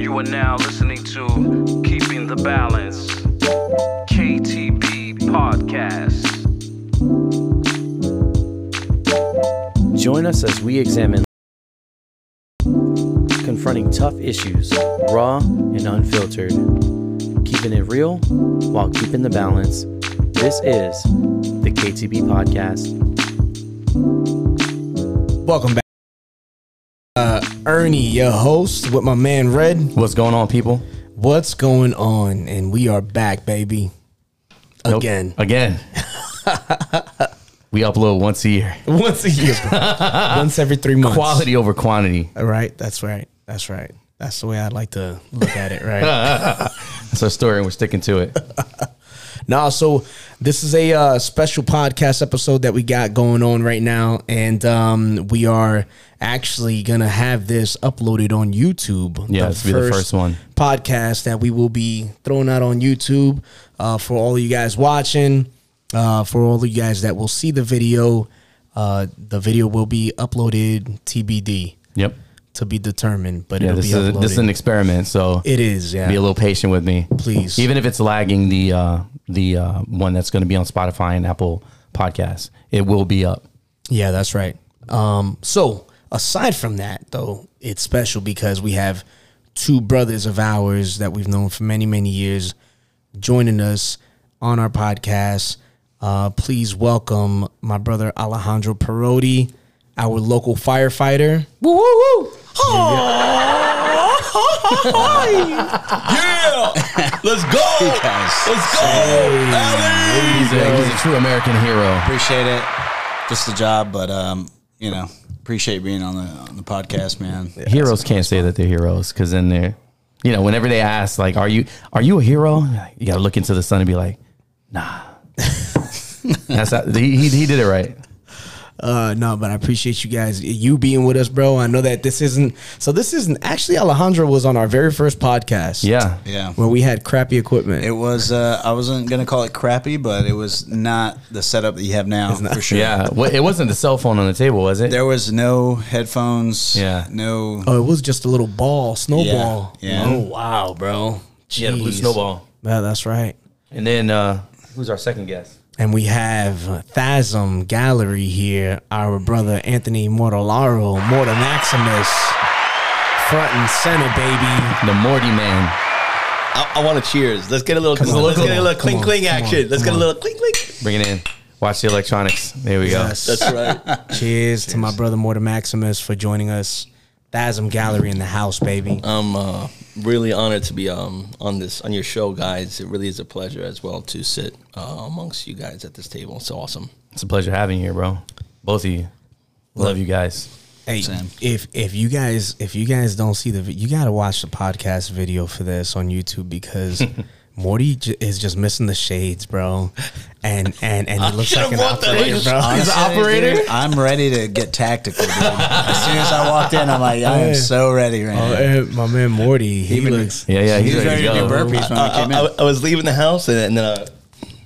You are now listening to Keeping the Balance, KTB Podcast. Join us as we examine confronting tough issues, raw and unfiltered, keeping it real while keeping the balance. This is the KTB Podcast. Welcome back. Ernie, your host, with my man Red. What's going on, people? What's going on? And we are back, baby. Nope. Again. Again. we upload once a year. Once a year. Once every three months. Quality over quantity. All right. That's right. That's right. That's the way I'd like to look at it, right? That's our story, and we're sticking to it. No, so this is a uh, special podcast episode that we got going on right now, and um, we are actually gonna have this uploaded on YouTube. Yeah, this will be the first one. podcast that we will be throwing out on YouTube uh, for all of you guys watching. Uh, for all of you guys that will see the video, uh, the video will be uploaded TBD Yep. to be determined. But Yeah, it'll this be is uploaded. this is an experiment, so it is, yeah. be a little patient with me, Please. Even if it's lagging the uh, the uh, one that's going to be on Spotify and Apple Podcasts, it will be up. Yeah, that's right. Um, so aside from that, though, it's special because we have two brothers of ours that we've known for many, many years joining us on our podcast. Uh, please welcome my brother Alejandro Perotti, our local firefighter. Woo woo woo! Yeah, let's go. Let's go. He's a, he's a true American hero. Appreciate it. Just the job, but um, you know, appreciate being on the on the podcast, man. Heroes can't say that they're heroes because then they're, you know, whenever they ask like, "Are you are you a hero?" You got to look into the sun and be like, "Nah." That's not, he, he he did it right. Uh, no, but I appreciate you guys, you being with us, bro. I know that this isn't, so this isn't, actually Alejandro was on our very first podcast. Yeah, Yeah. Where we had crappy equipment. It was. Uh, I wasn't gonna call it crappy, but it was not the setup that you have now for sure. yeah. Well, it wasn't the cell phone on the table, was it? There was no headphones. Yeah. No. Oh, it was just a little ball, snowball. Yeah, yeah. Oh wow, bro. Yeah, the blue snowball. Yeah, that's right. And then uh who's our second guest? And we have Thasm Gallery here, our brother Anthony Mortolaro, Morta Maximus, front and center, baby. The Morty Man. I, I want to cheers. Let's get a little, Come on, let's come get a on, little come clink on, clink come on, action. let's come get a on. little clink clink. Bring it in. Watch the electronics. There we go. Yes. That's right. Cheers to my brother Morta Maximus for joining us. Thasm Gallery in the house, baby. I'm uh, really honored to be um, on this on your show, guys. It really is a pleasure as well to sit uh, amongst you guys at this table. It's awesome. It's a pleasure having you here, bro. Both of you. Love you guys. Hey, Same. if if you guys if you guys don't see the you got to watch the podcast video for this on YouTube because Morty j- is just missing the shades, bro, and and and he looks like an should've brought that operator, in. bro. Honestly, operator? dude, I'm ready to get tactical. Dude. As soon as I walked in, I'm like, I am so ready right Oh, now. eh, my man Morty, he Even- looks. Yeah, yeah. He He's was ready ready to to do burpees when I came in. I, I was leaving the house and, and then uh,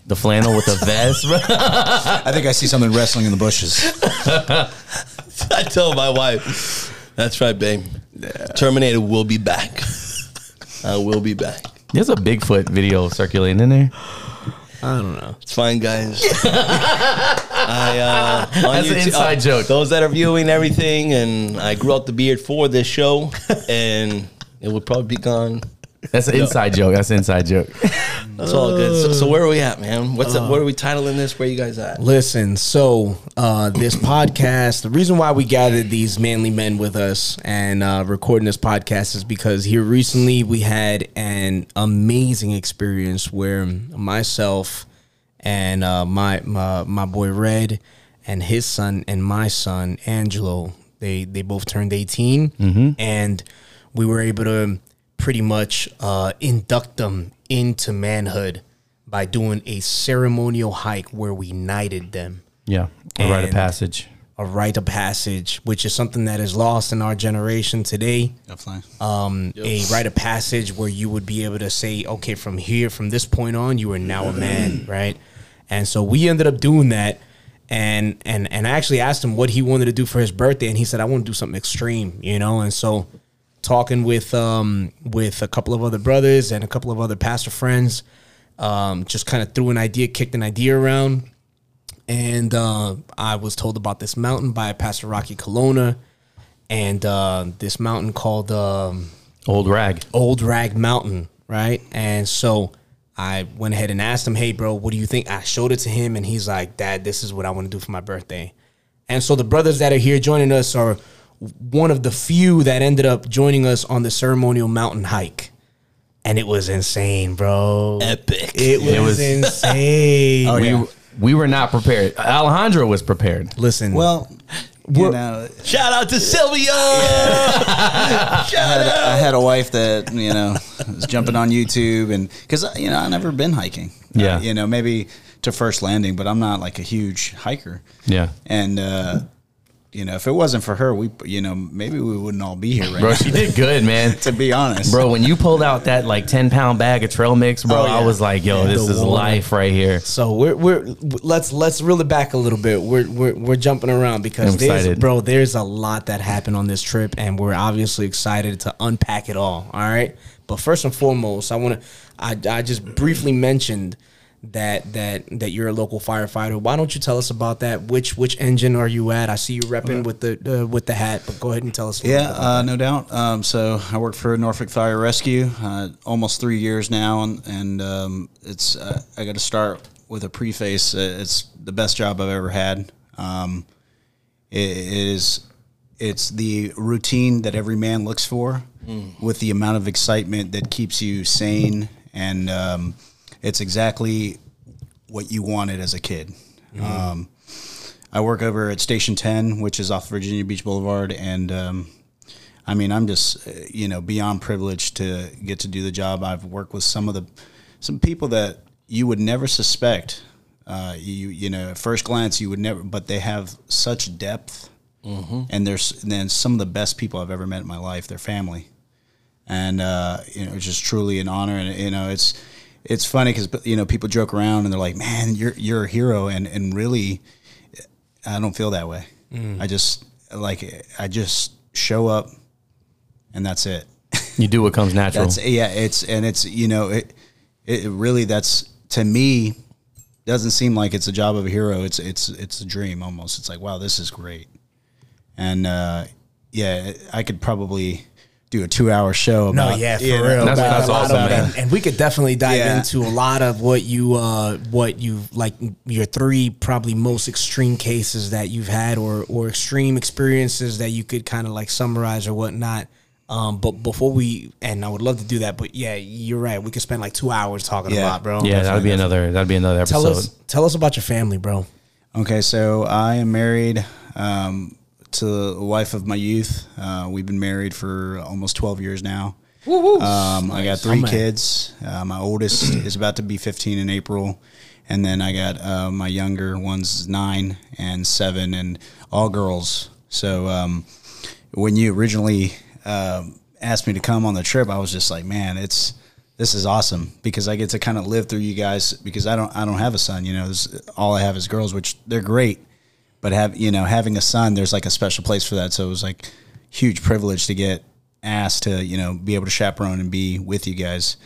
The flannel with the vest, bro. I think I see something wrestling in the bushes. I told my wife, "That's right, babe. Terminator will be back. I will be back. There's a Bigfoot video circulating in there. I don't know. It's fine, guys. I uh, on That's an inside uh, joke. Those that are viewing everything, and I grew out the beard for this show, and it will probably be gone. That's an inside joke. That's an inside joke. It's all good. So, so where are we at, man? What's up? What are we titling this? Where you guys at? Listen, so uh, this podcast, the reason why we gathered these manly men with us and uh, recording this podcast is because here recently we had an amazing experience where myself and uh, my, my my boy Red and his son and my son Angelo, they they both turned 18 and we were able to pretty much uh, induct them into manhood by doing a ceremonial hike where we knighted them Yeah. A rite of passage. a rite of passage, which is something that is lost in our generation today. Definitely. Um, A rite of passage where you would be able to say, okay, from here, from this point on, you are now a man, right? And so we ended up doing that. And and and I actually asked him what he wanted to do for his birthday, and he said, I want to do something extreme, you know. And so talking with um, with a couple of other brothers and a couple of other pastor friends. Um, just kind of threw an idea, kicked an idea around, and uh, I was told about this mountain by Pastor Rocky Colonna, and uh, this mountain called um, Old rag. Old Rag Mountain, right? And so I went ahead and asked him, "Hey, bro, what do you think?" I showed it to him, and he's like, "Dad, this is what I want to do for my birthday." And so the brothers that are here joining us are one of the few that ended up joining us on the ceremonial mountain hike. And it was insane, bro. Epic. It was, It was- insane. Oh, yeah. We were not prepared. Alejandro was prepared. Listen, Well, you know, Shout out to Sylvia. I had, I had a wife that you know was jumping on YouTube, and because you know I never been hiking. Yeah. Uh, you know maybe to First Landing, but I'm not like a huge hiker. Yeah. And uh, you know, if it wasn't for her, we you know maybe we wouldn't all be here right Bro, now. she did good, man. to be honest, Bro, when you pulled out that like 10 pound bag of trail mix, bro, Oh, yeah. I was like, yo, this is water. life right here. So we're we're let's let's reel it back a little bit. We're we're, we're jumping around because I'm there's, excited. bro, there's a lot that happened on this trip, and we're obviously excited to unpack it all. All right, but first and foremost, I want to I I just briefly mentioned that that that you're a local firefighter. Why don't you tell us about that? Which which engine are you at? I see you repping with the uh, with the hat, but go ahead and tell us. Yeah, uh, no doubt. Um, so I work for Norfolk Fire Rescue, uh, almost three years now, and, and um, it's uh, I got to start with a preface. Uh, It's the best job I've ever had. Um, it, it is it's the routine that every man looks for, with the amount of excitement that keeps you sane, and um, it's exactly what you wanted as a kid. Um, I work over at Station 10, which is off Virginia Beach Boulevard, and um, I mean, I'm just uh, you know beyond privileged to get to do the job. I've worked with some of the some people that you would never suspect. Uh, you you know, at first glance, you would never, but they have such depth, and there's then some of the best people I've ever met in my life. Their family, and uh, you know, it's just truly an honor. And you know, it's it's funny because you know people joke around and they're like, "Man, you're you're a hero," and and really, I don't feel that way. I just like I just show up, and that's it. You do what comes natural. That's yeah. It's and it's you know it it really that's to me doesn't seem like it's a job of a hero. It's it's it's a dream almost. It's like wow, this is great, and uh, yeah, I could probably do a two hour show No, about yeah, for you know, real. That's- About that's a awesome, of- man. And, and we could definitely dive Yeah. into a lot of what you, uh, what you like, your three probably most extreme cases that you've had, or or extreme experiences that you could kind of like summarize or whatnot. Um, but before we, and I would love to do that, but yeah, you're right. We could spend like two hours talking Yeah. about, bro. yeah, that'd be another that'd be another episode. Tell us, tell us about your family, bro. Okay, so I am married um, to the wife of my youth. Uh, we've been married for almost 12 years now. Um, I got three Oh, kids. Uh, my oldest is about to be 15 in April. And then I got uh, my younger ones, nine and seven, and all girls. So um, when you originally um, asked me to come on the trip, I was just like, man, it's this is awesome because I get to kind of live through you guys because I don't I don't have a son. You know, this, all I have is girls, which they're great, but have you know having a son, there's like a special place for that. So it was like huge privilege to get asked to you know be able to chaperone and be with you guys,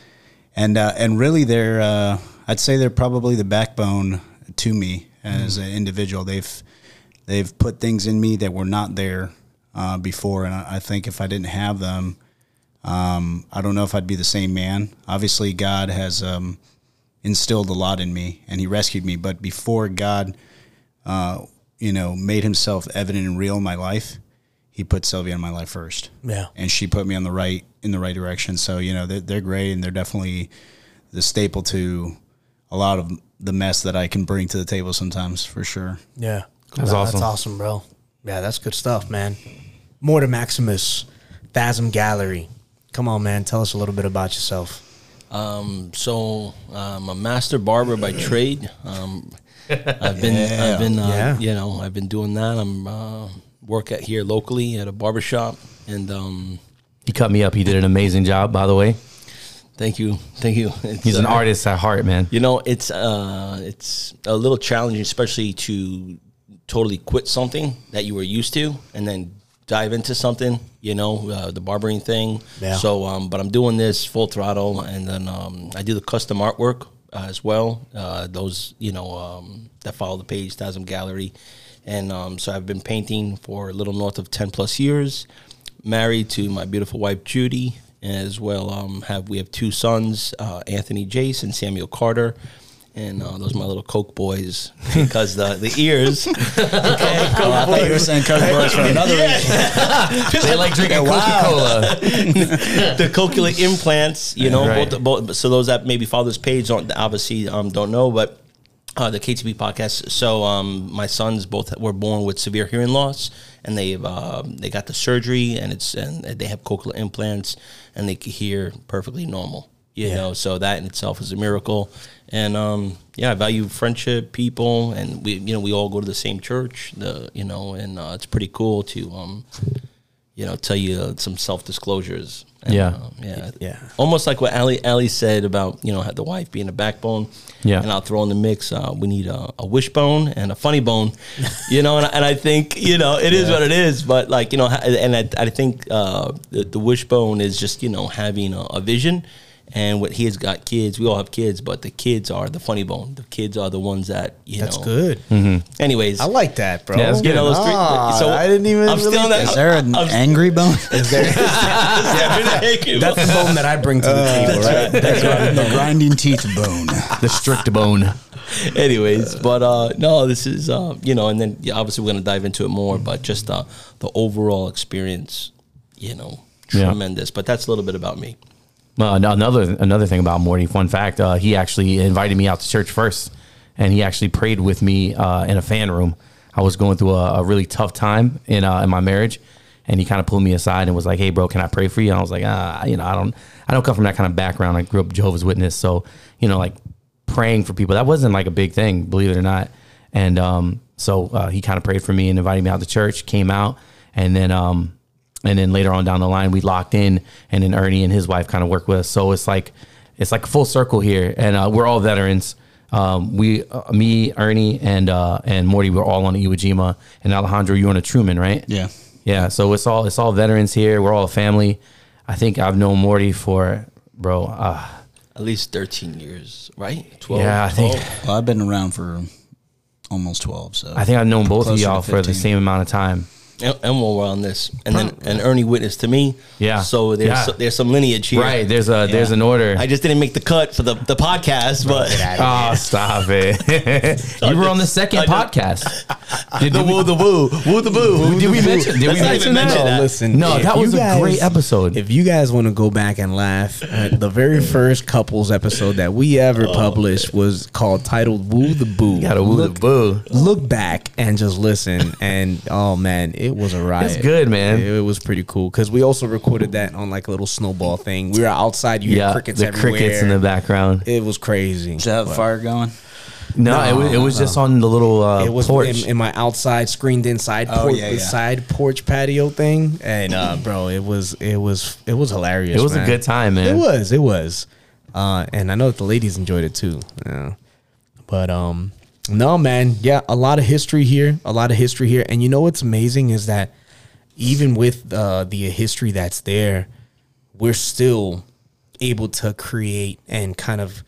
and uh, and really they're uh, I'd say they're probably the backbone to me as an individual. They've they've put things in me that were not there uh, before, and I, I think if I didn't have them, um, I don't know if I'd be the same man. Obviously, God has um, instilled a lot in me, and He rescued me. But before God, uh, you know, made Himself evident and real in my life, He put Sylvia in my life first. Yeah. and she put me on the right in the right direction. So you know, they're, they're great, and they're definitely the staple to a lot of the mess that I can bring to the table sometimes, for sure. Yeah. That's Wow, awesome. That's awesome, bro. Yeah, that's good stuff, man. Morta Maximus, Phasm Gallery. Come on, man. Tell us a little bit about yourself. Um, so I'm a master barber by trade. Um, I've been, I've been, uh, Yeah. you know, I've been doing that. I'm uh, work at here locally at a barber shop, and um, He cut me up. He did an amazing job, by the way. thank you, thank you. It's, He's an uh, artist at heart, man. You know, it's uh, it's a little challenging, especially to totally quit something that you were used to and then dive into something, you know, uh, the barbering thing. Yeah. So, um, but I'm doing this full throttle, and then um, I do the custom artwork uh, as well. Uh, those, you know, um, that follow the page, Tasm Gallery, and um, so I've been painting for a little north of ten plus years. Married to my beautiful wife Judy, as well. Um, have we have two sons, uh, Anthony Jace and Samuel Carter. And uh, those are my little Coke boys because the the ears. Oh, I thought you were saying Coke Boys for another reason. they like drinking Coca Cola. the cochlear implants, you know, Right. both, both, so those that maybe follow this page don't obviously um, don't know, but uh, the KTB podcast. So um, my sons both were born with severe hearing loss, and they've um, they got the surgery, and it's and they have cochlear implants, and they can hear perfectly normal. You know, so that in itself is a miracle. And um, yeah, I value friendship, people, and we you know we all go to the same church. The you know, and uh, it's pretty cool to um, you know, tell you uh, some self disclosures. Yeah. um, yeah, Yeah. Almost like what Ali Ali said about you know the wife being a backbone. Yeah. and I'll throw in the mix. Uh, we need a, a wishbone and a funny bone, you know. And, I- and I think you know it is what it is. But like you know, and I, I think uh, the, the wishbone is just you know having a, a vision. And what he has got kids, we all have kids, but the kids are the funny bone. The kids are the ones that you That's know. good. Anyways, I like that, bro. Yeah, that's you know those three. Ah, so I didn't even. I'm still that. Is there an I'm- angry bone? Is there? That's the bone that I bring to the table, right? That's right. the grinding teeth bone. The strict bone. anyways but uh no this is uh you know and then yeah, obviously we're gonna dive into it more but just uh the overall experience you know Yeah. tremendous but that's a little bit about me Well, another another thing about Morty, fun fact, uh, he actually invited me out to church first, and he actually prayed with me uh, in a fan room. I was going through a, a really tough time in uh, in my marriage, and he kind of pulled me aside and was like, "Hey, bro, can I pray for you?" And I was like, ah, you know, I don't, I don't come from that kind of background. I grew up Jehovah's Witness, so you know, like praying for people that wasn't like a big thing, believe it or not. And um, so uh, he kind of prayed for me and invited me out to church. Came out, and then um, and then later on down the line we locked in and then ernie and his wife kind of worked with us. So it's like it's like a full circle here. And uh, we're all veterans. Um, we uh, me ernie and uh, and morty were all on iwo jima. And alejandro you were on a truman right? Yeah. yeah so it's all it's all veterans here. We're all a family. I think i've known morty for bro uh, at least 13 years right? 12 yeah i think Well, I've been around for almost 12, so. i think i've known both of y'all for the same amount of time and, and we're on this and then and ernie witnessed to me Yeah. so there's Yeah. so, there's some lineage here right there's a there's an order i just didn't make the cut for the the podcast but Oh, stop it! you were on the second podcast. Did, the did we- woo the woo woo the boo Did we mention? Did we Let's not mention even mention that? that. listen. No, that you was a great episode. If you guys want to go back and laugh, uh, the very first couples episode that we ever published was called titled "Woo the Boo." Got to woo the look, boo. look back and just listen, and oh man, it was a riot. It's good, man. It, was pretty cool because we also recorded that on like a little snowball thing. We were outside, you hear Yeah, crickets the everywhere. crickets in the background. It was crazy. Does that have fire going? No, it was, it was just on the little uh, it was porch. in, in my outside screened inside Oh, porch, yeah, yeah. side porch patio thing, and uh, bro, it was it was it was hilarious. it was a good time, man. It was, it was, uh, and I know that the ladies enjoyed it too. Yeah. But um, no, man, yeah, a lot of history here, a lot of history here, and you know what's amazing is that even with uh, the history that's there, we're still able to create and kind of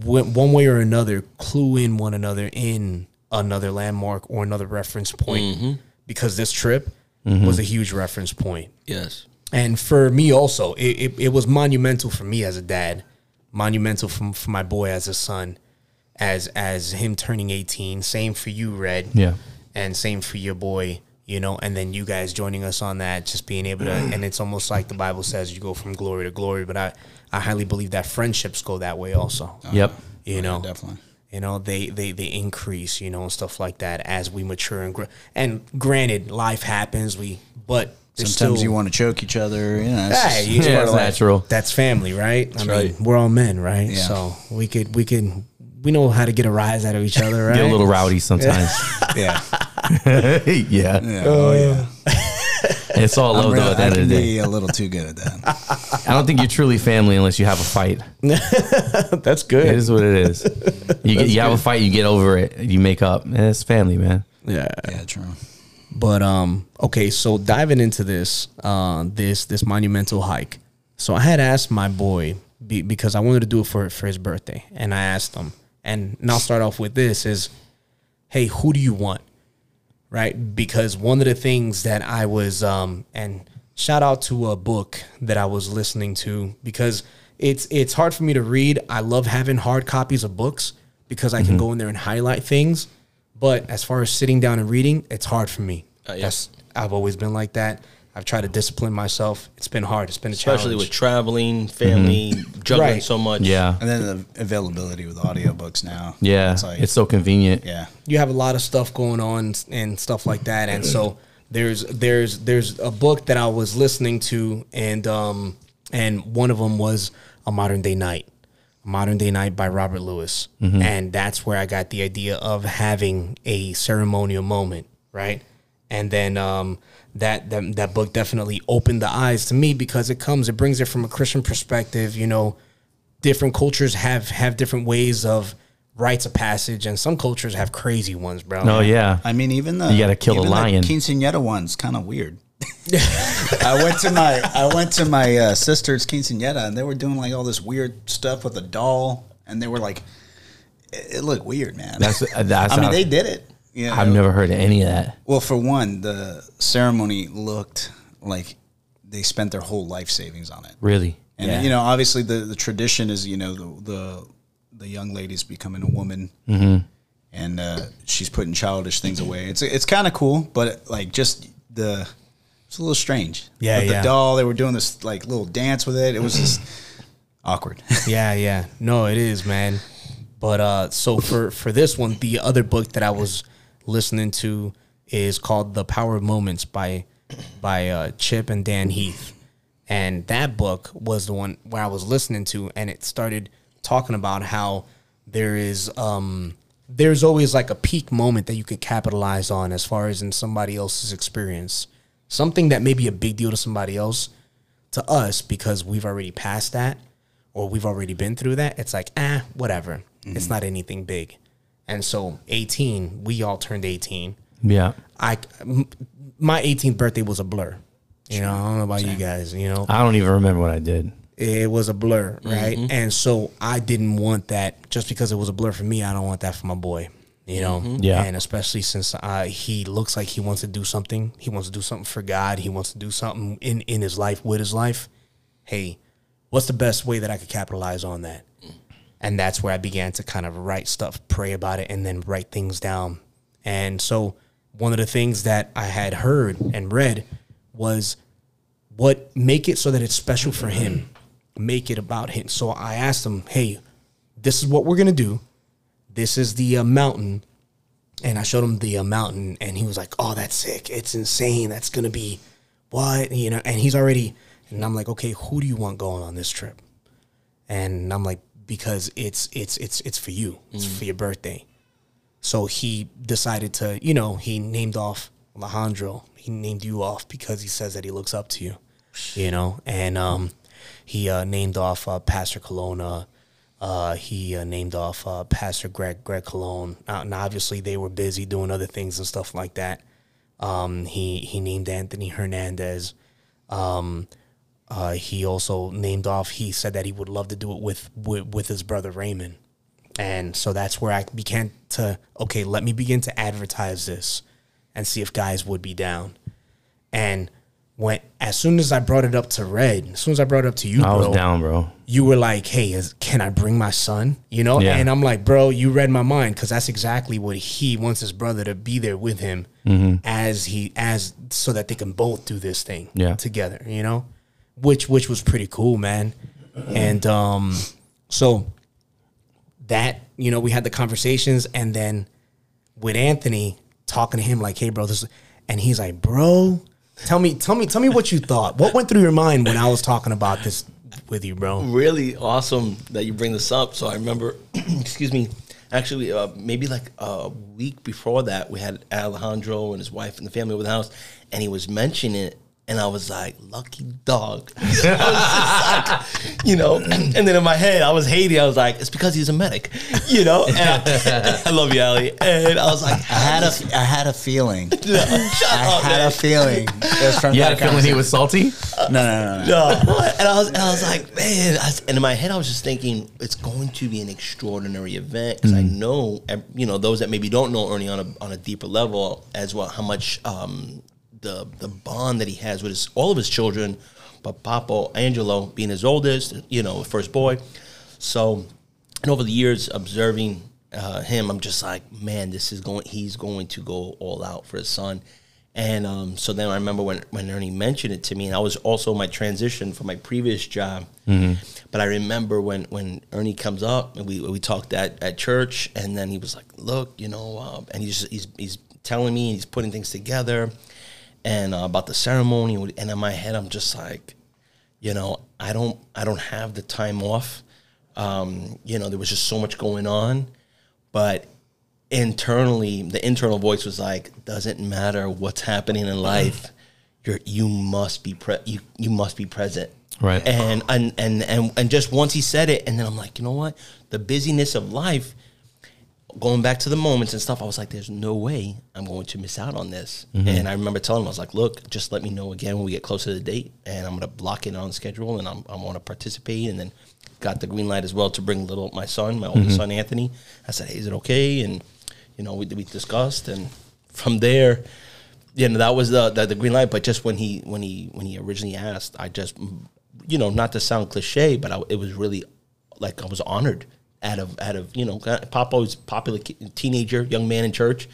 w- one way or another clue in one another in another landmark or another reference point. Because this trip was a huge reference point. Yes. And for me also it, it, it was monumental for me as a dad monumental for, for my boy as a son as as him turning 18 same for you red Yeah. and same for your boy you know and then you guys joining us on that just being able to and it's almost like the bible says you go from glory to glory but i i highly believe that friendships go that way also uh, Yep. you know Definitely. you know they they they increase you know and stuff like that as we mature and grow and granted life happens we but Sometimes still- you want to choke each other. You know, it's Hey, just- Yeah, part it's of life. natural. That's family, right? I mean, right. we're all men, right? Yeah. So we could we could we know how to get a rise out of each other, right? Get a little rowdy sometimes. yeah. yeah. yeah. Oh, yeah. It's all love, though, at the I end of the day. be a little too good at that. I don't think you're truly family unless you have a fight. That's good. It is what it is. You, get, you have a fight, you get over it, you make up. And it's family, man. yeah. Yeah, true. But um, okay, so diving into this, uh, this this monumental hike. So I had asked my boy be, because I wanted to do it for for his birthday, and I asked him, and, and I'll start off with this: is, hey, who do you want? Right, because one of the things that I was, um, and shout out to a book that I was listening to because it's it's hard for me to read. I love having hard copies of books because I can go in there and highlight things. But as far as sitting down and reading, it's hard for me. Uh, yeah. That's I've always been like that. I've tried to discipline myself. It's been hard. It's been a challenge. especially with traveling, family, juggling Right. so much. Yeah. And then the availability with audiobooks now. Yeah. It's like, it's so convenient. yeah. you have a lot of stuff going on and stuff like that and so there's there's there's a book that I was listening to and um and one of them was a Modern Day Knight Modern Day Knight by Robert Lewis and that's where I got the idea of having a ceremonial moment right and then um that, that that book definitely opened the eyes to me because it comes it brings it from a Christian perspective you know different cultures have have different ways of rites of passage and some cultures have crazy ones bro Oh yeah. I mean, even the You gotta kill a even the lion. quinceanera one's kind of weird. I went to my I went to my uh, sister's quinceanera and they were doing like all this weird stuff with a doll and they were like, it, it looked weird, man. That's that's. I mean, how- they did it. You know? I've never heard of any of that. Well, for one, the ceremony looked like they spent their whole life savings on it. Really. And Yeah. you know, obviously the, the tradition is you know the the, the young lady's becoming a woman, Mm-hmm. and uh, she's putting childish things away. It's it's kind of cool, but like just the it's a little strange. Yeah, with the doll, they were doing this like little dance with it. It was just awkward. Yeah, yeah. No, it is, man. But uh so for for this one, the other book that I was listening to is called The Power of Moments by by uh Chip and Dan Heath. And that book was the one where I was listening to and it started talking about how there is um there's always like a peak moment that you could capitalize on as far as in somebody else's experience. Something that may be a big deal to somebody else to us because we've already passed that or we've already been through that, it's like, ah, whatever. It's not anything big. And so 18, we all turned 18. Yeah. I my 18th birthday was a blur. You know, I don't know about you guys, you know. I don't even remember what I did. It was a blur, right? And so I didn't want that just because it was a blur for me, I don't want that for my boy. You know, Yeah. and especially since uh, he looks like he wants to do something, he wants to do something for God, he wants to do something in in his life with his life. Hey, what's the best way that I could capitalize on that? And that's where I began to kind of write stuff, pray about it, and then write things down. And so one of the things that I had heard and read was what make it so that it's special for him. Make it about him. So i asked him hey this is what we're gonna do. This is the uh, mountain. And i showed him the uh, mountain and he was like oh that's sick. It's insane. That's gonna be what? You know and he's already and i'm like okay who do you want going on this trip? And i'm like because it's it's it's it's for you it's for your birthday so he decided to, you know, he named off Alejandro. He named you off because he says that he looks up to you, you know, and um, he uh, named off uh, Pastor Colonna. Uh, he uh, named off uh, Pastor Greg Greg Cologne. Uh, and obviously, they were busy doing other things and stuff like that. Um, he he named Anthony Hernandez. Um, uh, he also named off. He said that he would love to do it with with, with his brother Raymond. And so that's where I began to, okay, let me begin to advertise this and see if guys would be down. And when, as soon as I brought it up to Red, as soon as I brought it up to you, I was down, bro. you were like, hey, is, can I bring my son? You know? Yeah. And I'm like, bro, you read my mind because that's exactly what he wants his brother to be there with him Mm-hmm. as he, as, so that they can both do this thing Yeah. together, you know? Which, which was pretty cool, man. And, um, so that you know we had the conversations and then with anthony talking to him like hey bro this and he's like bro tell me tell me tell me what you thought what went through your mind when i was talking about this with you bro really awesome that you bring this up. So I remember, excuse me, actually, uh, maybe like a week before that, we had Alejandro and his wife and the family over the house, and he was mentioning it And I was like, lucky dog. I was just like, you know, and, and then in my head, I was hating. I was like, it's because he's a medic, you know? I, I love you, Ali. And I was like, I had a, I had a feeling. shut I up, had man. a feeling. It was from You had a feeling he was salty. conversation. No, no, no, no. No, and I was, and I was like, man, I and in my head, I was just thinking, it's going to be an extraordinary event because I know, you know, those that maybe don't know Ernie on a on a deeper level as well, how much um, the the bond that he has with his all of his children, but Papo Angelo being his oldest, you know, first boy. So, and over the years observing uh, him, I'm just like, man, this is going. He's going to go all out for his son. And um, so then I remember when, when Ernie mentioned it to me, and I was also my transition from my previous job. But I remember when, when Ernie comes up and we, we talked at, at church, and then he was like, "Look, you know," uh, and he's he's he's telling me, he's putting things together, and uh, about the ceremony, and in my head, I'm just like, you know, I don't I don't have the time off. Um, you know, there was just so much going on, but internally, the internal voice was like, doesn't matter what's happening in life, you're you must be pre- you you must be present. Right. And and and and and just once he said it, and then I'm like, you know what? The busyness of life, going back to the moments and stuff, I was like, there's no way I'm going to miss out on this. Mm-hmm. And I remember telling him, I was like, look, just let me know again when we get closer to the date, and I'm going to block it on schedule, and I'm, I want to participate. And then got the green light as well to bring little my son, my oldest mm-hmm. son Anthony. I said, hey, is it okay? And you know, we we discussed, and from there, you know, that was the, the the green light. But just when he when he when he originally asked, I just, you know, not to sound cliche, but I, it was really like I was honored out of out of you know Papa was a popular teenager, young man in church,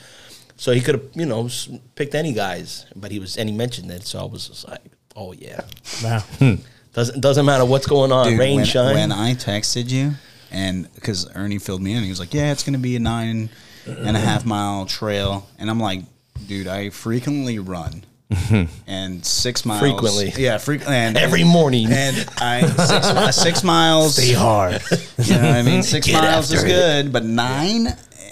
so he could have you know picked any guys, but he was and he mentioned it, so I was just like, oh yeah, Wow. Hmm. doesn't doesn't matter what's going on, Dude, rain, when, shine. when I texted you, and because Ernie filled me in, he was like, "Yeah, it's gonna be a nine and a half mile trail," and I'm like, "Dude, I frequently run." Mm-hmm. and six miles Frequently. yeah, frequently, and Every morning. And I six, uh, six miles. Stay hard. You know what I mean? Six Get miles is after it. good, but nine,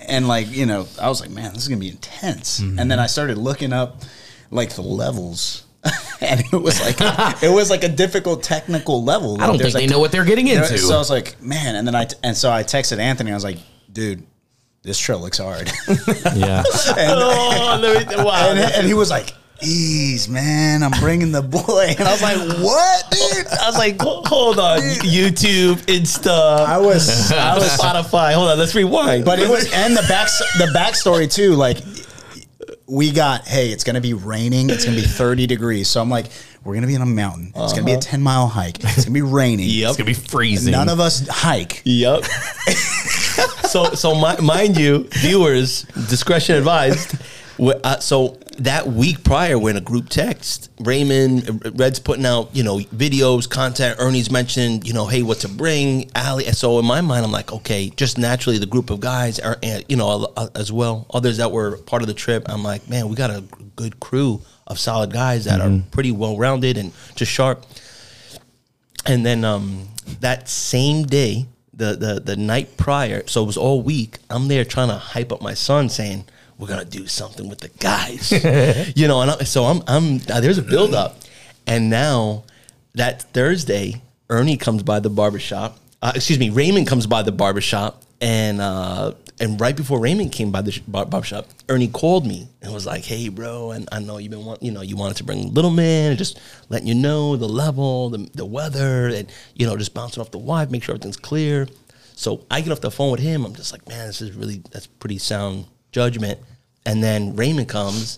and like you know, I was like, man, this is gonna be intense. Mm-hmm. And then I started looking up like the levels. and it was like it was like a difficult technical level. I don't There's, think they know what they're getting there- into. So I was like, man, and then I and so I texted Anthony. I was like, dude, this trail looks hard. yeah. oh, let me, wow. and, and he was like, ease, man, I'm bringing the boy. And I was like, what, dude? I was like, hold on, YouTube, Insta, I was, I was Spotify. Hold on, let's rewind. But it was and the back the backstory too. Like we got, hey, it's gonna be raining. It's gonna be thirty degrees. So I'm like, we're gonna be on a mountain. It's gonna be a ten mile hike. It's gonna be raining. Yep. It's gonna be freezing. None of us hike. Yep. so, so mi- mind you, viewers, discretion advised. wh- Uh, so that week prior, when a group text, Raymond, Red's putting out, you know, videos, content. Ernie's mentioned, you know, hey, what to bring, Ali. And so in my mind, I'm like, okay, just naturally, the group of guys are, and, you know, as well, others that were part of the trip. I'm like, man, we got a good crew of solid guys that are pretty well rounded and just sharp. And then um, that same day, the, the the night prior, so it was all week. I'm there trying to hype up my son, saying we're gonna do something with the guys, you know. And I, so I'm I'm uh, there's a build up, and now that Thursday, Ernie comes by the barbershop. Uh, excuse me, Raymond comes by the barbershop, and uh, and right before Raymond came by the sh- bar- barbershop, Ernie called me and was like, "Hey, bro, and I know you've been want, you know, you wanted to bring little man, and just letting you know the level, the, the weather, and you know, just bouncing off the wife, make sure everything's clear." So I get off the phone with him. I'm just like, "Man, this is really that's pretty sound judgment." And then Raymond comes,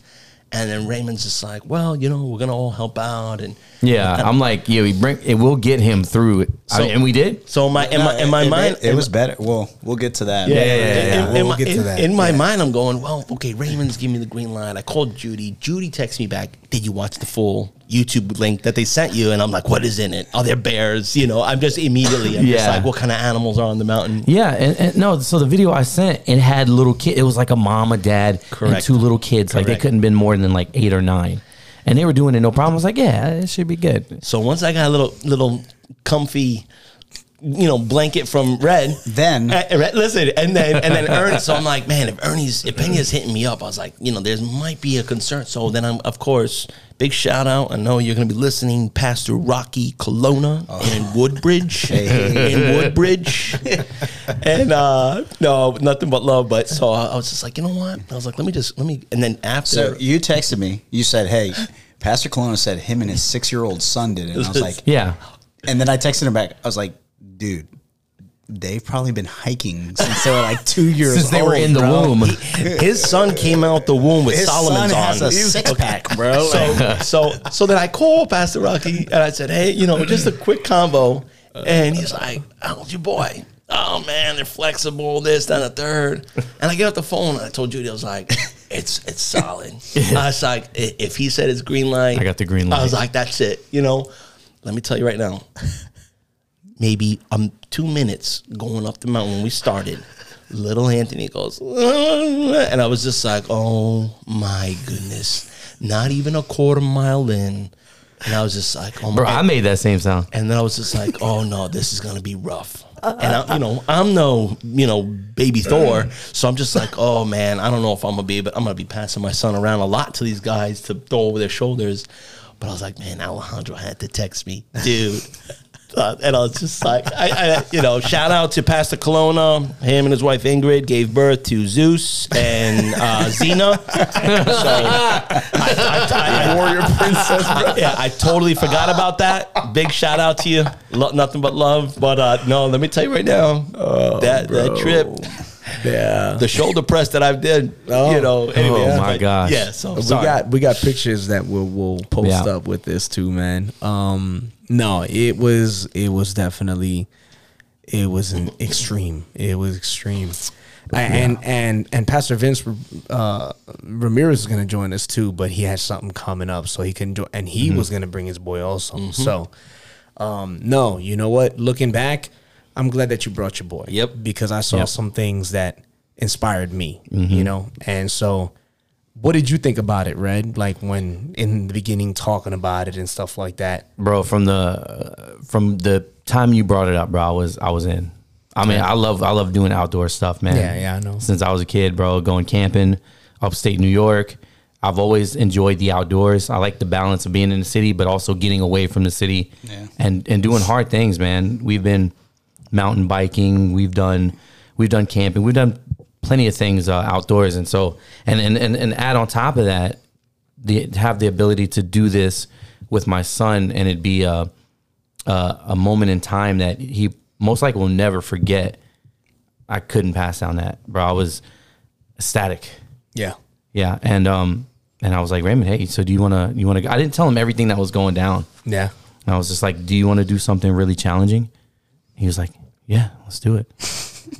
and then Raymond's just like, "Well, you know, we're gonna all help out, and Yeah, I'm like, yeah, we bring it. will get him through it, I So- mean, and we did. So in my in my in my it, mind, it, was better. Well, we'll get to that. Yeah, yeah, yeah, in, yeah. in We'll my, get to in- that. in my Yeah. mind, I'm going, well, okay, Raymond's giving me the green light. I called Judy. Judy texts me back, did you watch the full YouTube link that they sent you? And I'm like, what is in it? Oh, are there bears? You know, I'm just immediately, I'm just Yeah. like, what kind of animals are on the mountain? Yeah, and, and no, so the video I sent it had little kid. It was like a mom, a dad, and two little kids. Like they couldn't been more than like eight or nine, and they were doing it no problem. I was like, yeah, it should be good. So once I got a little, little comfy you know, blanket from Red. Then- Uh, Red- listen, and then and then Ernie. So I'm like, man, if Ernie's if Pena's hitting me up, I was like, you know, there might be a concern. So then I'm, of course, big shout out. I know you're gonna be listening, Pastor Rocky Colonna in Woodbridge, in Woodbridge, and uh no, nothing but love. But so I was just like, you know what? I was like, let me just let me, and then after. So you texted me. You said, "Hey, Pastor Colonna said him and his six-year-old son did it." And I was like, Yeah. and then I texted him back. I was like, "Dude, they've probably been hiking since they were like two years Since they were in the bro. womb. his son came out the womb with His Solomon's son has on. a six-pack, bro. so so so then I called Pastor Rocky and I said, hey, you know, just a quick combo, and he's like, how's your boy? Oh man, they're flexible, this, that, and the third. And I get off the phone and I told Judy, I was like, it's it's solid. I was like, if he said it's green light, I got the green light. I was like, that's it. You know, let me tell you right now, maybe um two minutes going up the mountain when we started. Little Anthony goes, and I was just like, oh my goodness, not even a quarter mile in, and I was just like, oh my. Bro, I made that same sound. and then I was just like, oh no, this is gonna be rough. And I, you know, I'm no, you know, baby Thor, so I'm just like, oh man, I don't know if I'm gonna be, but I'm gonna be passing my son around a lot to these guys to throw over their shoulders. But I was like, man, Alejandro had to text me, dude. Uh, and I was just like, I, I, you know, shout out to Pastor Colonna. Him and his wife Ingrid gave birth to Zeus and uh, Xena. So I, I, I, Warrior princess, bro. yeah, I totally forgot about that. Big shout out to you. Lo- nothing but love. But uh, no, let me tell you right now, that that trip, Yeah. the shoulder press that I've did, Oh. you know. Anyway, Oh, my but gosh. Yeah, so we sorry. got we got pictures that we'll we'll post Yeah. up with this too, man. Um, no, it was it was definitely it was an extreme. It was extreme. And and and Pastor Vince uh, Ramirez is going to join us too, but he has something coming up, so he can join. And he was going to bring his boy also. So, um, no, you know what? Looking back, I'm glad that you brought your boy. Yep. because I saw Yep. some things that inspired me. You know, and so what did you think about it, Red? Like when in the beginning talking about it and stuff like that. bro from the uh, from the time you brought it up bro i was i was in i mean i love i love doing outdoor stuff man Yeah, yeah, I know. since i was a kid bro going camping upstate new york i've always enjoyed the outdoors i like the balance of being in the city but also getting away from the city Yeah. and and doing hard things man we've been mountain biking we've done we've done camping we've done plenty of things uh, outdoors and so and, and and and add on top of that the have the ability to do this with my son and it'd be a a, a moment in time that he most likely will never forget. I couldn't pass down that, bro. I was ecstatic. Yeah. Yeah, and um, and I was like, Raymond, hey, so do you want to you want to? I didn't tell him everything that was going down. Yeah. And I was just like, do you want to do something really challenging? He was like, yeah, let's do it.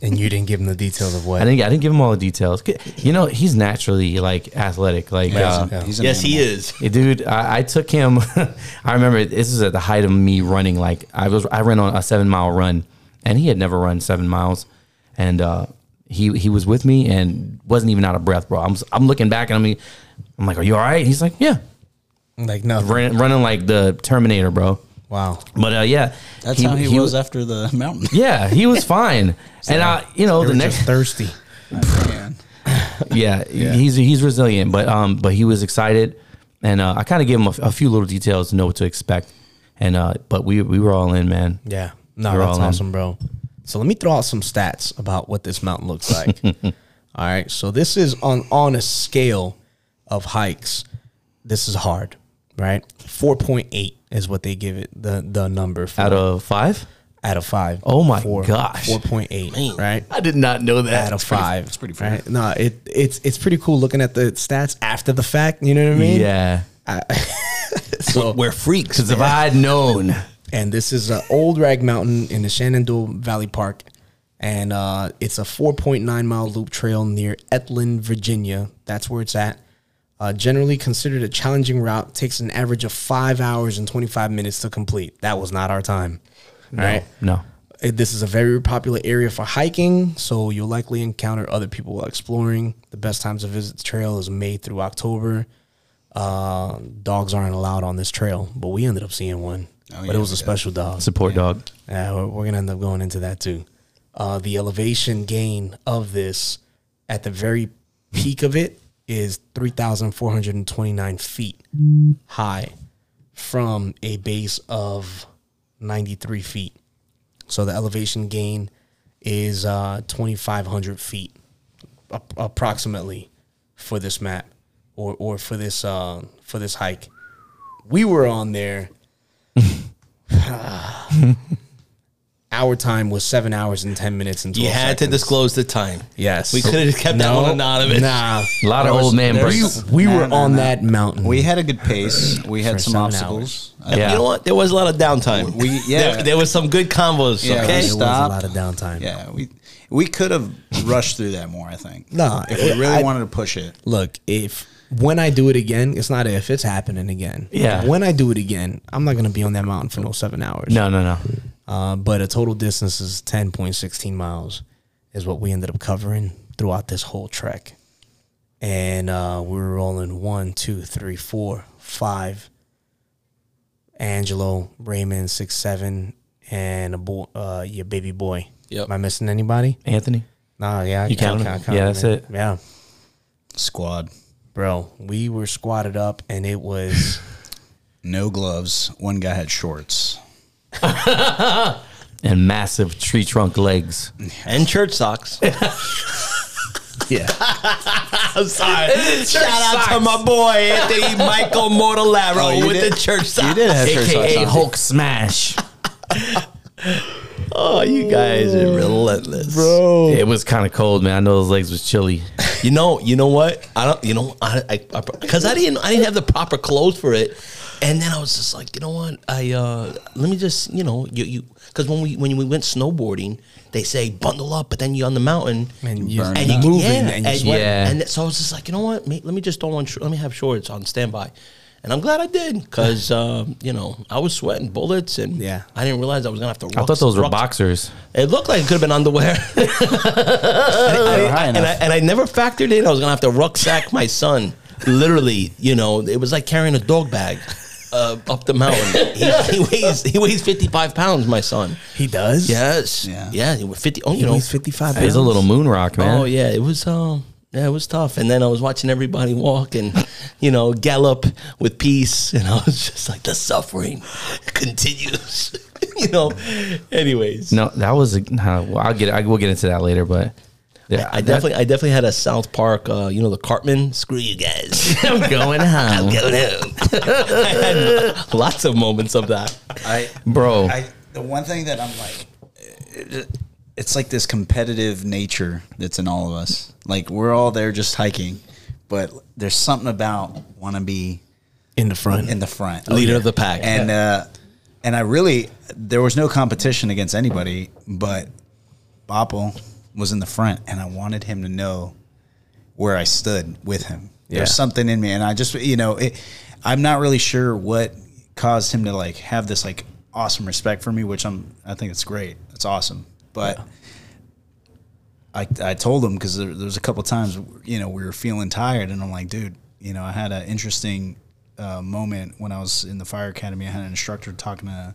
And you didn't give him the details of what. I didn't I didn't give him all the details. You know, he's naturally like athletic. Like uh, He's yes, he is. Yeah, dude, I, I took him. I remember this is at the height of me running. Like I was, I ran on a seven mile run, and he had never run seven miles, and uh, he he was with me and wasn't even out of breath, bro. I'm I'm looking back and I'm I'm like, are you all right? He's like, yeah, like nothing. running, running like the Terminator, bro. Wow. But uh, yeah, That's how he, was after the mountain. Yeah, he was fine, and I, you know, the next thirsty. Man. yeah, he's he's resilient, but um, but he was excited, and uh, I kind of gave him a, a few little details to know what to expect, and uh, but we we were all in, man. Yeah. No, You're that's all in. awesome, bro. So let me throw out some stats about what this mountain looks like. all right. So this is on on a scale of hikes. This is hard, right? Four point eight is what they give it the the number for Out of five, out of five. Oh my gosh. Four point eight. Right. I did not know that. out of five. it's pretty fair. right? No, it it's it's pretty cool looking at the stats after the fact. You know what I mean? Yeah, So We're freaks. because if I had known, and this is uh, Old Rag Mountain in the Shenandoah Valley Park, and uh, it's a 4.9 mile loop trail near Etlan, Virginia. That's where it's at. Uh, generally considered a challenging route, takes an average of five hours and 25 minutes to complete. That was not our time. right? no. This is a very popular area for hiking, so you'll likely encounter other people while exploring. The best times to visit the trail is May through October. Uh, dogs aren't allowed on this trail, but we ended up seeing one. Oh, but it was a special dog. Support dog. Yeah, we're, we're gonna end up going into that too. Uh, the elevation gain of this at the very peak of it is three thousand four hundred and twenty nine feet high from a base of ninety three feet. So the elevation gain is uh, twenty five hundred feet approximately for this map or or for this uh, for this hike. We were on there our time was seven hours and ten minutes and 12 You had to disclose the time. Yes, We could have kept that one anonymous. Nah, A lot of old man we, breaks. we Nah, were nah, on nah. that mountain. We had a good pace. We had For some obstacles. Uh, Yeah. You know what? There was a lot of downtime. We- yeah. There, there was some good combos. Yeah, okay. there was a lot of downtime. yeah, we we could have rushed through that more. I think. Nah, if we really I- wanted to push it. Look, if when I do it again, it's not if it's happening again. Yeah. When I do it again, I'm not gonna be on that mountain for no seven hours. No, no, no. Uh, but a total distance is ten point sixteen miles, is what we ended up covering throughout this whole trek. And uh, we were rolling one, two, three, four, five. Angelo, Raymond, six, seven, and a boy, uh, your baby boy. Yep. Am I missing anybody? Anthony. Nah, yeah, I You count, count count, count Yeah, that's in. it. Yeah, Squad, bro, we were squatted up, and it was no gloves. One guy had shorts. And massive tree trunk legs. and church socks. yeah. I'm sorry. Shout out to my boy Anthony Michael Mortallaro Oh, with did- the church socks. You did have church socks. AKA. Hulk Smash. Oh, you guys are relentless, bro. It was kind of cold, man. I know those legs was chilly. You know, you know what? I don't. You know, I, I, because I, didn't, I didn't have the proper clothes for it, and then I was just like, you know what? I uh, let me just, you know, you, you, because when we when we went snowboarding, they say bundle up, but then you're on the mountain And you- Burn and you moving yeah, and you and. Yeah. and so I was just like, you know what? Mate, let me just throw on. sh- Let me have shorts on standby. And I'm glad I did because um, you know I was sweating bullets and Yeah. I didn't realize I was gonna have to. I thought those were ruck- boxers. It looked like it could have been underwear. I- high and. I, and I never factored in I was gonna have to rucksack my son. Literally, you know, it was like carrying a dog bag uh, up the mountain. He, he weighs he weighs fifty five pounds. My son. He does. Yes. Yeah. Yeah. He was fifty. Oh, you He know. weighs fifty five. He's a little moon rock, man. Oh yeah, it was um yeah, it was tough. And then I was watching everybody walk and you know gallop with peace, and I was just like the suffering continues. you know. Anyways, No, that was. A, nah, well, I'll get. I will get into that later, but yeah, I definitely, I definitely had a South Park. Uh, you know, the Cartman. Screw you guys. I'm going home. I'm going home. I had lots of moments of that. I, bro. I the one thing that I'm like, it- it's like this competitive nature that's in all of us. Like we're all there just hiking, but there's something about want to be in the front. in the front, Leader of the pack. and uh, and I really there was no competition against anybody, but Bopple was in the front, and I wanted him to know where I stood with him. Yeah. There's something in me, and I just you know it, I'm not really sure what caused him to like have this like awesome respect for me, which I'm I think it's great, it's awesome, but. I, I told him because there, there was a couple times you know we were feeling tired and I'm like dude you know I had an interesting uh, moment when I was in the fire academy I had an instructor talking to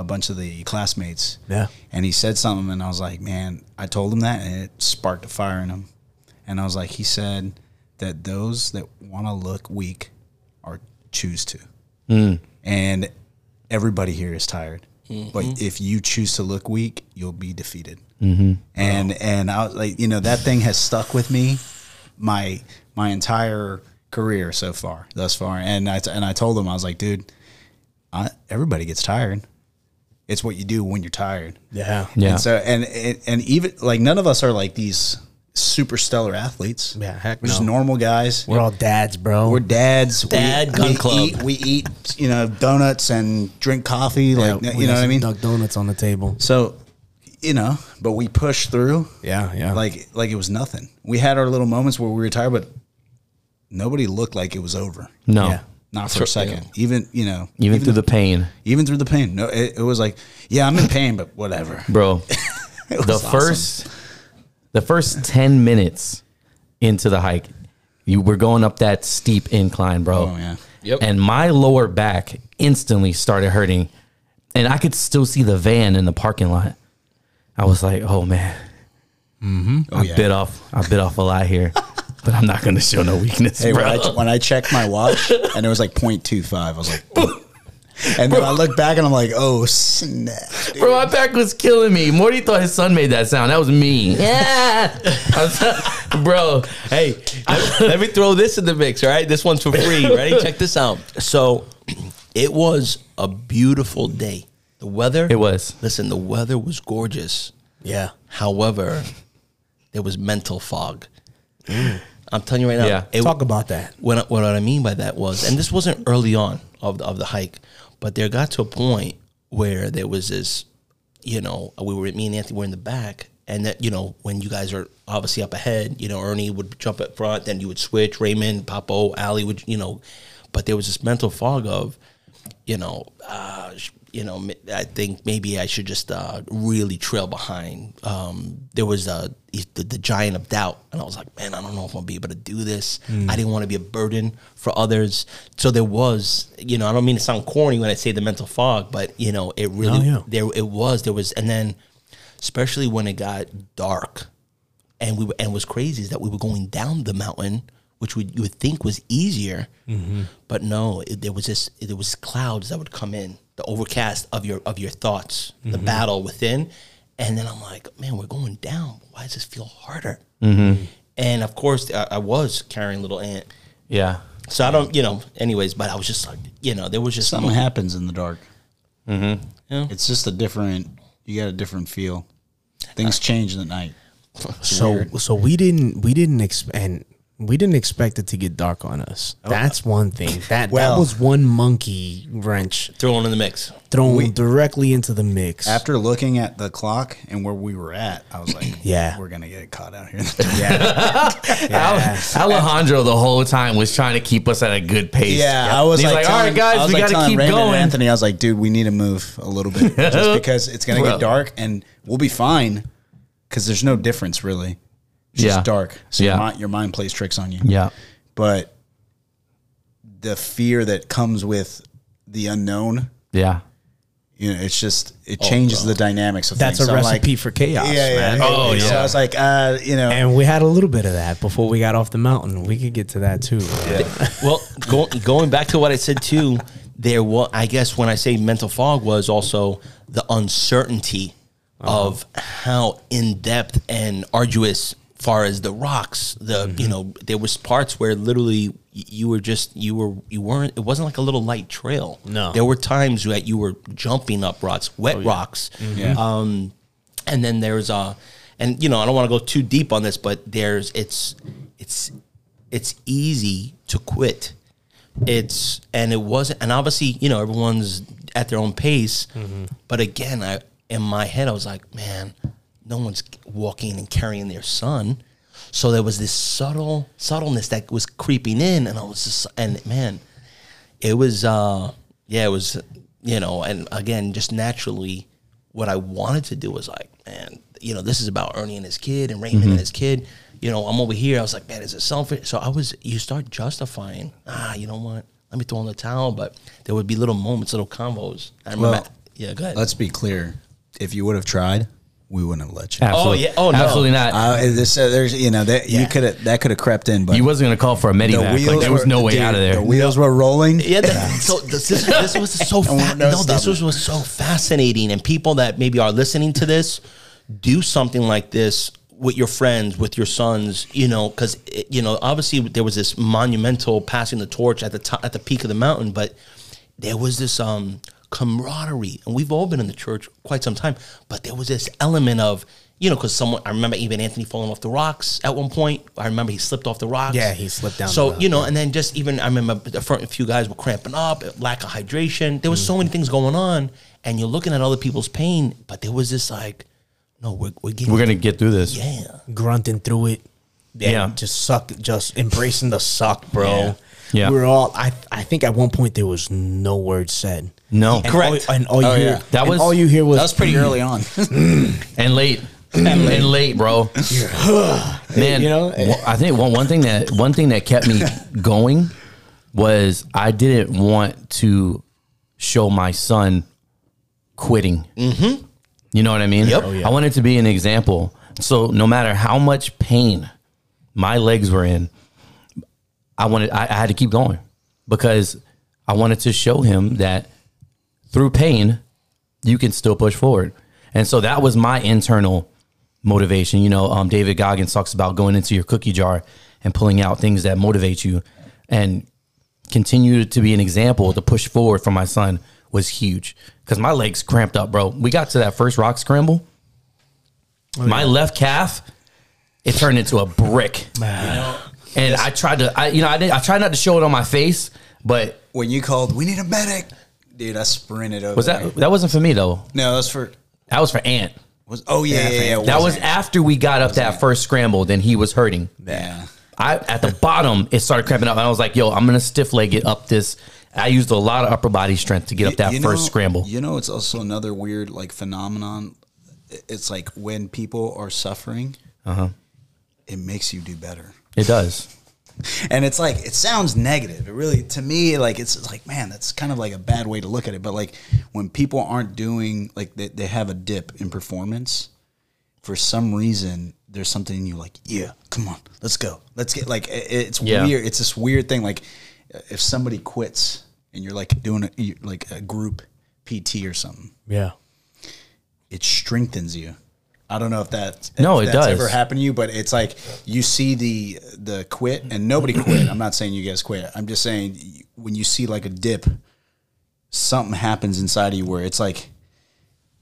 a bunch of the classmates Yeah. and he said something and I was like man I told him that and it sparked a fire in him and I was like he said that those that want to look weak are choose to and everybody here is tired. But if you choose to look weak, you'll be defeated. Mm-hmm. And and I was like, you know, that thing has stuck with me my my entire career so far, thus far. And I and I told him I was like, dude, I, everybody gets tired. It's what you do when you're tired. yeah. Yeah. And so and and, and even like none of us are like these super stellar athletes. Yeah, heck We're just normal guys. We're all dads, bro. We're dads. Dad we, gun we club. Eat, we eat, you know, donuts and drink coffee. Yeah, Like, you know what I some mean? Duck donuts on the table. So, you know, but we pushed through. Yeah, yeah. Like, like it was nothing. We had our little moments where we were tired, but nobody looked like it was over. no, Yeah. Not for a second. Even, you know, even, through the pain, even through the pain. No, it, it was like, yeah, I'm in pain, but whatever. bro. The awesome. first, the first ten minutes into the hike, you were going up that steep incline, bro. Oh, yeah. Yep. And my lower back instantly started hurting, and I could still see the van in the parking lot. I was like, "Oh man, Hmm. I yeah. bit off. I bit off a lot here, but I'm not going to show no weakness, Hey, when bro." I, when I checked my watch and it was like 0.25, I was like, and then I look back and I'm like, oh snap! dude. Bro, my back was killing me. Morty thought his son made that sound. That was me. Yeah. Was- bro, Hey, let, let me throw this in the mix. All right, this one's for free. Ready? Check this out. So, it was a beautiful day. The weather. It was. Listen, the weather was gorgeous. Yeah. However, there was mental fog. Mm. I'm telling you right now. Yeah. it- Talk about that. what, I- what I mean by that was, and this wasn't early on of the, of the hike, but there got to a point where there was this, you know, we were me and Anthony were in the back, and that you know when you guys are obviously up ahead, you know, Ernie would jump up front, then you would switch, Raymond, Papo, Ali would, you know, but there was this mental fog of, you know, uh, sh- you know, I think maybe I should just uh, really trail behind. Um, there was uh, the, the giant of doubt, and I was like, man, I don't know if I'm gonna be able to do this. I didn't want to be a burden for others. So there was, you know, I don't mean to sound corny when I say the mental fog, but you know, it really No, yeah. there it was. There was, and then especially when it got dark, and we were, and was crazy is that we were going down the mountain, which would you would think was easier, but no, it, there was this there was clouds that would come in, the overcast of your of your thoughts, the mm-hmm. battle within, and then I'm like, man, we're going down. Why does this feel harder? Mm-hmm. And of course, I, I was carrying little Ant, Yeah. so I don't, you know. Anyways, but I was just like, you know, there was just Something happens in the dark. Mm-hmm. Yeah. It's just a different. You got a different feel. Things change in the night. So so we didn't we didn't expect and we didn't expect it to get dark on us. Oh. That's one thing. That Well- that was one monkey wrench thrown in the mix. thrown directly into the mix. After looking at the clock and where we were at, I was like, Yeah. we're gonna get caught out here." Yeah. Alejandro the whole time was trying to keep us at a good pace. Yeah, I was He's like, all right, guys, we like got to keep Raymond going. Anthony, I was like, dude, we need to move a little bit just because it's gonna Bro. get dark and we'll be fine because there's no difference really. It's Yeah. just dark, so Yeah. your, mind, your mind plays tricks on you. Yeah. but the fear that comes with the unknown, Yeah. you know, it's just it changes the dynamics of That's things. a So I'm recipe like, for chaos, yeah, yeah, man. yeah. Oh, So. I was like, uh, you know, And we had a little bit of that before we got off the mountain. We could get to that too. well, go, going back to what I said too, there was I guess when I say mental fog was also the uncertainty of how in depth and arduous far as the rocks the you know there was parts where literally you were just you were you weren't it wasn't like a little light trail. No. there were times that you were jumping up rocks wet rocks. Um and then there's uh and you know i don't want to go too deep on this but there's it's it's it's easy to quit. It's and it wasn't and obviously you know everyone's at their own pace. But again i in my head i was like man no one's walking and carrying their son. So there was this subtle subtleness that was creeping in and i was just and man it was uh yeah it was you know and again just naturally what i wanted to do was like man you know this is about ernie and his kid and raymond and his kid. You know i'm over here. I was like man is it selfish? So i was you start justifying ah you know what? Let me throw in the towel but there would be little moments little combos. i remember Well, yeah go ahead. let's be clear. If you would have tried, we wouldn't have let you. Absolutely. Oh yeah. Oh, no. Absolutely not. Uh, this, uh, there's, you know, that you could have that could have crept in, but you wasn't going to call for a medivac. Like, there was were- no way dude, out of there. The wheels were rolling. Yeah, that, so this, this, this was so fa- no no, this was, was so fascinating, and people that maybe are listening to this, do something like this with your friends, with your sons, you know, because you know, obviously there was this monumental passing the torch at the top, at the peak of the mountain, but there was this um camaraderie, and we've all been in the church quite some time, but there was this element of. You know, because someone I remember even Anthony falling off the rocks at one point. I remember he slipped off the rocks. Yeah, he slipped down So the- you know, and then just even I remember a few guys were cramping up, lack of hydration. There was so many things going on, and you're looking at other people's pain, but there was this like, no, we're we're getting We're going to get through this. yeah. grunting through it. and Yeah. just suck, just embracing the suck, bro. Yeah. Yeah. we were all. I I think at one point there was no word said. No. And Correct. All, and all Oh, you yeah. hear, That was- all you hear was That was pretty early on. and late. and late, bro. Man, You know? I think one, one thing that one thing that kept me going was I didn't want to show my son quitting. Mm-hmm. You know what I mean? Yep. Oh, yeah. I wanted to be an example. So no matter how much pain my legs were in, I wanted I, I had to keep going because I wanted to show him that through pain, you can still push forward. And so that was my internal motivation. You know, um, David Goggins talks about going into your cookie jar and pulling out things that motivate you and continue to be an example to push forward for my son was huge because my legs cramped up, bro. We got to that first rock scramble. my left calf, it turned into a brick. And I tried to, I, you know, I, did, I tried not to show it on my face, but When you called, we need a medic, dude. I sprinted over. was there. that that wasn't for me though? No, that's for. That was for Ant. Was oh yeah, yeah, yeah, That was after we got up that first scramble. Then he was hurting. yeah. I at the bottom it started cramping up, and I was like, "Yo, I'm gonna stiff leg it up this." I used a lot of upper body strength to get up that first know- scramble. You know, it's also another weird like phenomenon. It's like when people are suffering, Uh-huh. it makes you do better. It does. And it's like it sounds negative. It really to me like it's, it's like man, that's kind of like a bad way to look at it. But like when people aren't doing like they, they have a dip in performance, for some reason there's something in you like yeah, come on, let's go, let's get like it- it's Yeah. weird. It's this weird thing like if somebody quits and you're like doing a, like a group PT or something, Yeah. it strengthens you. I don't know if that No, if it that's does. ever happened to you, but it's like you see the the quit and nobody quit. I'm not saying you guys quit. I'm just saying when you see like a dip, something happens inside of you where it's like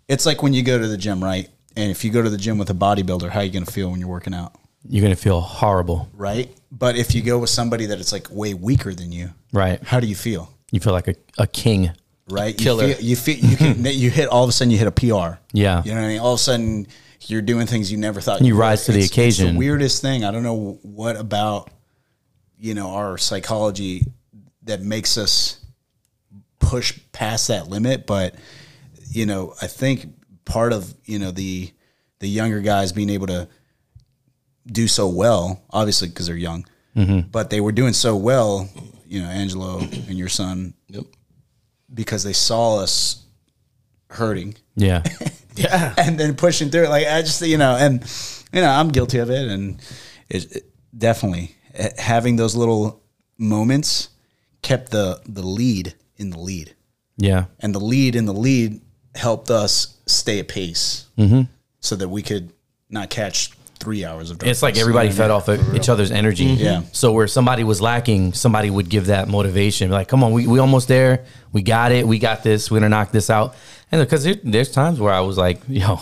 it's like when you go to the gym, right? And if you go to the gym with a bodybuilder, how are you gonna feel when you're working out? You're gonna feel horrible, Right? But if you go with somebody that it's like way weaker than you, right? how do you feel? You feel like a, a king. right? Killer. You feel, you feel you can you hit all of a sudden you hit a PR. Yeah. you know what I mean. All of a sudden you're doing things you never thought You would. rise to the It's- occasion. It's the weirdest thing. I don't know what about you know our psychology that makes us push past that limit, but you know I think part of you know the the younger guys being able to do so well, obviously because they're young, Mm-hmm. but they were doing so well. You know, Angelo and your son Yep. because they saw us hurting Yeah, Yeah. and then pushing through it. Like I just, you know, and you know, I'm guilty of it, and it, it- definitely having those little moments kept the the lead in the lead, yeah, and the lead in the lead helped us stay at pace, Mm-hmm. so that we could not catch three hours of. it's like everybody fed off of each other's energy. Yeah. So where somebody was lacking, somebody would give that motivation. Like, come on, we we almost there. We got it. We got this. We're gonna knock this out. And because there, there's times where I was like, yo,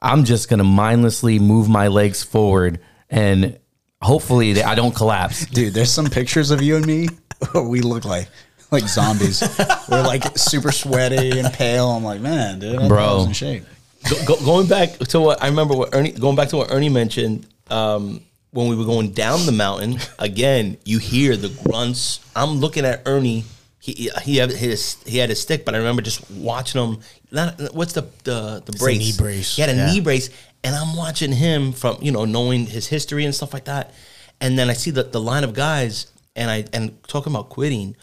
I'm just gonna mindlessly move my legs forward and hopefully that I don't collapse. Dude, there's some pictures of you and me. we look like like zombies. We're like super sweaty and pale. I'm like, man, dude, I Bro. Bro. was in shape. Go, go, going back to what I remember, what Ernie, going back to what Ernie mentioned, um, when we were going down the mountain again, you hear the grunts. I'm looking at Ernie. He he had his he had his stick, but I remember just watching him. Not, what's the the the brace? knee brace. He had a Yeah. knee brace, and I'm watching him from you know knowing his history and stuff like that. And then I see the the line of guys, and I and talking about quitting.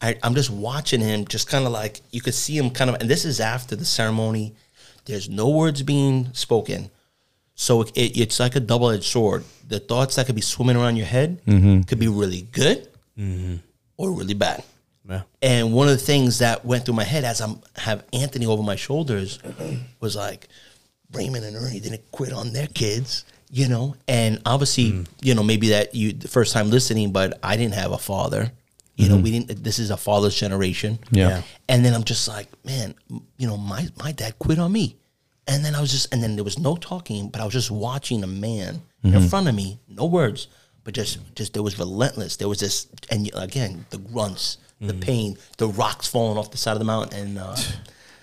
I, I'm just watching him, just kind of like you could see him kind of, and this is after the ceremony. There's no words being spoken. So it, it's like a double edged sword. The thoughts that could be swimming around your head could be really good or really bad. Yeah. And one of the things that went through my head as I'm have Anthony over my shoulders was like, Raymond and Ernie didn't quit on their kids, you know. And obviously, hmm. you know, maybe that you the first time listening, but I didn't have a father. You know, mm-hmm. we didn't. This is a father's generation. Yeah. Yeah. And then I'm just like, man, you know, my my dad quit on me. And then I was just, and then there was no talking, but I was just watching a man in mm-hmm. front of me, no words, but just, just there was relentless. There was this, and again, the grunts, the pain, the rocks falling off the side of the mountain, and uh,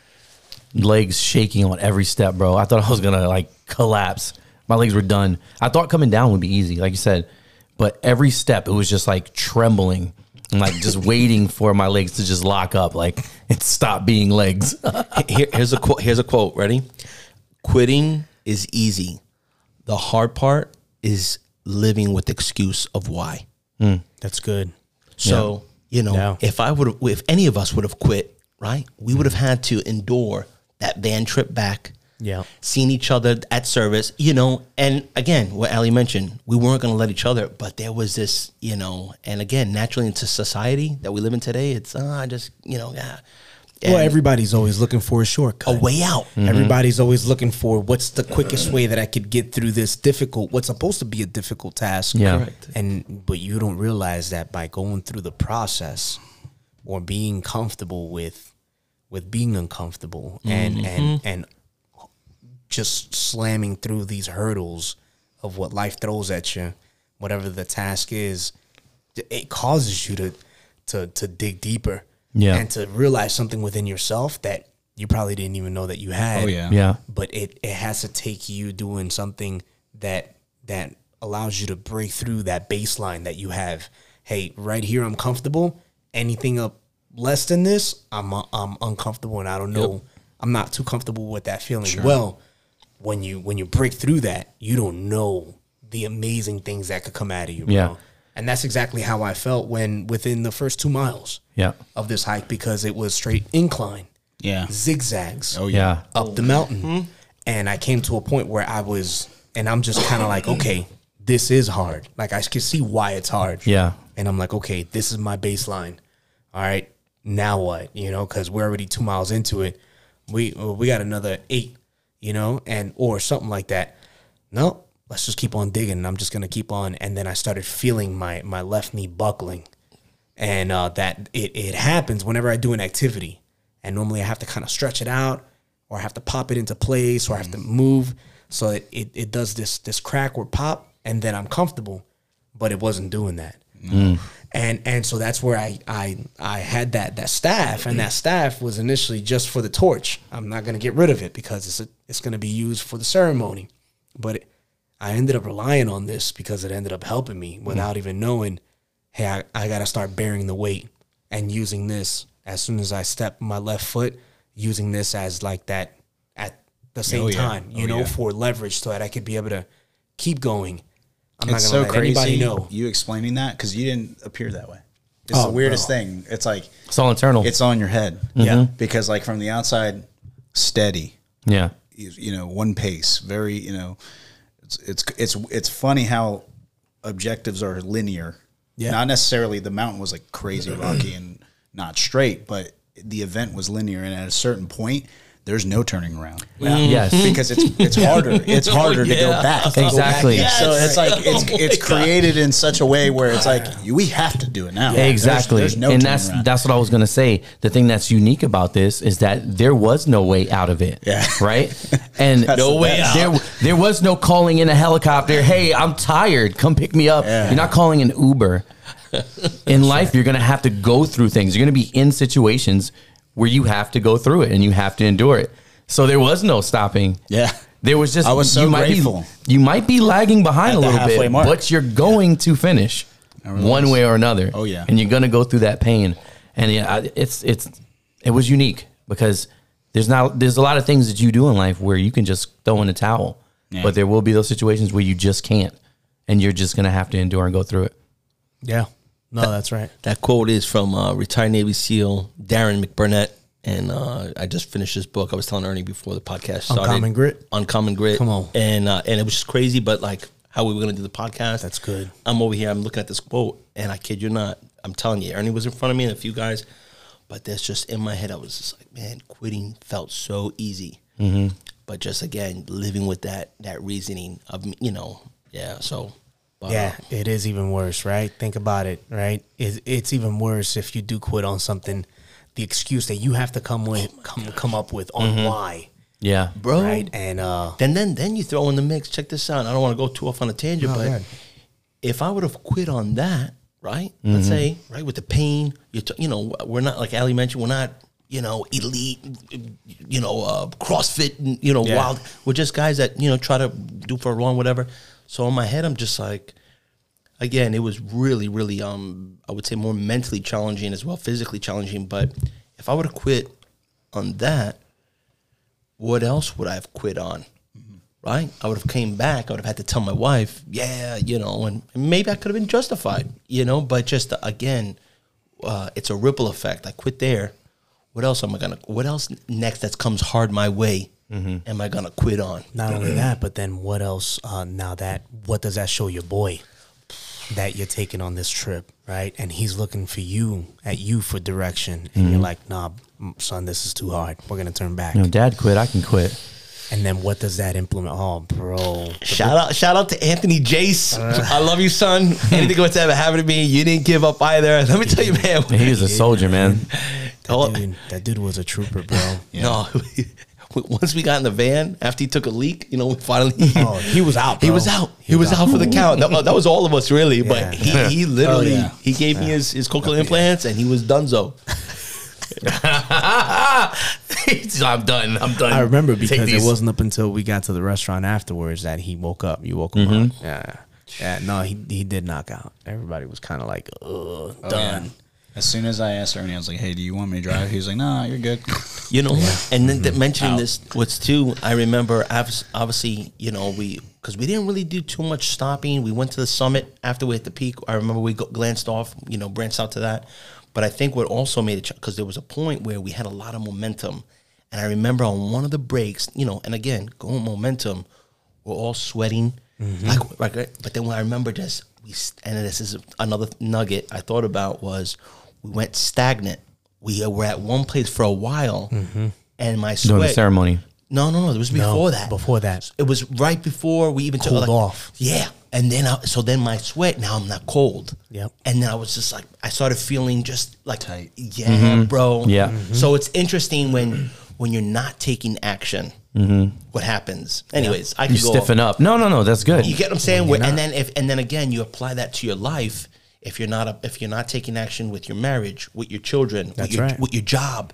legs shaking on every step, bro. I thought I was gonna like collapse. My legs were done. I thought coming down would be easy, like you said, but every step it was just like trembling and like just waiting for my legs to just lock up, like and stop being legs. Here, here's a quote. Here's a quote. Ready? Quitting is easy. The hard part is living with excuse of why. That's good. So you know, if I would, have if any of us would have quit, right, we would have had to endure that van trip back. Yeah. Seeing each other at service, you know, and again, what Ali mentioned, we weren't going to let each other, but there was this, you know, and again, naturally into society that we live in today, it's, uh, I just, you know, yeah. Well, everybody's always looking for a shortcut. a way out. Mm-hmm. Everybody's always looking for what's the quickest way that I could get through this difficult, what's supposed to be a difficult task. Yeah. Correct. And but you don't realize that by going through the process or being comfortable with with being uncomfortable and mm-hmm. and and just slamming through these hurdles of what life throws at you, whatever the task is, it causes you to to to dig deeper. Yeah. And to realize something within yourself that you probably didn't even know that you had. Oh, yeah. Yeah. But it, it has to take you doing something that that allows you to break through that baseline that you have. Hey, right here I'm comfortable. Anything up less than this, I'm uh, I'm uncomfortable and I don't know. I'm not too comfortable with that feeling. Well, when you when you break through that, you don't know the amazing things that could come out of you. bro. Yeah. And that's exactly how I felt when within the first two miles Yeah. of this hike because it was straight incline, Yeah. zigzags Oh Yeah. up the mountain. And I came to a point where I was, and I'm just kind of like, okay, this is hard. Like I can see why it's hard. Yeah. And I'm like, okay, this is my baseline. All right, now what? You know, because we're already two miles into it. We we got another eight. You know, and or something like that. No, let's just keep on digging. I'm just gonna keep on. And then I started feeling my my left knee buckling, and uh, that it it happens whenever I do an activity. And normally I have to kind of stretch it out, or I have to pop it into place, or I have to move. So it, it, it does this this crack or pop, and then I'm comfortable. But it wasn't doing that and and so that's where I I I had that that staff, and that staff was initially just for the torch. I'm not gonna get rid of it because it's a, it's gonna be used for the ceremony, but it, I ended up relying on this because it ended up helping me without even knowing. Hey, I, I got to start bearing the weight and using this as soon as I step my left foot, using this as like that at the same Oh, yeah. time, you Oh, know, yeah. for leverage so that I could be able to keep going. I'm It's not so gonna let crazy anybody know. you explaining that because you didn't appear that way. It's Oh, the weirdest bro. thing. It's like It's all internal. it's on your head. Mm-hmm. Yeah. Because like from the outside, steady. yeah. you you know one pace very you know it's it's it's it's funny how objectives are linear Yeah. not necessarily the mountain was like crazy rocky and not straight but the event was linear and at a certain point there's no turning around mm-hmm. Yes. because it's it's harder it's harder to go yeah. back Exactly. so it's like it's it's created in such a way where it's like we have to do it now There's- Exactly. there's, no and that's around. that's what I was gonna say. The thing that's unique about this is that there was no way out of it. Yeah. Right? And No way out. There there was no calling in a helicopter, hey, I'm tired, come pick me up. Yeah. You're not calling an Uber. In life, you're gonna have to go through things. You're gonna be in situations where you have to go through it and you have to endure it. So there was no stopping. Yeah. There was just I was so you might grateful. Be, you might be lagging behind At a little bit, mark. but you're going to finish one way or another. Oh, yeah. and you're gonna go through that pain. And yeah, it's it's it was unique because there's not there's a lot of things that you do in life where you can just throw in the towel, Yeah. but there will be those situations where you just can't, and you're just gonna have to endure and go through it. Yeah. No, that's right. That quote is from uh, retired Navy SEAL Darren McBurnett. And uh, I just finished this book. I was telling Ernie before the podcast started. Uncommon Grit? Uncommon Grit. Come on. And uh, and it was just crazy, but like how we were going to do the podcast. That's good. I'm over here. I'm looking at this quote, and I kid you not. I'm telling you, Ernie was in front of me and a few guys, but that's just in my head. I was just like, man, quitting felt so easy. Mm-hmm. But just again, living with that that reasoning of you know, yeah. So but, Yeah, it is even worse, right? Think about it, right? It's, it's even worse if you do quit on something. The excuse that you have to come with, come come up with on why, Yeah, bro. right? And uh, Then then then you throw in the mix. Check this out. I don't want to go too off on a tangent, No, but ahead. if I would have quit on that, right? Let's say, right, with the pain, you t- you know, we're not like Ali mentioned, we're not, you know, elite, you know, uh, CrossFit, and, you know, Yeah. wild. We're just guys that you know try to do for a run, whatever. So in my head, I'm just like, again, it was really, really, um, I would say more mentally challenging as well, physically challenging. But if I would have quit on that, what else would I have quit on? Right? I would have came back. I would have had to tell my wife, yeah, you know, and maybe I could have been justified, you know, but just again, uh, it's a ripple effect. I quit there. What what else am I gonna? What else next that comes hard my way? Mm-hmm. Am I gonna quit on? Not only that, but then what else? Uh, now that what does that show your boy that you're taking on this trip, right? And he's looking for you at you for direction, and you're mm-hmm. like, "Nah, son, this is too hard. We're gonna turn back." You know, dad quit. I can quit. And then what does that implement? Oh, bro, Shout out, shout out to Anthony Jace. Uh. I love you, son. Anything what's ever happened to me, you didn't give up either. Let me tell you, man. He was a soldier, man. that Oh. dude, that dude was a trooper, bro. No, once we got in the van after he took a leak, you know, we finally. Oh, he was out. He was out. He, was, out. for the count. That, that was all of us, really. Yeah. But he, he literally Oh, yeah. he gave me his his cochlear implants, and he was donezo. I'm done. I'm done. I remember because it wasn't up until we got to the restaurant afterwards that he woke up. You woke him Mm-hmm. up. Yeah. Yeah. No, he he did knock out. Everybody was kind of like, ugh, Oh, done. yeah. As soon as I asked Ernie, I was like, "Hey, do you want me to drive?" He was like, "No, you're good." You know, and then th- mm-hmm. mentioning Out. this, what's too, I remember obviously, you know, we, because we didn't really do too much stopping. We went to the summit after we hit the peak. I remember we go, glanced off, you know, branched out to that. But I think what also made it, because there was a point where we had a lot of momentum. And I remember on one of the breaks, you know, and again, going momentum, we're all sweating. Mm-hmm. Like, like, but then when I remember just, we, and this is another nugget I thought about was we went stagnant. We were at one place for a while, mm-hmm. and my During the sweat. ceremony. No, no, no. It was before that. before that. It was right before we even took like, off. Yeah, and then I, so then my sweat. Now I'm not cold. Yep. And then I was just like, I started feeling just like, Tight. yeah, mm-hmm. bro. Yeah. Mm-hmm. So it's interesting when when you're not taking action, mm-hmm. what happens. Anyways, I can You go stiffen up. No, no, no. That's good. you get what I'm saying? Where, and then if and then again you apply that to your life. If you're not a, if you're not taking action with your marriage, with your children, with That's your right. with your job,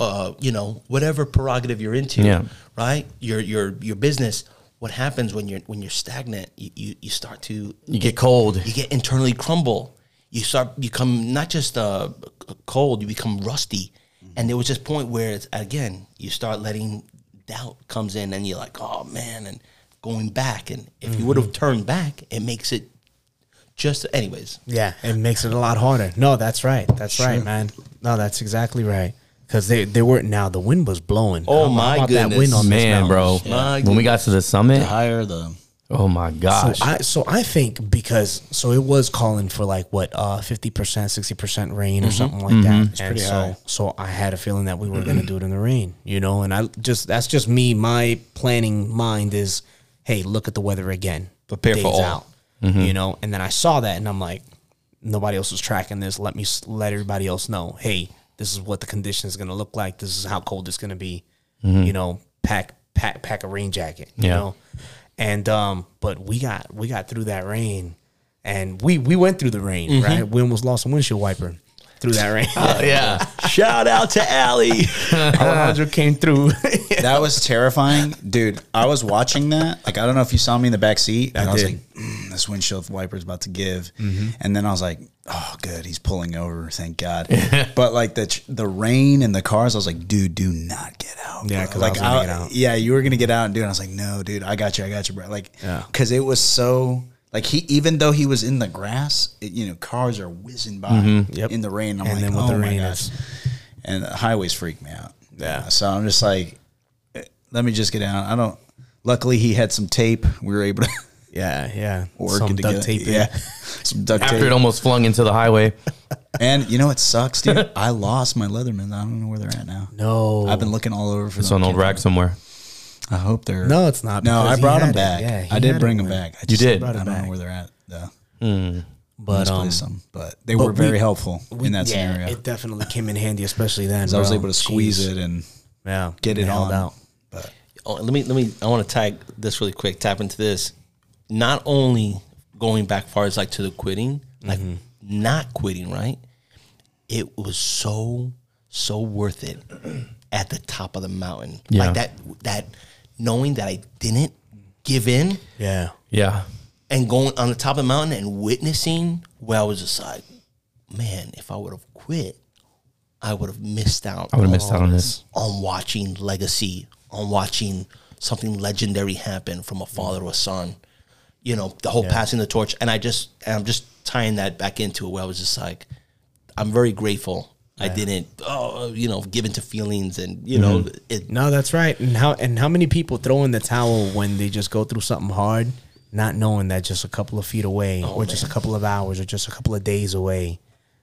uh, you know, whatever prerogative you're into, Yeah. right? Your your your business. What happens when you're when you're stagnant? You you, you start to You get cold. you get internally crumble. You start become not just uh, cold, you become rusty. And there was this point where it's again, you start letting doubt comes in, and you're like, oh man, and going back. And if you would have turned back, it makes it just, anyways. Yeah, it makes it a lot harder. No, that's right. That's right, man. No, that's exactly right. Because they, they weren't now. The wind was blowing. Oh, How- how my about that goodness. wind on this Man, bro. mountain? My When we got to the summit, The higher the oh my gosh. So I so I think because so it was calling for like what uh fifty percent, sixty percent rain or mm-hmm. something like that. Mm-hmm. And pretty so high. so I had a feeling that we were gonna mm-hmm. do it in the rain, you know, and I just that's just me. My planning mind is, hey, look at the weather again. Prepare for all. out. Mm-hmm. You know, and then I saw that and I'm like, nobody else was tracking this. Let me let everybody else know, hey, this is what the condition is gonna look like. This is how cold it's gonna be. Mm-hmm. You know, pack pack pack a rain jacket. You Yeah. know, and um, but we got we got through that rain, and we we went through the rain, mm-hmm. right? We almost lost a windshield wiper through that rain. yeah. Shout out to Ali. Alejandro came through. that was terrifying, dude. I was watching that. Like, I don't know if you saw me in the back seat. And I, was did. like, mm, "This windshield wiper's about to give," and then I was like, "Oh, good, he's pulling over. Thank God." but like the the rain and the cars, I was like, "Dude, do not get out." Yeah, bro." 'cause I like was get out. Yeah, you were gonna get out and do it. I was like, "No, dude, I got you. I got you, bro." Like, Yeah. because it was so. Like he, even though he was in the grass, it, you know, cars are whizzing by Yep. in the rain. I'm And like, then with oh the my rain, gosh. and the highways freak me out. Yeah. So I'm just like, eh, let me just get down. I don't. Luckily, he had some tape. We were able to yeah, yeah. work Some duct tape. Yeah, some duct After tape. it almost flung into the highway. and you know what sucks, dude? I lost my Leatherman. I don't know where they're at now. No, I've been looking all over for It's on old rack somewhere. Them. I hope they're. No, it's not, No, I he brought them back. Yeah, I did bring them back. I You did? I don't know where they're at though. but um, them, but they but were very we- helpful in that yeah, scenario. it definitely came in handy, especially then. 'Cause I was able to squeeze Jeez. it and Yeah, get it nailed on. out. But oh, let me let me I want to tag this really quick, tap into this. Not only going back far as like to the quitting, like not quitting, right? It was so so worth it at the top of the mountain. Yeah. Like that that knowing that I didn't give in Yeah, Yeah. and going on the top of the mountain and witnessing where I was just like, man, if I would have quit, I would have missed out. I would have missed out on this. on watching legacy, on watching something legendary happen from a father to a son. You know, the whole passing the torch, and I just, and I'm just tying that back into it. Where I was just like, I'm very grateful I didn't, oh, you know, give into feelings and you know, Mm-hmm. it, No, that's right. And how and how many people throw in the towel when they just go through something hard, not knowing that just a couple of feet away, or just a couple of hours, or just a couple of days away,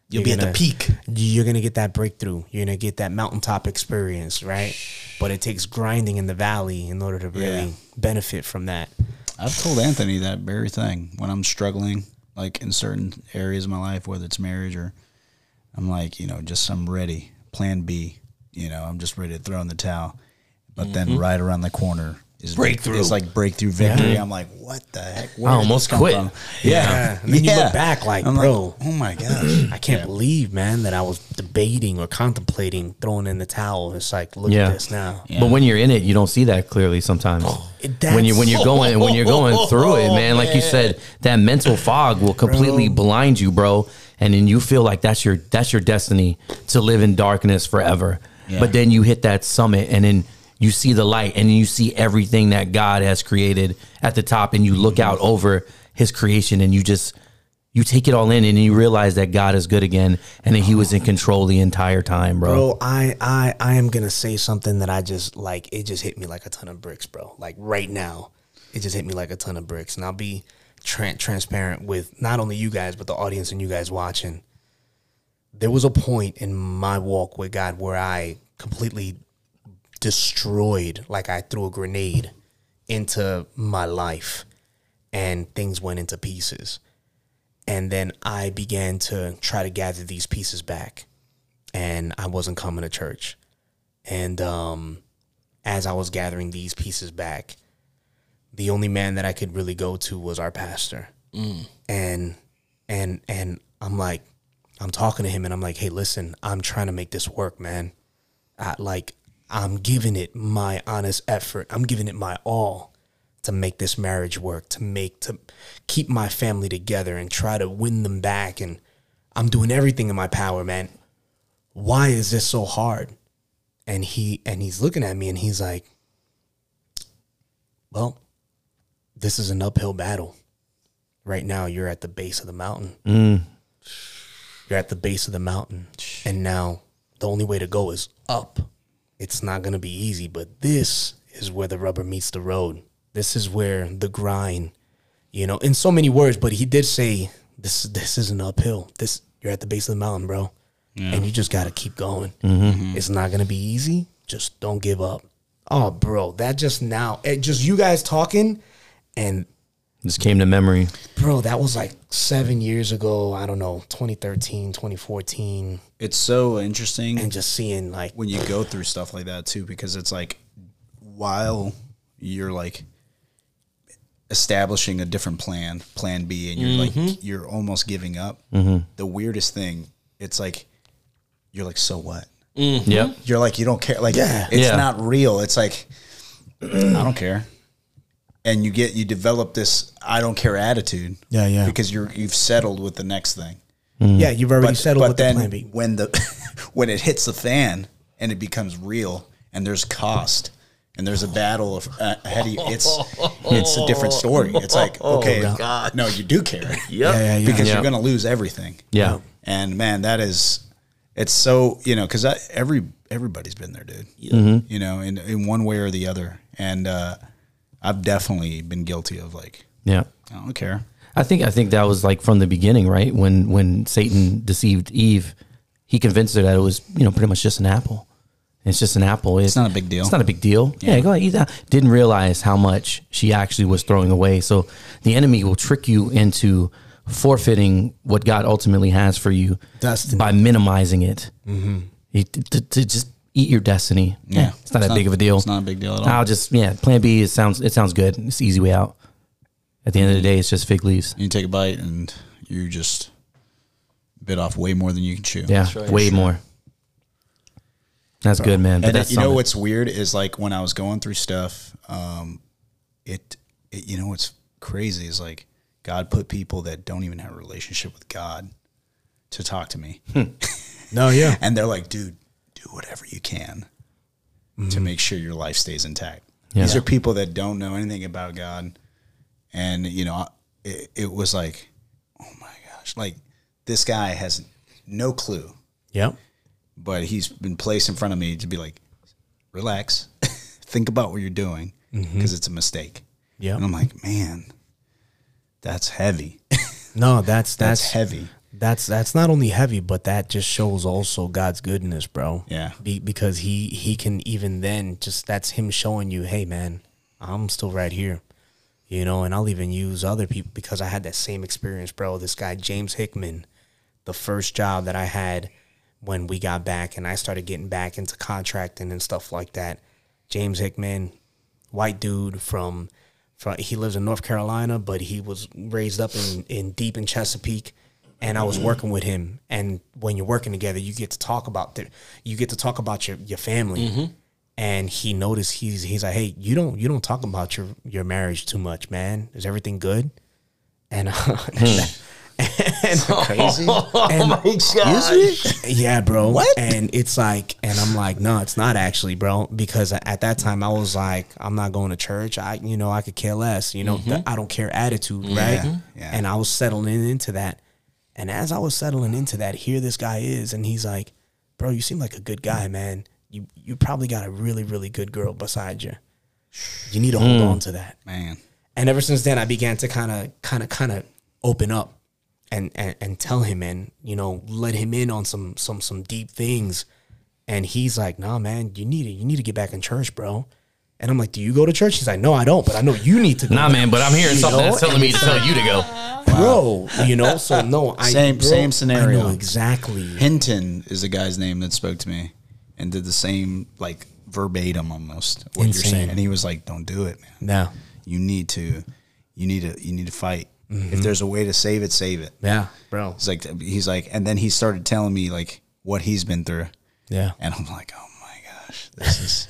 You'll you're be at the peak. You're gonna get that breakthrough. You're gonna get that mountaintop experience, right? But it takes grinding in the valley in order to really Yeah. benefit from that. I've told Anthony that very thing when I'm struggling, like in certain areas of my life, whether it's marriage or I'm like, you know, just I'm ready. Plan B. You know, I'm just ready to throw in the towel. But then mm-hmm. right around the corner is Breakthrough. It's like breakthrough victory. I'm like, what the heck? Where I did almost this quit. from? Yeah. Yeah. And then you look back like, I'm bro. oh my gosh. I can't believe, man, that I was debating or contemplating throwing in the towel. It's like, look Yeah. at this now. But when you're in it, you don't see that clearly sometimes. Oh, it- when you when you're going when you're going through it, man, like you said, that mental fog will completely blind you, bro. And then you feel like that's your that's your destiny to live in darkness forever. Yeah. But then you hit that summit and then you see the light and you see everything that God has created at the top and you look mm-hmm. out over his creation and you just you take it all in and you realize that God is good again and that he was in control the entire time, bro. Bro, I, I I am gonna say something that I just like it just hit me like a ton of bricks, bro. Like right now. It just hit me like a ton of bricks. And I'll be tran transparent with not only you guys, but the audience and you guys watching. There was a point in my walk with God where I completely destroyed, like I threw a grenade into my life and things went into pieces. And then I began to try to gather these pieces back and I wasn't coming to church. And um, as I was gathering these pieces back, the only man that I could really go to was our pastor. Mm. And and and I'm like, I'm talking to him and I'm like, hey, listen, I'm trying to make this work, man. I, like I'm giving it my honest effort. I'm giving it my all to make this marriage work, to make to keep my family together and try to win them back and I'm doing everything in my power, man. Why is this so hard? And he and he's looking at me and he's like, "Well, this is an uphill battle. Right now you're at the base of the mountain. Mm. You're at the base of the mountain. And now the only way to go is up. It's not going to be easy, but this is where the rubber meets the road. This is where the grind, you know, in so many words, but he did say this this is an uphill. This you're at the base of the mountain, bro. And you just got to keep going. Mm-hmm. Mm-hmm. It's not going to be easy. Just don't give up. Oh, bro, that just now, it just you guys talking and this came to memory. bro, that was like 7 years ago, I don't know, 2013, 2014 It's so interesting and just seeing like when you go through stuff like that too, because it's like while you're like establishing a different plan, plan B, and you're like mm-hmm. you're almost giving up. Mm-hmm. The weirdest thing, it's like you're like, so what? Mm-hmm. Yep. You're like, you don't care. Like, Yeah. it's Yeah. not real. It's like, I don't care. And you get you develop this I don't care attitude. Yeah, yeah. Because you're you've settled with the next thing. yeah, you've already settled with then the plan B. when the when it hits the fan and it becomes real and there's cost and there's a battle of, uh, ahead of you, it's it's a different story. It's like okay, God, no, you do care Yeah, yeah, yeah. because Yeah. you're going to lose everything. Yeah. And man, that is it's so you know because every everybody's been there, dude. Mm-hmm. You know, in in one way or the other, and uh, I've definitely been guilty of like Yeah. I don't care. I think I think that was like from the beginning, right? When when Satan deceived Eve, he convinced her that it was you know pretty much just an apple. It's just an apple. It's, not a big deal. It's not a big deal. Yeah, go ahead, eat that. Didn't realize how much she actually was throwing away. So the enemy will trick you into forfeiting what God ultimately has for you Destiny. by minimizing it. Mm-hmm. You- to, to just eat your destiny. Yeah. it's not It's that not- big of a deal. it's not a big deal at all. I'll just yeah. Plan B it sounds it sounds good. It's the easy way out. At the end of the day, it's just fig leaves. You take a bite and you just bit off way more than you can chew. Yeah, way more. That's good, man. But and that's it, you know what's weird is like when I was going through stuff, um, it, it you know what's crazy is like God put people that don't even have a relationship with God to talk to me, No, yeah. and they're like, "Dude, do whatever you can to make sure your life stays intact." Yeah. These are people that don't know anything about God, and you know, it, it was like, oh my gosh, like this guy has no clue Yep. but he's been placed in front of me to be like, relax, think about what you're doing mm-hmm. because it's a mistake. Yeah. and I'm like, man, that's heavy. No, that's That's that's heavy. That's that's not only heavy, but that just shows also God's goodness, bro. Yeah. Be, because he he can even then just that's him showing you, hey man, I'm still right here, you know. And I'll even use other people because I had that same experience, bro. This guy James Hickman, the first job that I had when we got back and I started getting back into contracting and stuff like that. James Hickman, white dude from from he lives in North Carolina, but he was raised up in, in deep in Chesapeake. And I was mm-hmm. working with him, and when you're working together, you get to talk about the, you get to talk about your your family. Mm-hmm. And he noticed he's he's like, hey, you don't you don't talk about your your marriage too much, man. Is everything good? And, uh, hmm. and Crazy. and oh gosh. yeah, bro. What? And it's like, and I'm like, no, it's not actually, bro. Because at that time, I was like, I'm not going to church. I, you know, I could care less. You know, the mm-hmm. I don't care attitude, right? yeah. And I was settling into that. And as I was settling into that, here this guy is, and he's like, bro, you seem like a good guy, man. You you probably got a really really good girl beside you. You need to hold hmm. on to that. Man, And ever since then, I began to kind of, kind of, kind of open up and, and and tell him and you know let him in on some some some deep things. And he's like, "Nah, man, you need to you need to get back in church, bro." And I'm like, "Do you go to church?" He's like, "No, I don't, but I know you need to." Go Nah, man, but I'm hearing You something know? that's telling me to tell you to go. bro. You know, so no, I Same- bro, same I scenario. know exactly. Hinton is the guy's name that spoke to me and did the same like verbatim almost what Insane. you're saying, and he was like, "Don't do it, man. No, You need to, you need to, you need to fight. Mm-hmm. If there's a way to save it, save it." yeah, bro. He's like, he's like, and then he started telling me like what he's been through, Yeah, and I'm like, "Oh my gosh, this is."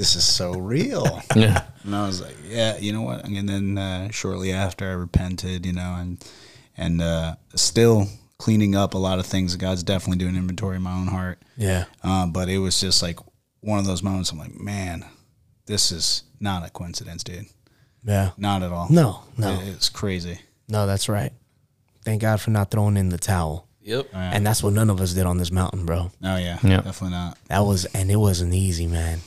This is so real, Yeah. and I was like, "Yeah, you know what?" And then uh, shortly after, I repented, you know, and and uh, still cleaning up a lot of things. God's definitely doing inventory in my own heart. yeah, Um, but it was just like one of those moments. I'm like, man, this is not a coincidence, dude. yeah. Not at all. No, no, It- it's crazy. no. That's right. Thank God for not throwing in the towel. Yep. And that's what none of us did on this mountain, bro. Oh yeah, Yeah. definitely not. That was, and it wasn't easy, man.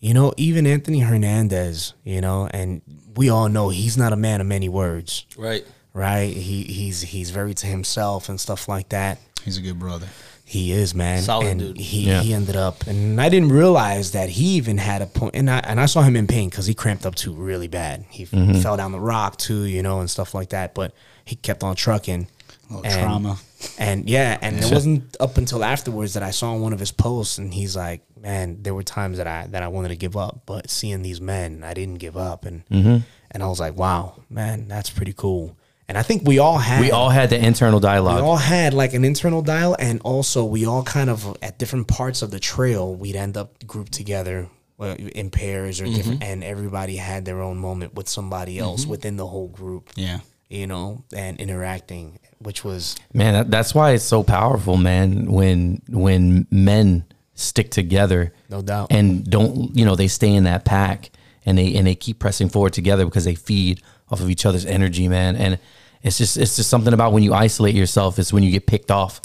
You know, even Anthony Hernandez, you know, and we all know he's not a man of many words, Right. right? He he's he's very to himself and stuff like that. He's a good brother. He is, man. Solid and dude. He Yeah. he ended up, and I didn't realize that he even had a point. And I and I saw him in pain because he cramped up too really bad. He Mm-hmm. fell down the rock too, you know, and stuff like that. But he kept on trucking. Little And- trauma. And yeah, and it wasn't up until afterwards that I saw one of his posts, and he's like, "Man, there were times that I that I wanted to give up, but seeing these men, I didn't give up." And Mm-hmm. and I was like, "Wow, man, that's pretty cool." And I think we all had We all had the internal dialogue. we all had like an internal dial, and also we all kind of at different parts of the trail, we'd end up grouped together uh, in pairs or different, and everybody had their own moment with somebody else within the whole group, Yeah. You know, and interacting, which was Man, that, that's why it's so powerful, man. When when men stick together, No doubt. and don't you know they stay in that pack and they and they keep pressing forward together because they feed off of each other's energy, man. And it's just it's just something about when you isolate yourself. It's when you get picked off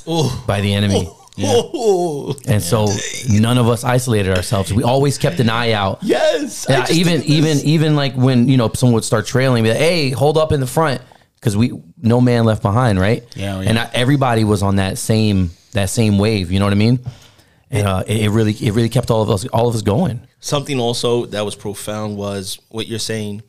by the enemy. Oh, And so none of us isolated ourselves. We always kept an eye out. yes. Yeah, even even even like when you know someone would start trailing, be like, "Hey, hold up in the front," because we no man left behind, right? Yeah, oh, yeah. And I, everybody was on that same that same wave. You know what I mean? And uh, it, it really it really kept all of us all of us going. something also that was profound was what you're saying.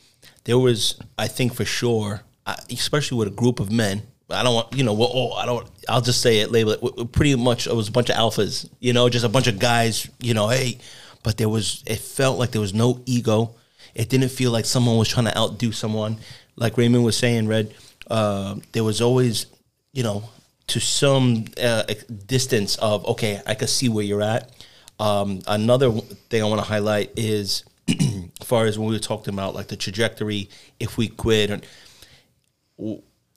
There was, I think, for sure, especially with a group of men. I don't want, you know, well, oh, I don't. I'll just say it, label it. w- w- Pretty much, it was a bunch of alphas, you know, just a bunch of guys, you know. Hey, but there was, it felt like there was no ego. It didn't feel like someone was trying to outdo someone. Like Raymond was saying, Red. Uh, there was always, you know, to some uh, distance of okay, I can see where you're at. Um, another thing I want to highlight is, as far as when we were talking about like the trajectory, if we quit, and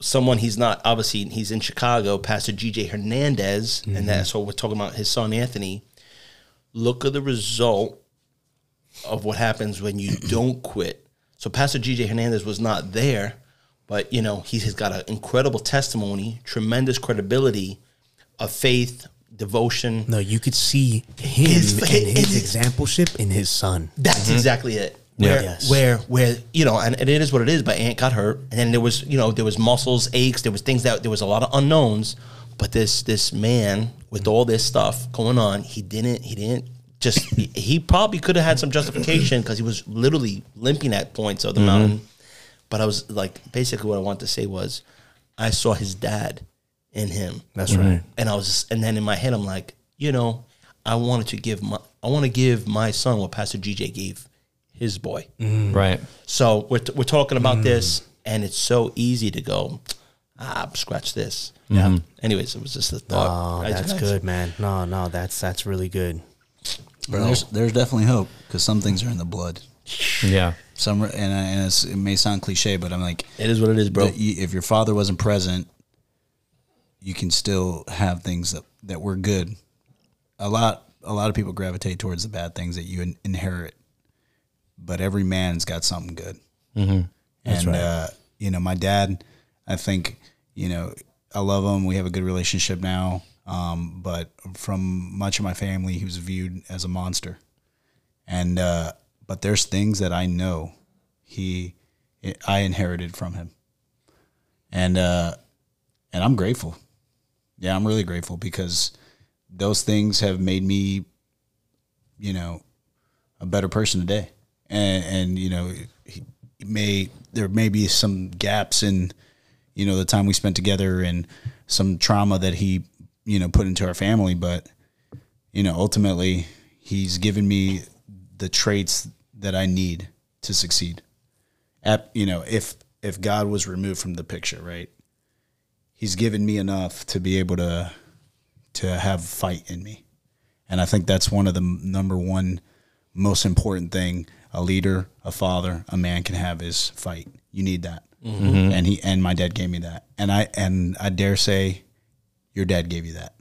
someone he's not obviously he's in Chicago, Pastor GJ Hernandez, and that's what we're talking about. His son Anthony. Look at the result of what happens when you don't quit. So Pastor GJ Hernandez was not there, but you know he has got an incredible testimony, tremendous credibility of faith, devotion. No, you could see him His- and his- his exampleship in his son. That's mm-hmm. exactly it. Where, Yes. where, where, you know, and, and it is what it is. But Aunt got hurt, and then there was, you know, there was muscles aches. There was things that there was a lot of unknowns. But this this man with all this stuff going on, he didn't, he didn't just. he, he probably could have had some justification because he was literally limping at points of the mm-hmm. mountain. But I was like, basically, what I wanted to say was, I saw his dad in him. That's right. And I was, just, and then in my head, I'm like, you know, I wanted to give my, I want to give my son what Pastor GJ gave his boy. Mm. Right. So we're, t- we're talking about mm. this, and it's so easy to go, ah, scratch this. Yeah. Anyways, it was just a thought. Oh, that's I- good, man. No, no, that's that's really good. There's there's definitely hope because some things are in the blood. Yeah. Some and, and it's, it may sound cliche, but I'm like, It is what it is, bro. you- if your father wasn't present, you can still have things that, that were good. A lot a lot of people gravitate towards the bad things that you in, inherit, but every man's got something good. Mm-hmm. and uh, you know, my dad, I think you know, I love him. We have a good relationship now. Um, but from much of my family, he was viewed as a monster. And uh, but there's things that I know he I inherited from him, and uh, and I'm grateful. Yeah, I'm really grateful because those things have made me, you know, a better person today. And and you know, he may there may be some gaps in, you know, the time we spent together and some trauma that he, you know, put into our family, but you know, ultimately he's given me the traits that I need to succeed. At you know, if if God was removed from the picture, right? He's given me enough to be able to to have fight in me. And I think that's one of the number one most important thing a leader, a father, a man can have is fight. You need that. Mm-hmm. And he and my dad gave me that. And I and I dare say your dad gave you that.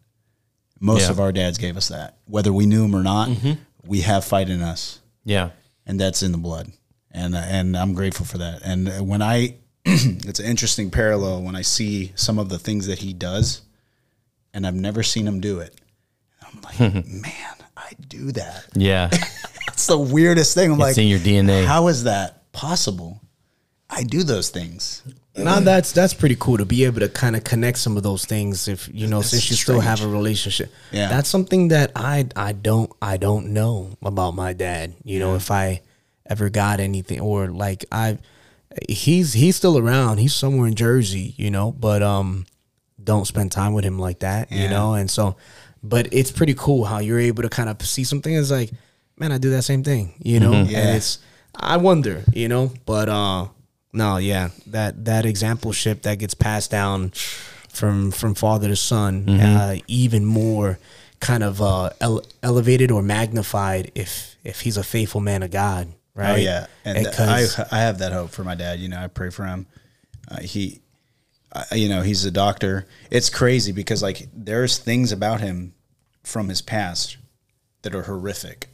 Most Yeah. of our dads gave us that. Whether we knew him or not, mm-hmm. we have fight in us Yeah. and that's in the blood. And uh, and I'm grateful for that. And uh, when I, it's an interesting parallel when I see some of the things that he does, and I've never seen him do it. I'm like, man, I do that. Yeah. it's the weirdest thing. I'm like, in your DNA. How is that possible? I do those things. Now that's that's pretty cool to be able to kind of connect some of those things. If you know, since you still have a relationship, Yeah. that's something that I I don't I don't know about my dad. You know, if I ever got anything or like I, he's he's still around. He's somewhere in Jersey. You know, but um, don't spend time with him like that. You know, and so, but it's pretty cool how you're able to kind of see something. It's like, man, I do that same thing. You know, Yeah. and it's I wonder. You know, but uh. No, yeah, that that exampleship that gets passed down from from father to son, uh, even more kind of uh, ele- elevated or magnified if if he's a faithful man of God, right? Oh yeah, and And I I have that hope for my dad. You know, I pray for him. Uh, he, I, you know, he's a doctor. It's crazy because like there's things about him from his past that are horrific.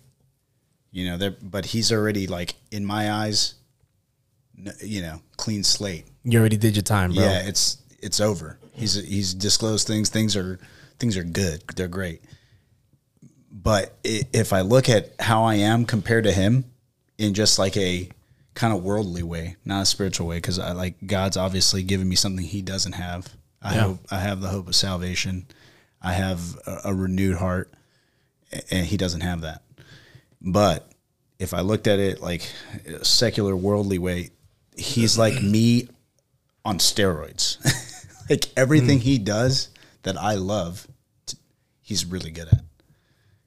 You know, there, but he's already like in my eyes, you know, clean slate. you already did your time, bro. Yeah, it's it's over. He's he's disclosed things. Things are things are good. They're great. But if I look at how I am compared to him, in just like a kind of worldly way, not a spiritual way, because I like God's obviously given me something He doesn't have. I Yeah. hope I have the hope of salvation. I have a, a renewed heart, and He doesn't have that. But if I looked at it like a secular worldly way, he's like me on steroids. like everything hmm. he does that I love, t- he's really good at.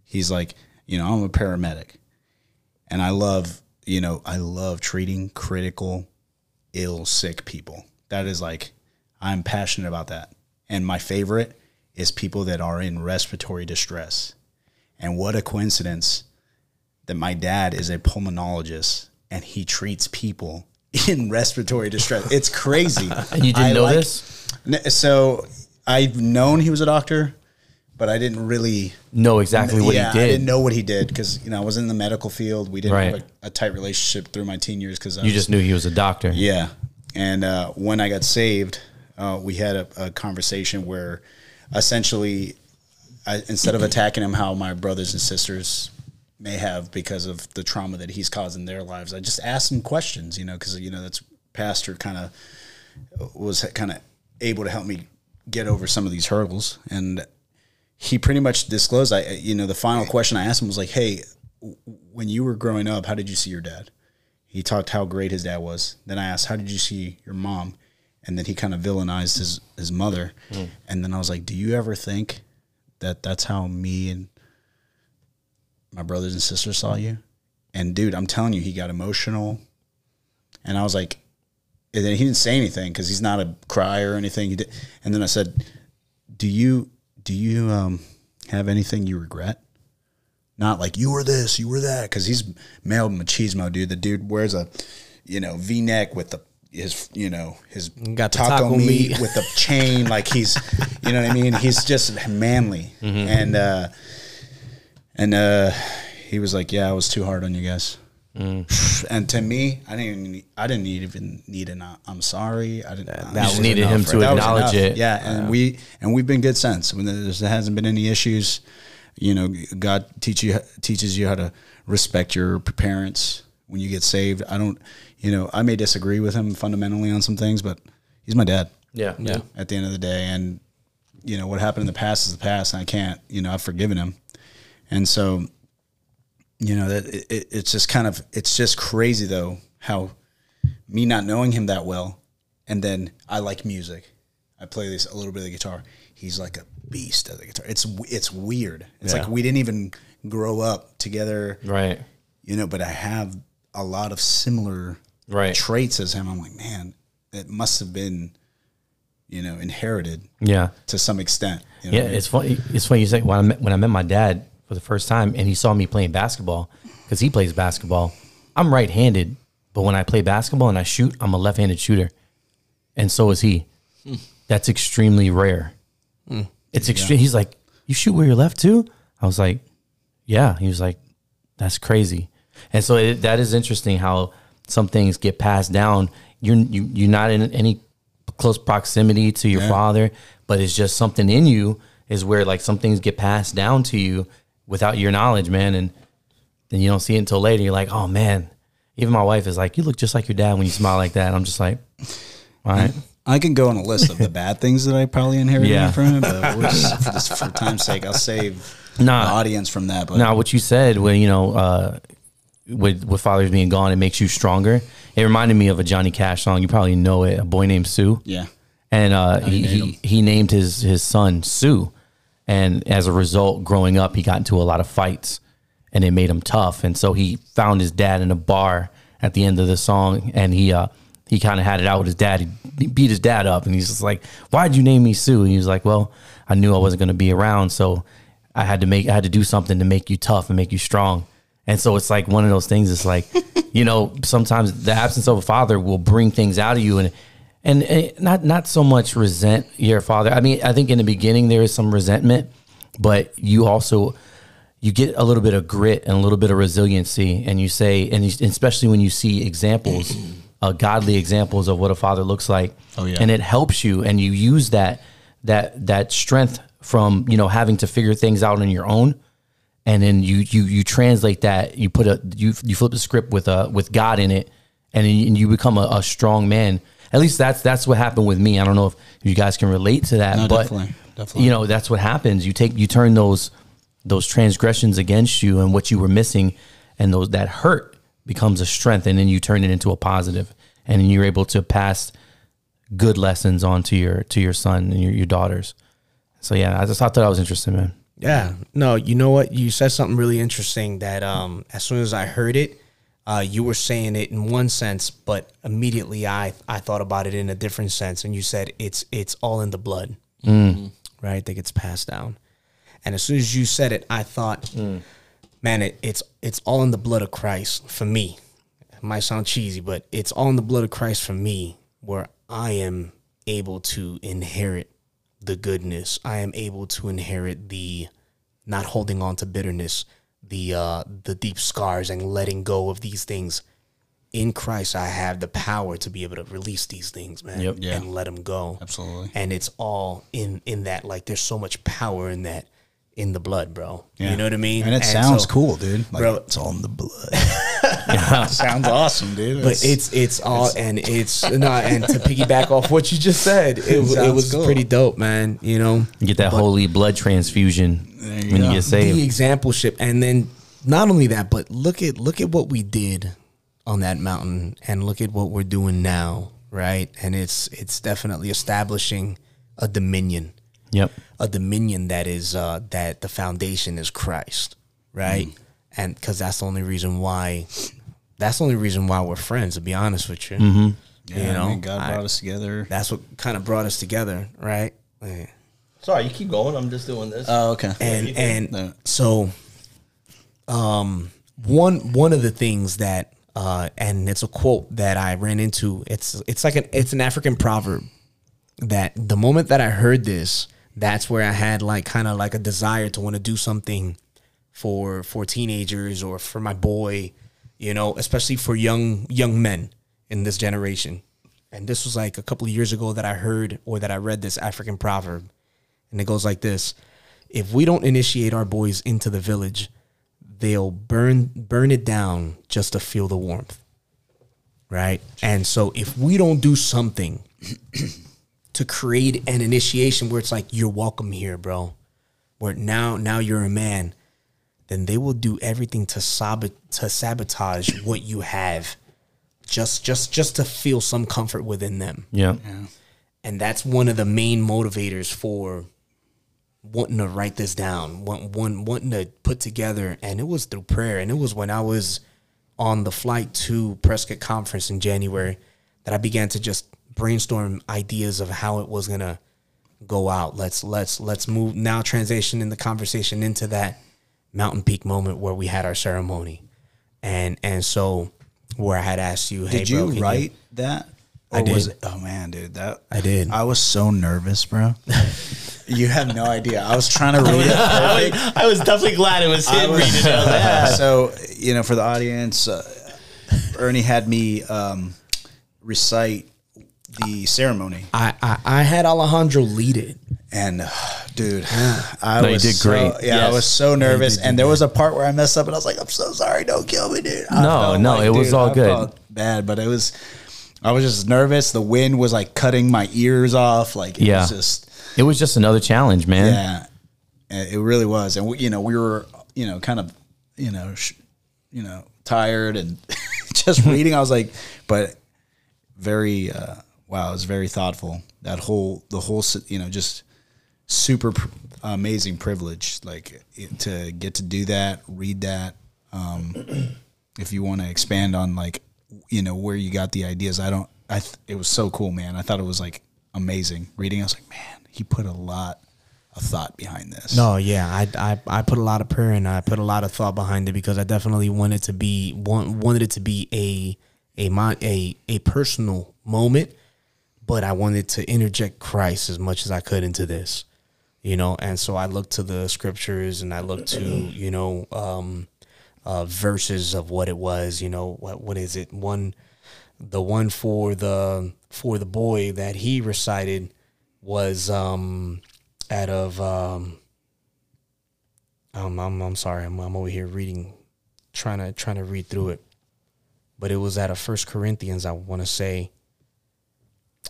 He's like, you know, I'm a paramedic and I love, you know, I love treating critical, ill, sick people. That is like, I'm passionate about that. And my favorite is people that are in respiratory distress. And what a coincidence that my dad is a pulmonologist and he treats people in respiratory distress. It's crazy. And you didn't I know like- this? So I've known he was a doctor, but I didn't really Know exactly what yeah, he did. I didn't know what he did because you know I was in the medical field. We didn't Right. have a, a tight relationship through my teen years because You just knew he was a doctor. yeah. And uh, when I got saved, uh, we had a, a conversation where essentially I, instead of attacking him how my brothers and sisters may have because of the trauma that he's caused in their lives, I just asked him questions, you know, because you know that's pastor kind of was kind of able to help me get over some of these hurdles, and he pretty much disclosed. I, you know, the final question I asked him was like, "Hey, w- when you were growing up, how did you see your dad?" He talked how great his dad was. Then I asked, "How did you see your mom?" And then he kind of villainized his his mother. Hmm. And then I was like, "Do you ever think that that's how me and my brothers and sisters saw you?" And dude, I'm telling you, he got emotional. And I was like, and then he didn't say anything because he's not a crier or anything. He did, and then I said, "Do you do you um, have anything you regret?" Not like you were this, you were that, because he's male machismo, dude. The dude wears a, you know, V neck with the his, you know, his Got taco, taco meat, meat. with the chain, like he's, you know what I mean. He's just manly, and uh, and uh, he was like, "Yeah, I was too hard on you guys." And to me, I didn't. Even, need- I didn't even need an uh, "I'm sorry." I didn't. that You was just needed him to right? That acknowledge it. Yeah, and we and we've been good since. When there's, there hasn't been any issues, you know, God teach you teaches you how to respect your parents when you get saved. I don't, you know, I may disagree with him fundamentally on some things, but he's my dad Yeah, yeah. at the end of the day. And you know what happened in the past is the past, and I can't. You know, I've forgiven him, and so you know that it, it, it's just kind of it's just crazy though how me not knowing him that well, and then I like music. I play this a little bit of the guitar. He's like a beast at the guitar. It's it's weird. It's Yeah. like we didn't even grow up together, Right. you know. But I have a lot of similar Right. traits as him. I'm like, man, it must have been, you know, inherited Yeah. to some extent. You know Yeah, what I mean? it's funny. It's funny you say when I met, when I met my dad for the first time, and he saw me playing basketball because he plays basketball. I'm right-handed, but when I play basketball and I shoot, I'm a left-handed shooter, and so is he. That's extremely rare. Hmm. It's extreme. He's like, "You shoot where you're left too?" I was like, "Yeah." He was like, "That's crazy." And so it, that is interesting how some things get passed down. You're you, you're not in any close proximity to your Yeah. father, but it's just something in you is where like some things get passed down to you without your knowledge, man. And then you don't see it until later. You're like, oh man. Even my wife is like, you look just like your dad when you smile like that. I'm just like, all right. I can go on a list of the bad things that I probably inherited Yeah. from him, but we're just, for, for time's sake, I'll save Nah. the audience from that. But Now, what you said when you know, uh, with with fathers being gone, it makes you stronger. It reminded me of a Johnny Cash song. You probably know it. A boy named Sue. yeah, and uh, he, he he named his his son Sue, and as a result, growing up, he got into a lot of fights, and it made him tough. And so he found his dad in a bar at the end of the song, and he uh he kind of had it out with his dad. He- beat his dad up, and he's just like, "Why'd you name me Sue?" And he was like, "Well, I knew I wasn't going to be around, so I had to make I had to do something to make you tough and make you strong." And so it's like one of those things. It's like, you know, sometimes the absence of a father will bring things out of you, and and eh, not not so much resent your father. I mean, I think in the beginning there is some resentment, but you also you get a little bit of grit and a little bit of resiliency, and you say, and you, especially when you see examples, uh, godly examples of what a father looks like, Oh, yeah. and it helps you, and you use that that that strength from you know having to figure things out on your own and then you you you translate that you put a you you flip the script with a with God in it and then you, and you become a, a strong man at least that's that's what happened with me I don't know if you guys can relate to that No, but definitely, definitely. you know that's what happens you take you turn those those transgressions against you and what you were missing and those that hurt becomes a strength and then you turn it into a positive and then you're able to pass good lessons on to your to your son and your, your daughters so yeah I just thought that was interesting man Yeah. No, you know what? You said something really interesting that um as soon as I heard it, uh you were saying it in one sense, but immediately I I thought about it in a different sense and you said it's it's all in the blood. Right? That gets passed down. And as soon as you said it, I thought, man, it, it's it's all in the blood of Christ for me. It might sound cheesy, but it's all in the blood of Christ for me where I am able to inherit the goodness. I am able to inherit the not holding on to bitterness, the uh the deep scars and letting go of these things. In Christ, I have the power to be able to release these things, man, Yep. Yeah. and let them go. Absolutely. And it's all in in that. Like, there's so much power in that in the blood, bro. Yeah. You know what I mean? And it sounds so- cool, dude. Like, Bro- it's on the blood. sounds awesome, dude. But it's it's all and it's no and to piggyback off what you just said, it, it Sounds was cool. pretty dope, man. You know, You get that holy blood transfusion you when go. you get saved. the exampleship, and then not only that, but look at look at what we did on that mountain, and look at what we're doing now, right? And it's it's definitely establishing a dominion, Yep. a dominion that is uh, that the foundation is Christ, right? Mm. And because that's the only reason why. That's the only reason why we're friends, to be honest with you. Mm-hmm. yeah, you know, I mean, God I- brought us together. That's what kind of brought us together, right? Yeah. Sorry, you keep going. I'm just doing this. Oh, okay. and and No. so um one one of the things that uh and it's a quote that I ran into it's it's like an it's an African proverb that the moment that I heard this that's where I had like kind of like a desire to want to do something for for teenagers or for my boy you know especially for young young men in this generation. And this was like a couple of years ago that I heard or that I read this African proverb. And it goes like this if we don't initiate our boys into the village they'll burn burn it down just to feel the warmth. Right? And so if we don't do something to create an initiation where it's like you're welcome here bro. Where now now you're a man then they will do everything to sabot to sabotage what you have just just just to feel some comfort within them. Yep. and that's one of the main motivators for wanting to write this down want, want, wanting to put together. And it was through prayer. And it was when i was on the flight to prescott conference in january that i began to just brainstorm ideas of how it was going to go out let's let's let's move now transition in the conversation into that mountain peak moment where we had our ceremony and and so where i had asked you hey Did bro, you write that? I Or was did. it- oh man, dude, that I did. I was so nervous, bro. you have no idea. I was trying to read it. I, was, I was definitely glad it was him was- reading it. I was like, ah. so you know, for the audience, uh, Ernie had me um, recite the ceremony, I, I i had alejandro lead it and uh, dude, I No, was did so- great. yeah, I was so nervous, and there was a part where I messed up, and I was like, "I'm so sorry, don't kill me, dude." I No, felt no, it was all I good. Bad, but it was. I was just nervous. The wind was like cutting my ears off. Like it Yeah. was just. It was just another challenge, man. Yeah, it really was, and we, you know we were you know kind of you know sh- you know tired and just reading. I was like, but very uh, wow, it was very thoughtful. That whole the whole you know just super pr- amazing privilege like it- to get to do that, read that. Um, if you want to expand on like you know where you got the ideas, I don't. I th- it was so cool, man. I thought it was like amazing reading. I was like, man, he put a lot of thought behind this. No, yeah, I, I I put a lot of prayer and I put a lot of thought behind it because I definitely wanted to be want, wanted it to be a a a a personal moment, but I wanted to interject Christ as much as I could into this, you know. And so I looked to the scriptures and I looked to you know um, uh, verses of what it was. You know what what is it one the one for the for the boy that he recited was um out of um um I'm I'm sorry I'm I'm over here reading trying to trying to read through it but it was out of First Corinthians I want to say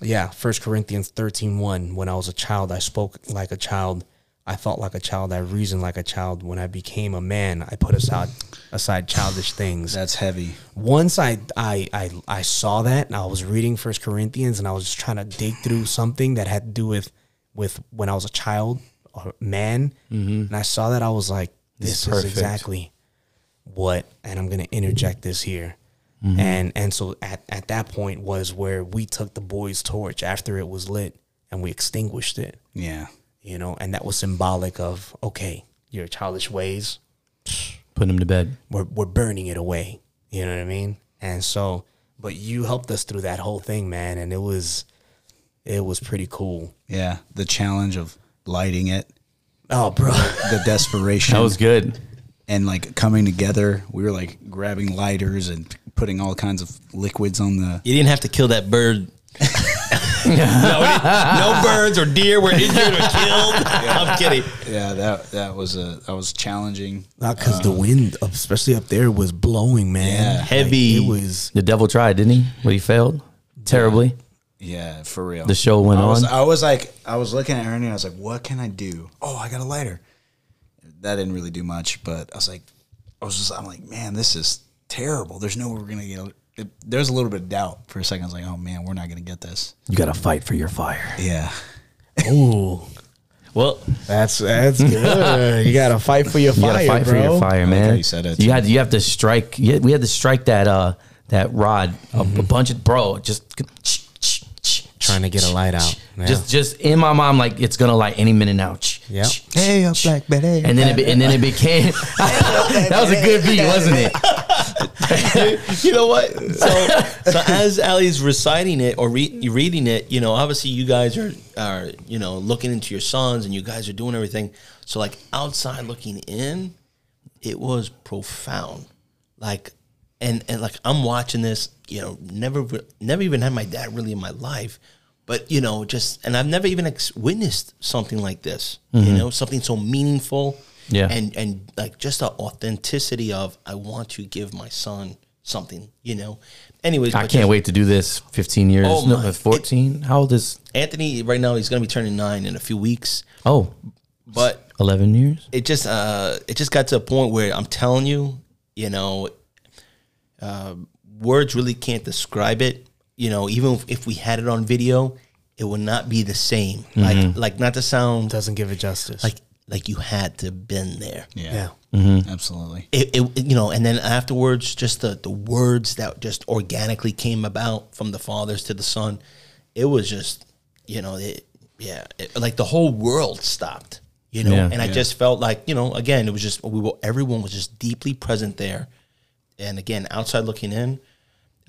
yeah First Corinthians 13 1 when I was a child I spoke like a child. I thought like a child. I reasoned like a child. When I became a man I put aside aside childish things. That's heavy. once I, I I I saw that and I was reading First Corinthians and I was just trying to dig through something that had to do with with when I was a child or man mm-hmm. and I saw that I was like this, is is, exactly what and I'm gonna interject this here Mm-hmm. and and so at, at that point was where we took the boys torch after it was lit and we extinguished it Yeah. you know and that was symbolic of okay your childish ways Putting him to bed. we're we're burning it away. You know what I mean? And so, but you helped us through that whole thing, man, and it was it was pretty cool. Yeah. The challenge of lighting it, Oh, bro. the desperation. That was good. and like coming together. We were like grabbing lighters and putting all kinds of liquids on the. You didn't have to kill that bird. no, no birds or deer were injured or killed. I'm kidding. Yeah, that that was a that was challenging. Not because the um, wind, especially up there, was blowing, man. Yeah. Like, Heavy. it was. The devil tried, didn't he? But he failed terribly. Yeah, for real. The show went I was, on. I was like, I was looking at Ernie. I was like, what can I do? Oh, I got a lighter. That didn't really do much, but I was like, I was just, I'm like, man, this is terrible. There's no way we're gonna get. It, there's a little bit of doubt for a second. I was like, oh man, we're not gonna get this. You got to fight for your fire. Yeah. Ooh, Well, that's that's good. you gotta fight for your You got fire, to fight bro. for your fire, man. how you said it, You had you have to strike. You had, we had to strike that uh that rod a, a bunch of bro. Just Trying to get a light out. Yeah. Just just in my mind, like it's gonna light any minute now. Yeah. Hey, up black Betty. And then it be, and then it became that was a good beat, wasn't it? you know what? So, so as Ali's reciting it or re- reading it, you know, obviously you guys are are you know looking into your sons and you guys are doing everything. So like outside looking in, it was profound. Like, and and like I'm watching this, you know, never never even had my dad really in my life, but you know, just and I've never even ex- witnessed something like this. You mm-hmm. know, something so meaningful. Yeah. And and like just the authenticity of I want to give my son something. You know. Anyways, I can't just- wait to do this. Fifteen years, Oh no, my- fourteen. How old is? Anthony right now he's gonna be turning nine in a few weeks, Oh, but 11 years. it just uh it just got to a point where I'm telling you, you know, uh, words really can't describe it. You know, even if, if we had it on video, it would not be the same. Mm-hmm. Like like not to sound doesn't give it justice. like like you had to been there. yeah, yeah. Mm-hmm. Mm-hmm. absolutely. It, it you know, and then afterwards, just the the words that just organically came about from the fathers to the son, it was just you know it yeah it, like the whole world stopped. You know, Yeah. and I just felt like you know again it was just we were everyone was just deeply present there, and again outside looking in,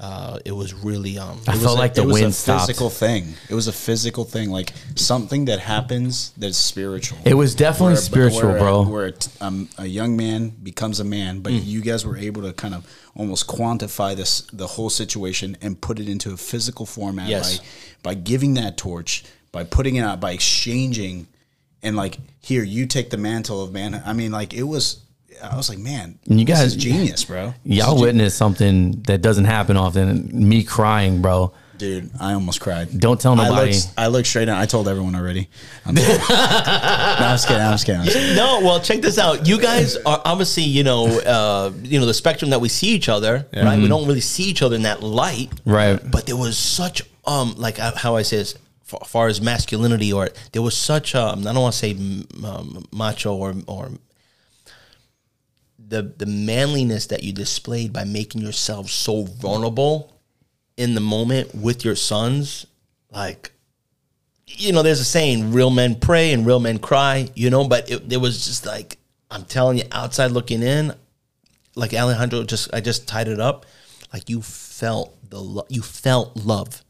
uh, it was really um I it was felt a- like the it was wind a stopped. physical thing. It was a physical thing, like something that happens that's spiritual. It was definitely Where spiritual, where bro. Where a, um, a young man becomes a man, but you guys were able to kind of almost quantify this the whole situation and put it into a physical format Yes. by by giving that torch, by putting it out, by exchanging, and like here you take the mantle of man. I mean, like it was. I was like, man, And you this guys- is genius, bro. This Y'all witnessed something that doesn't happen often. Me crying, bro. Dude, I almost cried. Don't tell I nobody. looked, I looked straight at. I told everyone already. I'm kidding. no, I'm just kidding. I'm just kidding. I'm just kidding. No, well, check this out. You guys are obviously, you know, uh, you know, the spectrum that we see each other, right? We don't really see each other in that light, Right. But there was such, um, like uh, how I say this, fa- as far as masculinity, or there was such, um, I don't want to say um, macho or or the the manliness that you displayed by making yourself so vulnerable in the moment with your sons, like you know, there's a saying, real men pray and real men cry, you know, but it, it was just like, I'm telling you, outside looking in, like Alejandro just, I just tied it up. Like you felt the, lo- you felt love.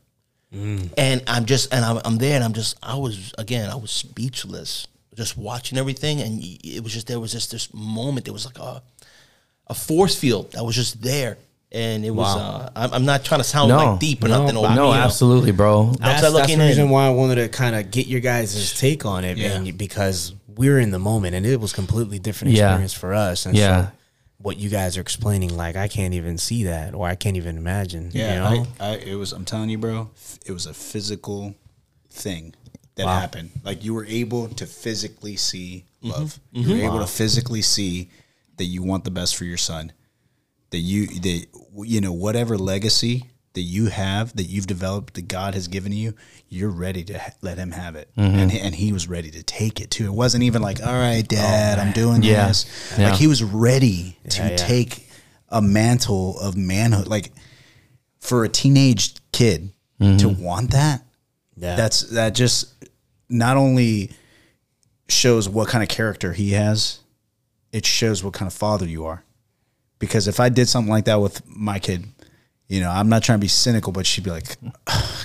Mm. And I'm just, and I'm, I'm there and I'm just, I was, again, I was speechless just watching everything. And it was just, there was just this moment, there was like a, a force field that was just there. And it was, uh, I'm, I'm not trying to sound No, like deep or no, nothing. or, No, you know, absolutely, bro. That's, that's the reason in. why I wanted to kind of get your guys' take on it, Yeah. man, because we're in the moment and it was completely different Yeah. experience for us. And Yeah. so what you guys are explaining, like I can't even see that or I can't even imagine. Yeah, you know? I, I, it was. I'm telling you, bro. It was a physical thing that Wow. happened. Like you were able to physically see Mm-hmm. love. You were able to physically see that you want the best for your son. That you that you know whatever legacy that you have that you've developed that God has given you, you're ready to ha- let him have it, Mm-hmm. and he- and he was ready to take it too. It wasn't even like, all right, Dad, I'm doing Yeah. this. Yeah. Like he was ready to Yeah, take a mantle of manhood, like for a teenage kid to want that. Yeah. That's that just not only shows what kind of character he has, it shows what kind of father you are. Because if I did something like that with my kid, you know, I'm not trying to be cynical, but she'd be like,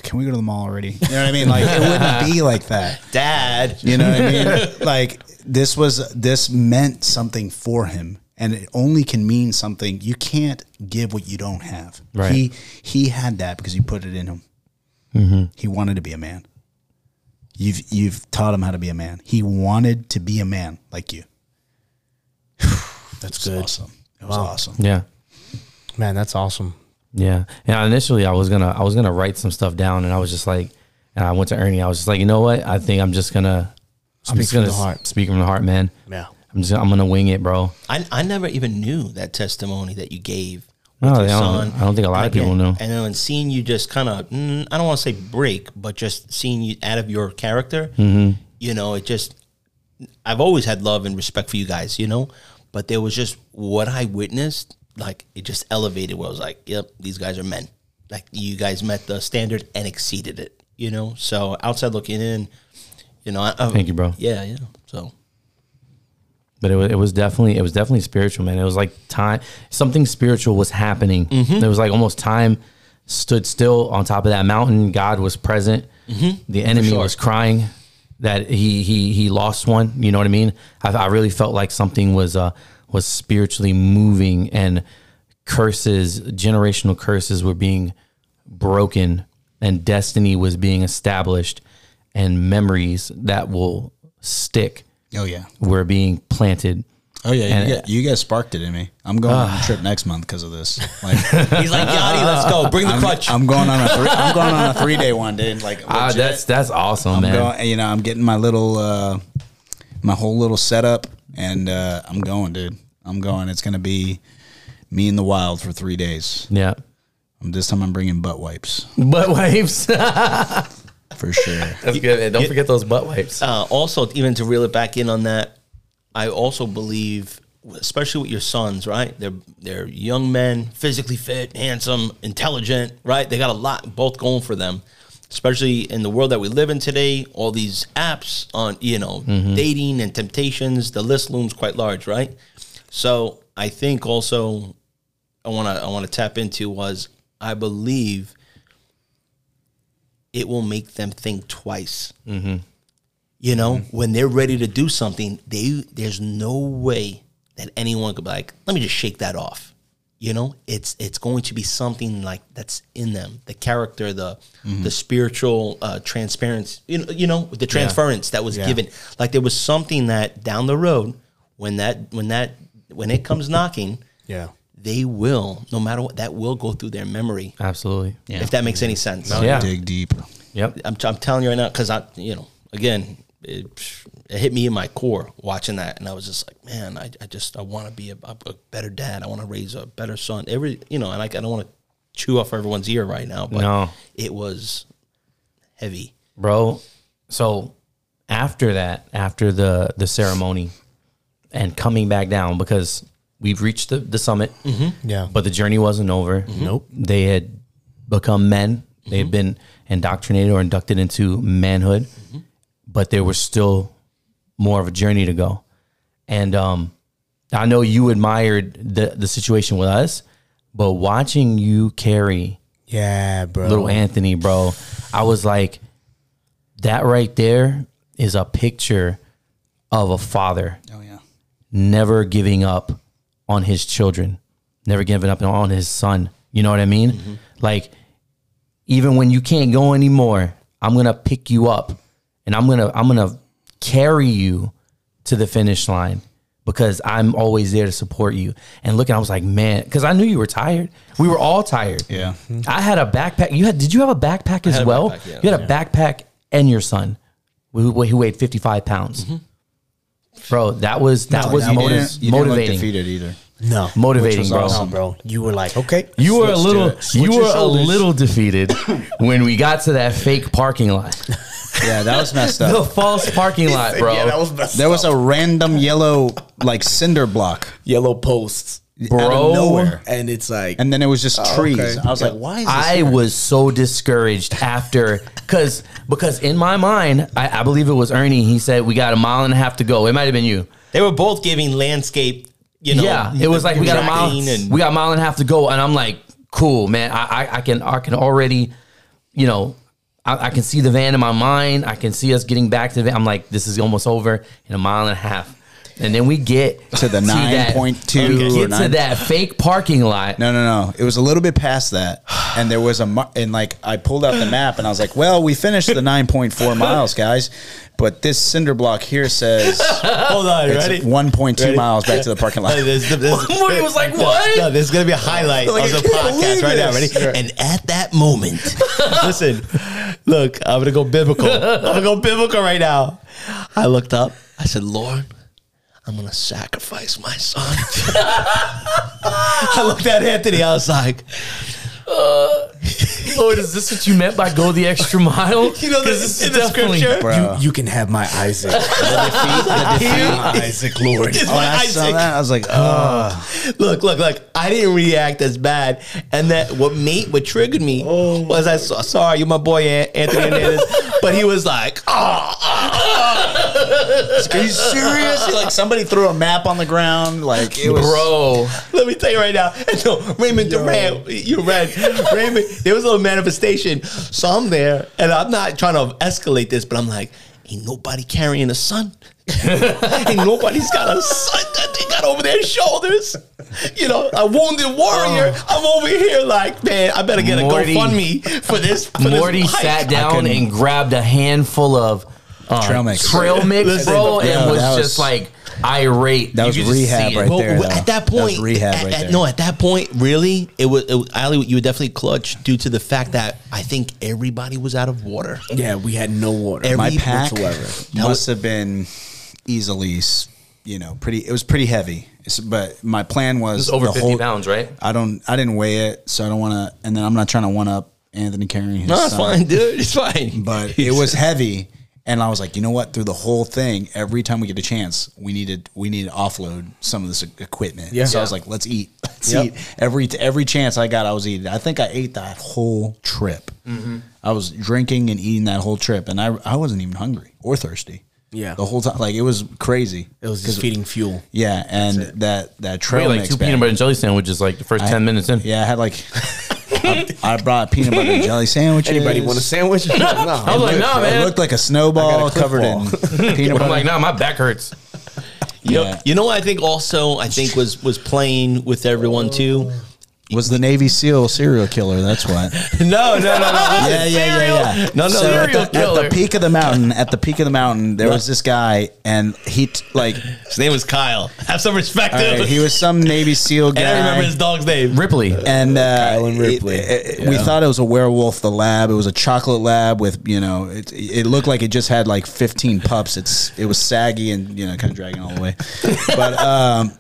"Can we go to the mall already?" You know what I mean? Like it wouldn't be like that. dad. You know what I mean? like this was this meant something for him, and it only can mean something. You can't give what you don't have. Right. He he had that because you put it in him. Mm-hmm. He wanted to be a man. You've you've taught him how to be a man. He wanted to be a man like you. That's It good. awesome. It was awesome. Yeah. Man, that's awesome. Yeah. Yeah. Initially, I was gonna I was gonna write some stuff down, and I was just like, and I went to Ernie. I was just like, you know what? I think I'm just gonna I'm Speak just from gonna the heart. speak from the heart, man. Yeah. I'm just I'm gonna wing it, bro. I, I never even knew that testimony that you gave. With No, your I don't- son. I don't think a lot And of people again- know. And then seeing you just kind of, mm, I don't want to say break, but just seeing you out of your character, Mm-hmm. you know, it just, I've always had love and respect for you guys, you know, but there was just what I witnessed, like it just elevated where I was like, yep, these guys are men. Like you guys met the standard and exceeded it, you know? So outside looking in, you know, I, I- Thank you, bro. Yeah, yeah. So But it was, it was definitely it was definitely spiritual, man. It was like time something spiritual was happening. Mm-hmm. It was like almost time stood still on top of that mountain. God was present. The enemy Mm-hmm. sure. was crying that he he he lost one. You know what I mean? I, I really felt like something was uh was spiritually moving and curses, generational curses were being broken and destiny was being established and memories that will stick Oh yeah. were being planted. Oh yeah. And- you, guys, you guys sparked it in me. I'm going on a trip next month because of this. Like he's like, Yanni, let's go. Bring the I'm, crutch. I'm going on a three, I'm going on a three day one, dude. Like Ah, that's that's awesome, I'm man. going. You know, I'm getting my little uh, my whole little setup, and uh, I'm going, dude. I'm going. It's gonna be me in the wild for three days. yeah, Um, This time I'm bringing butt wipes butt wipes. that's for sure. That's good. And don't forget those butt wipes. uh, also, even to reel it back in on that, I also believe, especially with your sons, right? They're they're young men, physically fit, handsome, intelligent, right? They got a lot both going for them. Especially in the world that we live in today, all these apps on you know dating and temptations, the list looms quite large, right? So I think also I want to I want to tap into was I believe it will make them think twice. Mm-hmm. You know, mm-hmm. when they're ready to do something, they there's no way that anyone could be like, let me just shake that off. You know, it's it's going to be something like that's in them, the character, the mm-hmm. the spiritual uh, transparency. You know, you know, the transference that was given. Like there was something that down the road, when that when that when it comes knocking, Yeah. They will, no matter what, that will go through their memory. Absolutely. If that makes any sense. Yeah. Dig deep. Yep. I'm, I'm telling you right now because I, you know, again, it, it hit me in my core watching that, and I was just like, man, I, I just I want to be a, a better dad. I want to raise a better son. Every, you know, and I, I don't want to chew off everyone's ear right now, but No. it was heavy. bro. So after that, after the the ceremony, and coming back down because we've reached the, the summit, mm-hmm. Yeah. but the journey wasn't over. Mm-hmm. Nope. They had become men. They had mm-hmm. been indoctrinated or inducted into manhood, but there was still more of a journey to go. And um, I know you admired the the situation with us, but watching you carry yeah, bro. little Anthony, bro. I was like, that right there is a picture of a father Oh yeah. never giving up on his children, never giving up on his son. You know what I mean? Like, even when you can't go anymore, I'm gonna pick you up and I'm gonna I'm gonna carry you to the finish line because I'm always there to support you. And looking, I was like, man, because I knew you were tired. We were all tired. Yeah. I had a backpack. You had? Did you have a backpack as well? backpack, yeah. You had a backpack and your son, who, who weighed 55 pounds. Bro, that was that was You motiv- didn't- you didn't look motivating. defeated either. No. motivating, was bro. awesome. No, bro. You were like, okay. You were a Switch to little, it. Switch you your were a shoulders. little defeated when we got to that fake parking lot, Yeah, that was messed up. the up. false parking lot, bro. Yeah, that was messed up. There was a random yellow like cinder block yellow posts. Out Bro. of nowhere, And it's like, and then it was just oh, trees. okay. I was like, why is this? I here? was so discouraged after because because in my mind, I, I believe it was Ernie. He said we got a mile and a half to go. It might have been you. They were both giving landscape, you know. yeah, it was like we got a mile, and we got a mile and a half to go, and I'm like, cool, man. I, I, I can, I can already, you know, I, I can see the van in my mind. I can see us getting back to the van. I'm like, this is almost over in a mile and a half. And then we get To the that- 9.2 we or Get to 9 that fake parking lot. No, no, no. It was a little bit past that, and there was a mar- and like I pulled out the map and I was like, "Well, we finished the nine point four miles, guys." But this cinder block here says Hold on, it's ready? one point two Ready? miles back to the parking lot. Hey, there's- there's- Morty was like, "What?" No, there's gonna be a highlight Like, of I the can't podcast believe right now. Ready? this. And at that moment, listen, look, I'm gonna go biblical. I'm gonna go biblical right now. I looked up. I said, Lord, I'm gonna sacrifice my son. I looked at Anthony. I was like, Uh, Lord, is this what you meant by go the extra mile? You know, 'Cause the- this in is the definitely- scripture- Bro. You, you can have my Isaac. my Isaac, Lord. It's oh, When my I saw Isaac. that, I was like, "Oh, Look, look, look! I didn't react as bad, and that what made what triggered me oh. was I saw. Sorry, you're my boy An- Anthony Hernandez, but he was like, "Oh, are you serious?" like somebody threw a map on the ground. Like it was, Bro, Let me tell you right now. No, Raymond Durant, you read Raymond. There was a little manifestation. So I'm there, and I'm not trying to escalate this, but I'm like, ain't nobody carrying a son. ain't nobody's got a son that they got over their shoulders. You know, a wounded warrior. I'm over here like, man, I better get a Morty- GoFundMe for this. For Morty this sat down and grabbed a handful of uh, Trail mix. trail mix, Listen, bro, yeah, and was was- just like irate. That was could just rehab see it. right Well, there, well, though. at that That was point, rehab at- right at- there. no, at that point, really, it was, it was Ali. You were definitely clutch due to the fact that I think everybody was out of water. Yeah, we had no water. Every- my pack whatsoever. must have been easily, you know, pretty. It was pretty heavy. It's- but my plan was It's over the 50 whole- pounds, right? I don't. I didn't weigh it, so I don't want to. And then I'm not trying to one up Anthony carrying his. No, it's son. fine, dude. It's fine. But it was heavy, and I was like, you know what? Through the whole thing, every time we get a chance, we needed we need to offload some of this equipment. Yeah. So I was like, let's eat. Let's Yep. eat every every chance I got. I was eating. I think I ate that whole trip. Mm-hmm. I was drinking and eating that whole trip, and I I wasn't even hungry or thirsty. Yeah. the whole time, like it was crazy. It was just feeding fuel. Yeah, and that that We trail had like mix two bag- peanut butter and jelly sandwiches like the first I- 10 minutes in. Yeah, I had like. I, I brought peanut butter and jelly sandwiches. Anybody want a sandwich? no. I was like, nah, It looked like a snowball got a covered in peanut butter. I'm butter. like, nah, my back hurts. You know, Yeah. you know what I think also I think was was playing with everyone too. Was the Navy SEAL serial killer. That's what. No, no, no, no. yeah, yeah, yeah, yeah. No, no, So at, serial the, at the peak of the mountain, at the peak of the mountain, there was this guy, and he t- like, His name was Kyle. Have some respect. all right, he was some Navy SEAL guy. and I remember his dog's name. Ripley. and uh, Kyle and Ripley. it- it- we thought it was a werewolf. The lab, it was a chocolate lab with you know, it, it looked like it just had like 15 pups. It's it was saggy and you know, kind of dragging all the way. But um,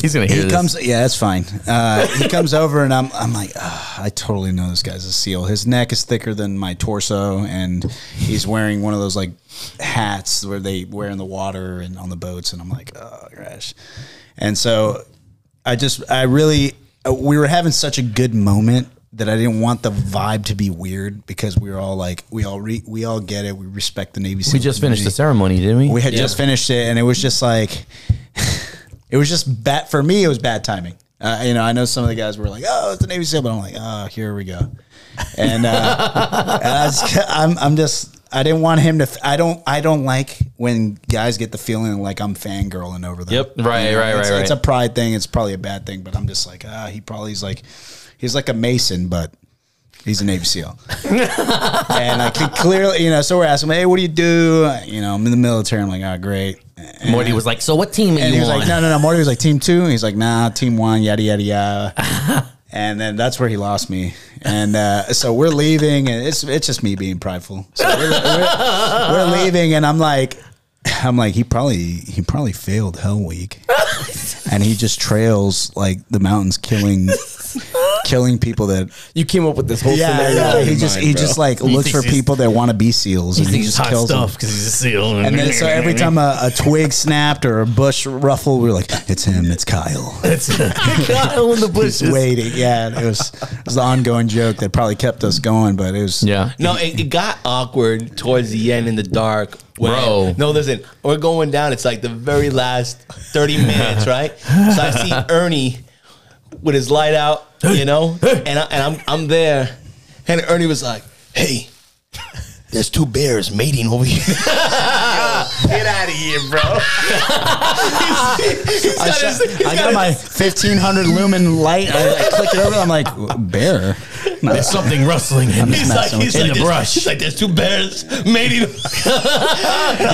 He's going to hear he this. comes, yeah, that's fine. Uh, he comes over and I'm, I'm like, "Ah, I totally know this guy's a seal. His neck is thicker than my torso, and he's wearing one of those like hats where they wear in the water and on the boats. And I'm like, oh gosh. And so I just, I really, uh, we were having such a good moment that I didn't want the vibe to be weird because we were all like, we all re, we all get it. We respect the Navy. we SEAL just finished the ceremony, didn't we? We had Yeah. just finished it, and it was just like, it was just bad for me. It was bad timing. Uh, you know, I know some of the guys were like, "Oh, it's the Navy SEAL," but I'm like, "Oh, here we go." And, uh, and I was, I'm, I'm just, I didn't want him to. f- I don't, I don't like when guys get the feeling like I'm fangirling over them. Yep. Right, right, it's, right, It's a pride thing. It's probably a bad thing, but I'm just like, ah, he probably is like, he's like a Mason, but. He's a Navy SEAL, and I could clearly, you know. So we're asking, him, "Hey, what do you do?" You know, I'm in the military. I'm like, "Oh, great." And- Morty was like, so what team are and you he was on? like, no, no, no. Morty was like, team two. And he's like, nah, team one, yada, yada, yada. and then that's where he lost me. And uh, so we're leaving, and it's it's just me being prideful. So we're, we're, we're leaving, and I'm like, I'm like, he probably he probably failed Hell Week, and he just trails like the mountains, killing killing people that. You came up with this whole Yeah, scenario. yeah. He just mind, he bro. just like He looks for people that want to be seals, and he just kills them. because he's a seal. And then so every time a, a twig snapped or a bush ruffled, we are like, "It's him, it's Kyle." it's Kyle in the He's waiting. Yeah, it was it was the ongoing joke that probably kept us going, but it was Yeah. No, it, it got awkward towards the end in the dark. When, Bro. No, listen, we're going down. It's like the very last 30 minutes, right? So I see Ernie with his light out, you know, and, I, and I'm, I'm there. And Ernie was like, hey, there's two bears mating over here. Get out of here, bro. I, shot- I got my 1500 lumen light. I like, click it over. I'm like, bear. There's something rustling in, He's like, he's in like, the brush. He's like, there's two bears mating. he's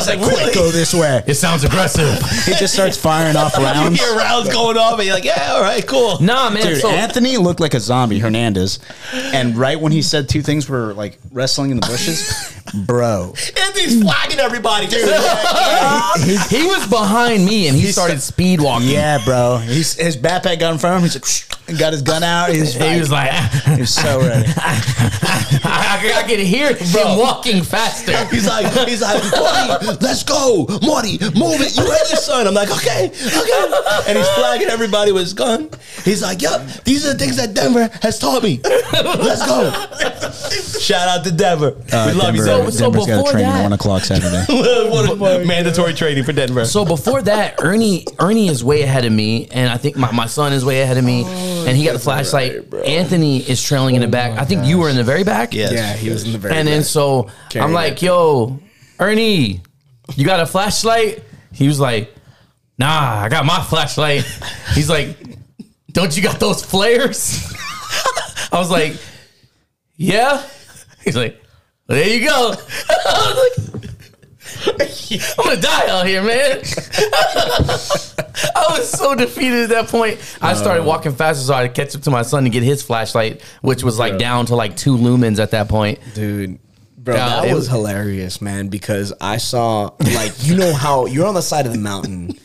like, really? Go this way. It sounds aggressive. He just starts firing off You rounds. hear rounds going off, and you're like, yeah, all right, cool. Nah, man. Dude, so, Anthony looked like a zombie, Hernandez. And right when he said two things were like wrestling in the bushes, bro. Anthony's flagging everybody, dude. He was behind me and he started speed walking. Yeah, bro. He's, his backpack got in front of him. He's like, and got his gun out. He was, He was like, he was so ready. I, I could hear him walking faster. He's like, he's like, Morty, let's go, Morty, move it. You ready, son? I'm like, okay, okay. And he's flagging everybody with his gun. He's like, yep, these are the things that Denver has taught me. Let's go. Shout out to Denver. Uh, we love you, so- Denver. so Denver's got before a training that- at 1 o'clock Saturday. what a mandatory training for Denver. So before that, Ernie Ernie is way ahead of me, and I think my, my son is way ahead of me, and he got the flashlight. Anthony is trailing in the oh back. I think you were in the very back. Yes. Yeah, he was in the very. Back. And then back. so Carrying I'm like, that. yo, Ernie, you got a flashlight? He was like, nah, I got my flashlight. He's like, don't you got those flares? I was like, yeah. He's like, well, there you go. I was like, I'm gonna die out here, man. I was so defeated at that point. I uh, started walking faster so I could catch up to my son to get his flashlight, which was like down to like two lumens at that point. dude. Bro, Yeah, that it was was- hilarious, man. Because I saw, like, you know how you're on the side of the mountain,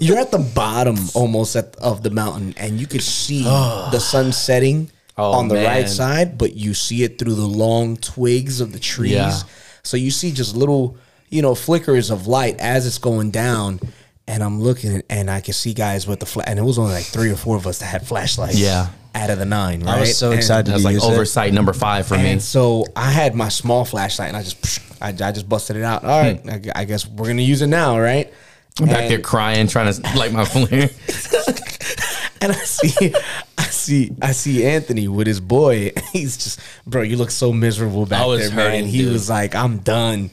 you're at the bottom almost at, of the mountain, and you could see the sun setting Oh, on the man. right side, but you see it through the long twigs of the trees. Yeah. So you see just little, you know, flickers of light as it's going down. And I'm looking, and I can see guys with the flash, and it was only like three or four of us that had flashlights. Yeah. out of the nine. Right? I was so And- excited That's to like use it. oversight number five for me. so I had my small flashlight, and I just, I, I just busted it out. All right, hmm. I I, guess we're gonna use it now, right? I'm back there crying, trying to light my flare. and I see, I see, I see Anthony with his boy. He's just, bro, you look so miserable back I was there, man. hurting, He dude. was like, I'm done.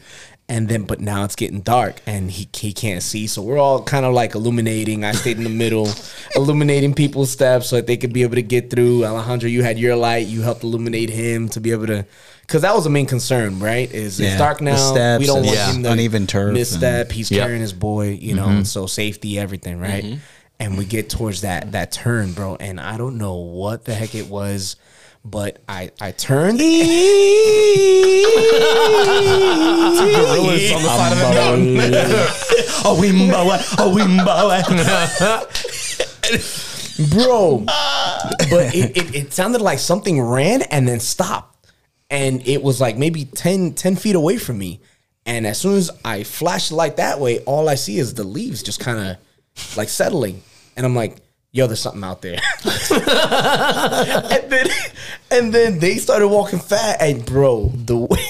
And then, but now it's getting dark, and he he can't see. So we're all kind of like illuminating. I stayed in the middle, illuminating people's steps so that they could be able to get through. Alejandro, you had your light. You helped illuminate him to be able to, because that was the main concern, right? Is Yeah, it's dark the now. steps we don't want yeah, him to uneven turf misstep. He's Yep. carrying his boy, you know, mm-hmm. so safety, everything, right? Mm-hmm. And we get towards that that turn, bro, and I don't know what the heck it was, but I I turned. Gorillas on the side of the mountain. oh, we mbawa, oh, we mbawa. bro. but it, it, it sounded like something ran and then stopped. And it was like maybe 10, 10 feet away from me. And as soon as I flash the light that way, all I see is the leaves just kind of like settling. And I'm like, yo, there's something out there. and then and then they started walking fast. And bro, the way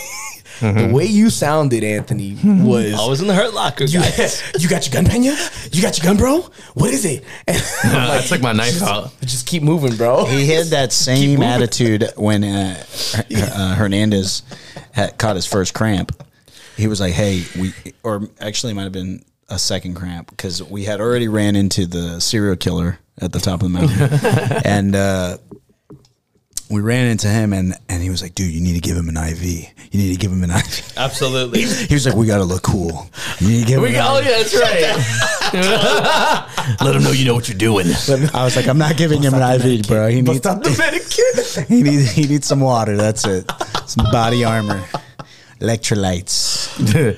the way you sounded, Anthony, was I was in the hurt locker, you, guys. you got your gun, Pena? You got your gun, bro? What is it? And I'm I took my knife just, out. Just keep moving, bro. He had that same attitude when uh, uh, Hernandez had caught his first cramp. He was like, "Hey, we," or actually, it might have been a second cramp because we had already ran into the serial killer at the top of the mountain, and uh, we ran into him, and and he was like, "Dude, you need to give him an IV. You need to give him an IV." Absolutely. He was like, "We got to look cool. You need to give him." We an got, oh IV." yeah, that's right. Let them know you know what you're doing. I was like, "I'm not giving him an IV, bro. He needs Stop the medicine. he needs he needs some water. That's it. Some body armor, electrolytes.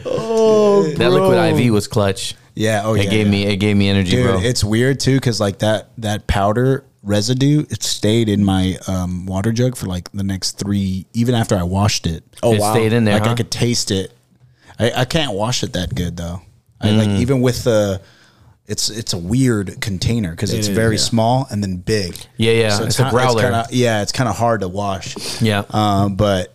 oh, that liquid IV was clutch. Yeah. Oh It yeah. gave yeah. me it gave me energy, Dude, bro. it's weird too because like that that powder residue it stayed in my um, water jug for like the next three even after I washed it. Oh, it wow. stayed in there. like huh? I could taste it. I, I can't wash it that good though. I like even with the. It's it's a weird container because it's is, very yeah. small and then big. Yeah, yeah, it's a ki- growler. kinda- yeah, it's kind of hard to wash. Yeah. um, but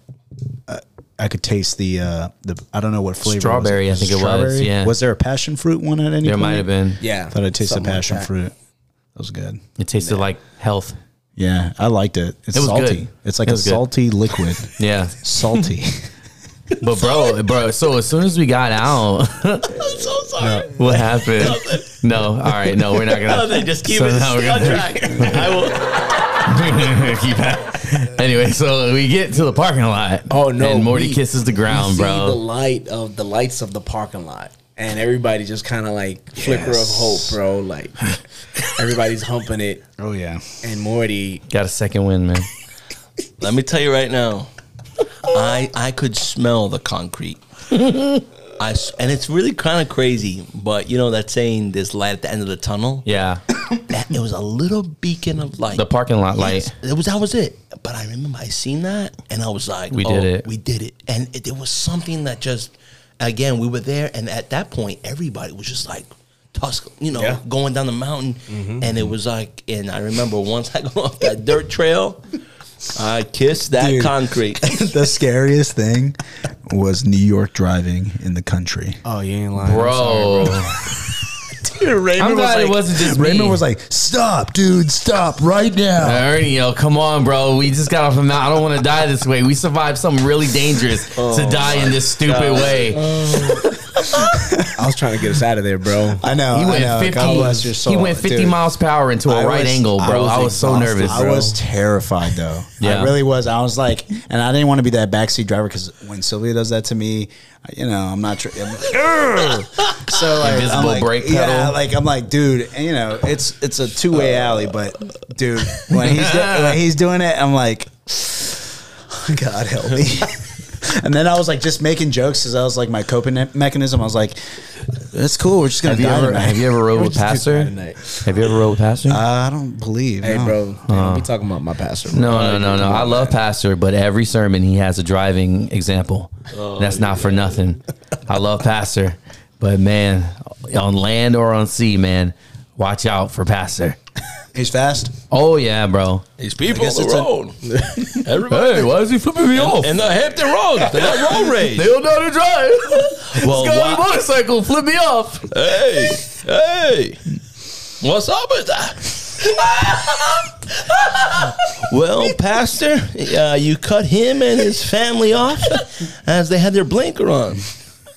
uh, I could taste the uh, the I don't know what flavor. Strawberry, was I think it was, Strawberry? yeah. Was there a passion fruit one at any? there point? might have been. Yeah. Thought I tasted something like passion fruit. That was good. It tasted like health. Yeah, I liked it. It's It was salty. good. It's like It a good. salty liquid. Yeah. salty. But bro, bro. So as soon as we got out, I'm so sorry. what happened? No, all right, no, we're not gonna. Nothing, just keep So it now we're on gonna- track. I will. keep that. Anyway, so we get to the parking lot. Oh no! And Morty we- kisses the ground, we see bro. the light of the lights of the parking lot, and everybody just kind of like flicker of hope, bro. Like everybody's humping it, Oh yeah. and Morty. Got a second win, man. Let me tell you right now, I I could smell the concrete. I s and it's really kind of crazy, but you know that saying, "There's light at the end of the tunnel." Yeah, that, it was a little beacon of light. the parking lot Yes, light. it was that was it. But I remember I seen that, and I was like, We oh, did it. We did it, and it, there was something that just, again, we were there, and at that point, everybody was just like. Tusk, you know, Yeah. going down the mountain, mm-hmm. and it was like, and I remember once I go off that dirt trail, I kissed that Dude. concrete. the scariest thing was New York driving in the country. Oh, you ain't lying, Bro, I'm glad it wasn't just me. Raymond was like, "Stop, dude! Stop right now!" Ernie, yo, come on, bro. We just got off a mountain. I don't want to die this way. We survived something really dangerous oh to die in this stupid way. Oh. I was trying to get us out of there, bro. I know. He I went know. 50. God bless your He went 50 dude. miles per hour into a I right was- angle, bro. I was, so exhausted, nervous. I was terrified though. Yeah. I really was. I was like, and I didn't want to be that backseat driver because when Sylvia does that to me, you know, I'm not. Tr- I'm like, so like, Invisible I'm like, brake Yeah, pedal. like I'm like, dude, and, you know, it's it's a two way alley, but dude, when he's do- when he's doing it, I'm like, God help me. And then I was like just making jokes because I was like my coping mechanism. I was like, "That's cool. We're just gonna Have you die ever tonight." have you ever rode with Pastor? Have you ever rode with Pastor? Uh, I don't believe. Hey, no. bro, don't be talking about my pastor. bro. no, no, no, no. I love Pastor, but every sermon he has a driving example. That's not for nothing. I love Pastor, but man, on land or on sea, man, watch out for Pastor. He's fast. Oh yeah, bro. These people on guess the road. Everybody. Hey, why is he flipping me off? And the Hampton Roads, they're not road rage. They don't know how to drive. Well, this guy on a motorcycle flip me off. Hey, hey, what's up with that? well, Pastor, uh, you cut him and his family off as they had their blinker on.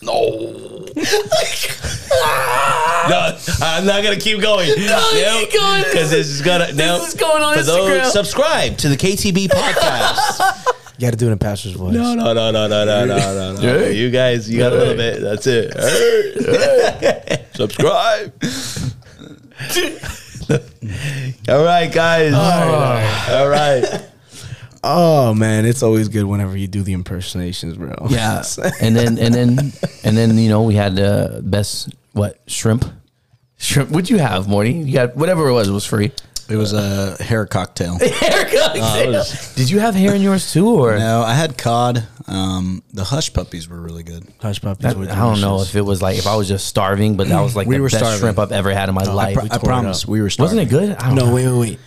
No. no, I'm not gonna keep going. No, keep going. Because this is gonna. This now, is going on for Instagram. Those, subscribe to the KTB podcast. You got to do it in pastor's voice. No, no, no, no, no, no, no, no. no. You guys, you got a little bit. That's it. Subscribe. all right, guys. all right. All right. All right. Oh man, it's always good whenever you do the impersonations, bro. Yeah, and then and then and then you know we had the best what shrimp, shrimp. What'd you have, Morty? You got whatever it was. It was free. It was a hair cocktail. Hair cocktail. was- Did you have hair in yours too, or No, I had cod. Um, the hush puppies were really good. Hush puppies. That- were I don't know if it was like if I was just starving, but that was like We the were best starving. shrimp I've ever had in my I, life. pro- I tore it promise up. we were. Starving. Wasn't it good? I don't No, know. wait, wait, wait.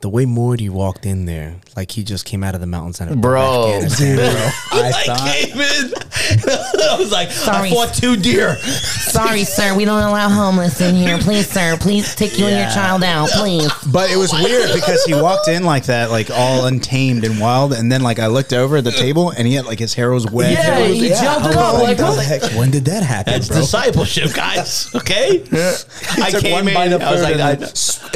The way Morty walked in there, like he just came out of the mountains and Bro, dude, bro. I I thought. came in. I was like, Sorry. I fought two deer. Sorry, sir. We don't allow homeless in here. Please, sir. Please take you and your child out, please. But it was weird because he walked in like that, like all untamed and wild, and then like I looked over at the table and he had like his hair was wet. Yeah, It was- he jumped it How up long like, the heck- when did that happen, That's bro? discipleship, guys. Okay. I came one in. bite of I was like, I,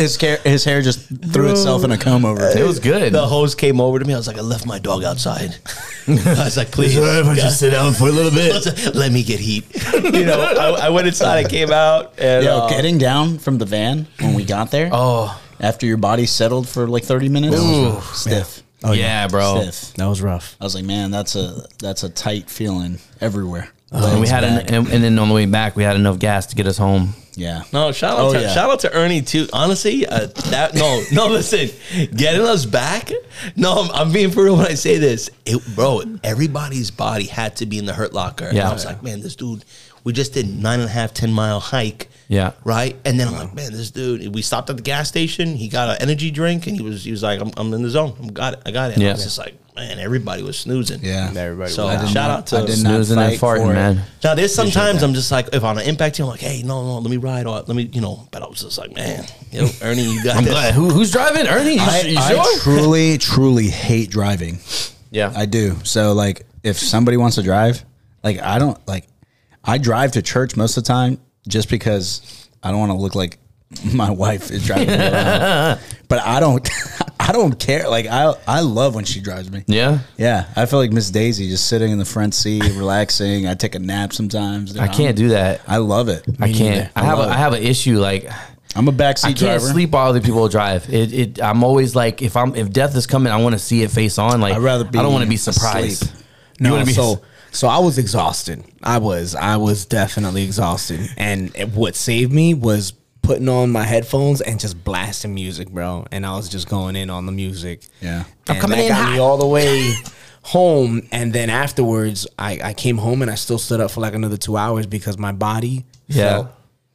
his hair, his hair just threw itself in a comb over. it was good. the host came over to me. I was like, I left my dog outside. I was like, please. if I just sit down for a little bit? Let's- me get heat. You know, I, I went inside. I came out, and Yo, uh, getting down from the van when we got there, Oh, after your body settled for like thirty minutes, Ooh. stiff, Oh, yeah, bro. stiff. That was rough. I was like, man, that's a that's a tight feeling everywhere. And we had an, and, and then on the way back, we had enough gas to get us home. Yeah. No, shout out Oh, to yeah. shout out to Ernie too. Honestly, uh, that no, no. Listen, getting us back. No, I'm, I'm being for real when I say this. It, bro, everybody's body had to be in the Hurt Locker. And Yeah. I was like, man, this dude. We just did nine and a half, ten mile hike. Yeah. Right. And then I'm like, man, this dude. We stopped at the gas station. He got an energy drink, and he was he was like, I'm, I'm in the zone. I'm got it. I got it. And I Yeah. was just like, man, everybody was snoozing. Yeah. Everybody So was- shout out to I did not Snoozing and fight farting, for it. man. now, there's sometimes I'm just like, if on an impact team, I'm like, hey, no, no, let me ride or let me, you know. But I was just like, man, yo, Ernie, you got I'm this. glad. Who, who's driving? Ernie? You, I, you I sure? truly, truly hate driving. yeah. I do. So like, if somebody wants to drive, Like I don't like. I drive to church most of the time just because I don't want to look like my wife is driving me around. But I don't. I don't care. Like I, I love when she drives me. Yeah. Yeah, I feel like Miss Daisy just sitting in the front seat, relaxing. I take a nap sometimes. I can't do that. I love it. I can't. neither. I have a, it. I have an issue like I'm a backseat I can't driver. sleep while other people drive. It, it I'm always like if I'm if death is coming, I want to see it face on. Like I'd rather be I don't want to be surprised. asleep. No, wanna be- so so I was exhausted. I was I was definitely exhausted, and it- what saved me was putting on my headphones and just blasting music, bro. And I was just going in on the music. Yeah. and I'm coming that in got me all the way home. And then afterwards, I I came home and I still stood up for like another two hours because my body Yeah. felt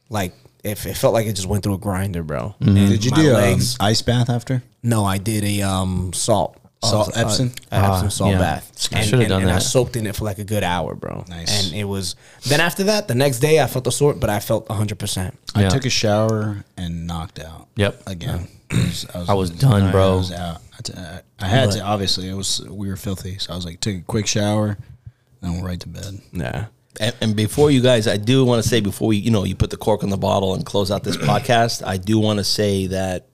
like. If it felt like it just went through a grinder, bro. Mm-hmm. Did you my do um, ice bath after? No, I did a um salt. Salt uh, Epsom? uh, Epsom salt yeah. bath. I And, should've and, done and I soaked in it for like a good hour, bro. Nice. And it was then after that, the next day I felt the sort, but I felt hundred percent. Yeah. I took a shower and knocked out. Yep. Again. I was, I was done, bro. I was out. I, t- I- I had to. Obviously, it was we were filthy, so I was like, took a quick shower, then went right to bed. Yeah. And, and before you guys, I do want to say before we, you know, you put the cork on the bottle and close out this podcast, I do want to say that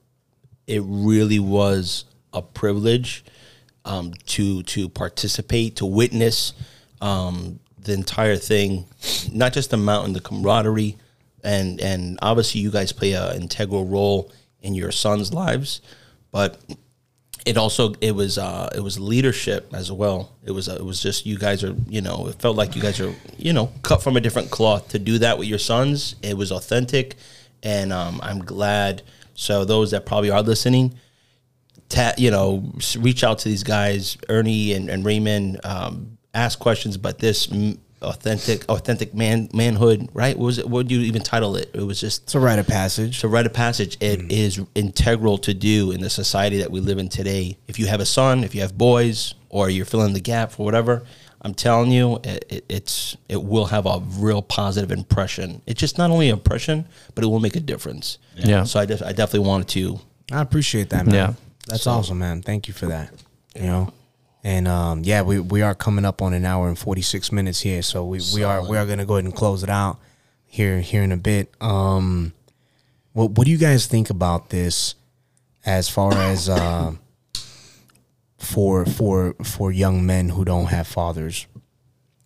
it really was a privilege um, to to participate, to witness um, the entire thing, not just the mountain, the camaraderie, and and obviously you guys play an integral role in your sons' lives, but it also it was uh it was leadership as well. It was uh, it was just you guys are you know it felt like you guys are you know cut from a different cloth. To do that with your sons it was authentic and um i'm glad. So those that probably are listening ta- you know reach out to these guys ernie and, and raymond um ask questions but this mm, authentic authentic man manhood right what was it what would you even title it it was just It's a rite of passage. to write a passage, it is integral to do in the society that we live in today. If you have a son, if you have boys, or you're filling the gap for whatever, I'm telling you, it, it, it's it will have a real positive impression. It's just not only an impression, but it will make a difference. Yeah. So I, def- I definitely wanted to. I appreciate that, man. Yeah. That's awesome, man. Thank you for that. You know. And um, yeah, we, we are coming up on an hour and forty six minutes here, so we, we are we are gonna go ahead and close it out here here in a bit. Um, what what do you guys think about this as far as uh, for for for young men who don't have fathers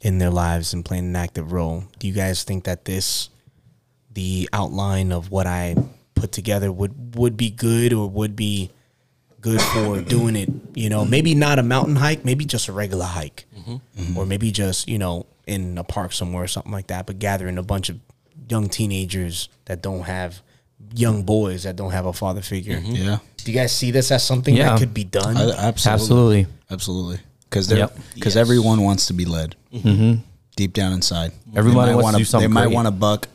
in their lives and playing an active role? Do you guys think that this the outline of what I put together would would be good or would be good for doing it. You know, maybe not a mountain hike, maybe just a regular hike, or maybe just you know in a park somewhere or something like that. But gathering a bunch of young teenagers that don't have young boys that don't have a father figure. Yeah, Do you guys see this as something Yeah. that could be done? I, absolutely, Absolutely. absolutely. Because they're Yep. because Yes. everyone wants to be led. Mm-hmm. Deep down inside, Everybody They might wants to wanna- do something They might great. want a buck,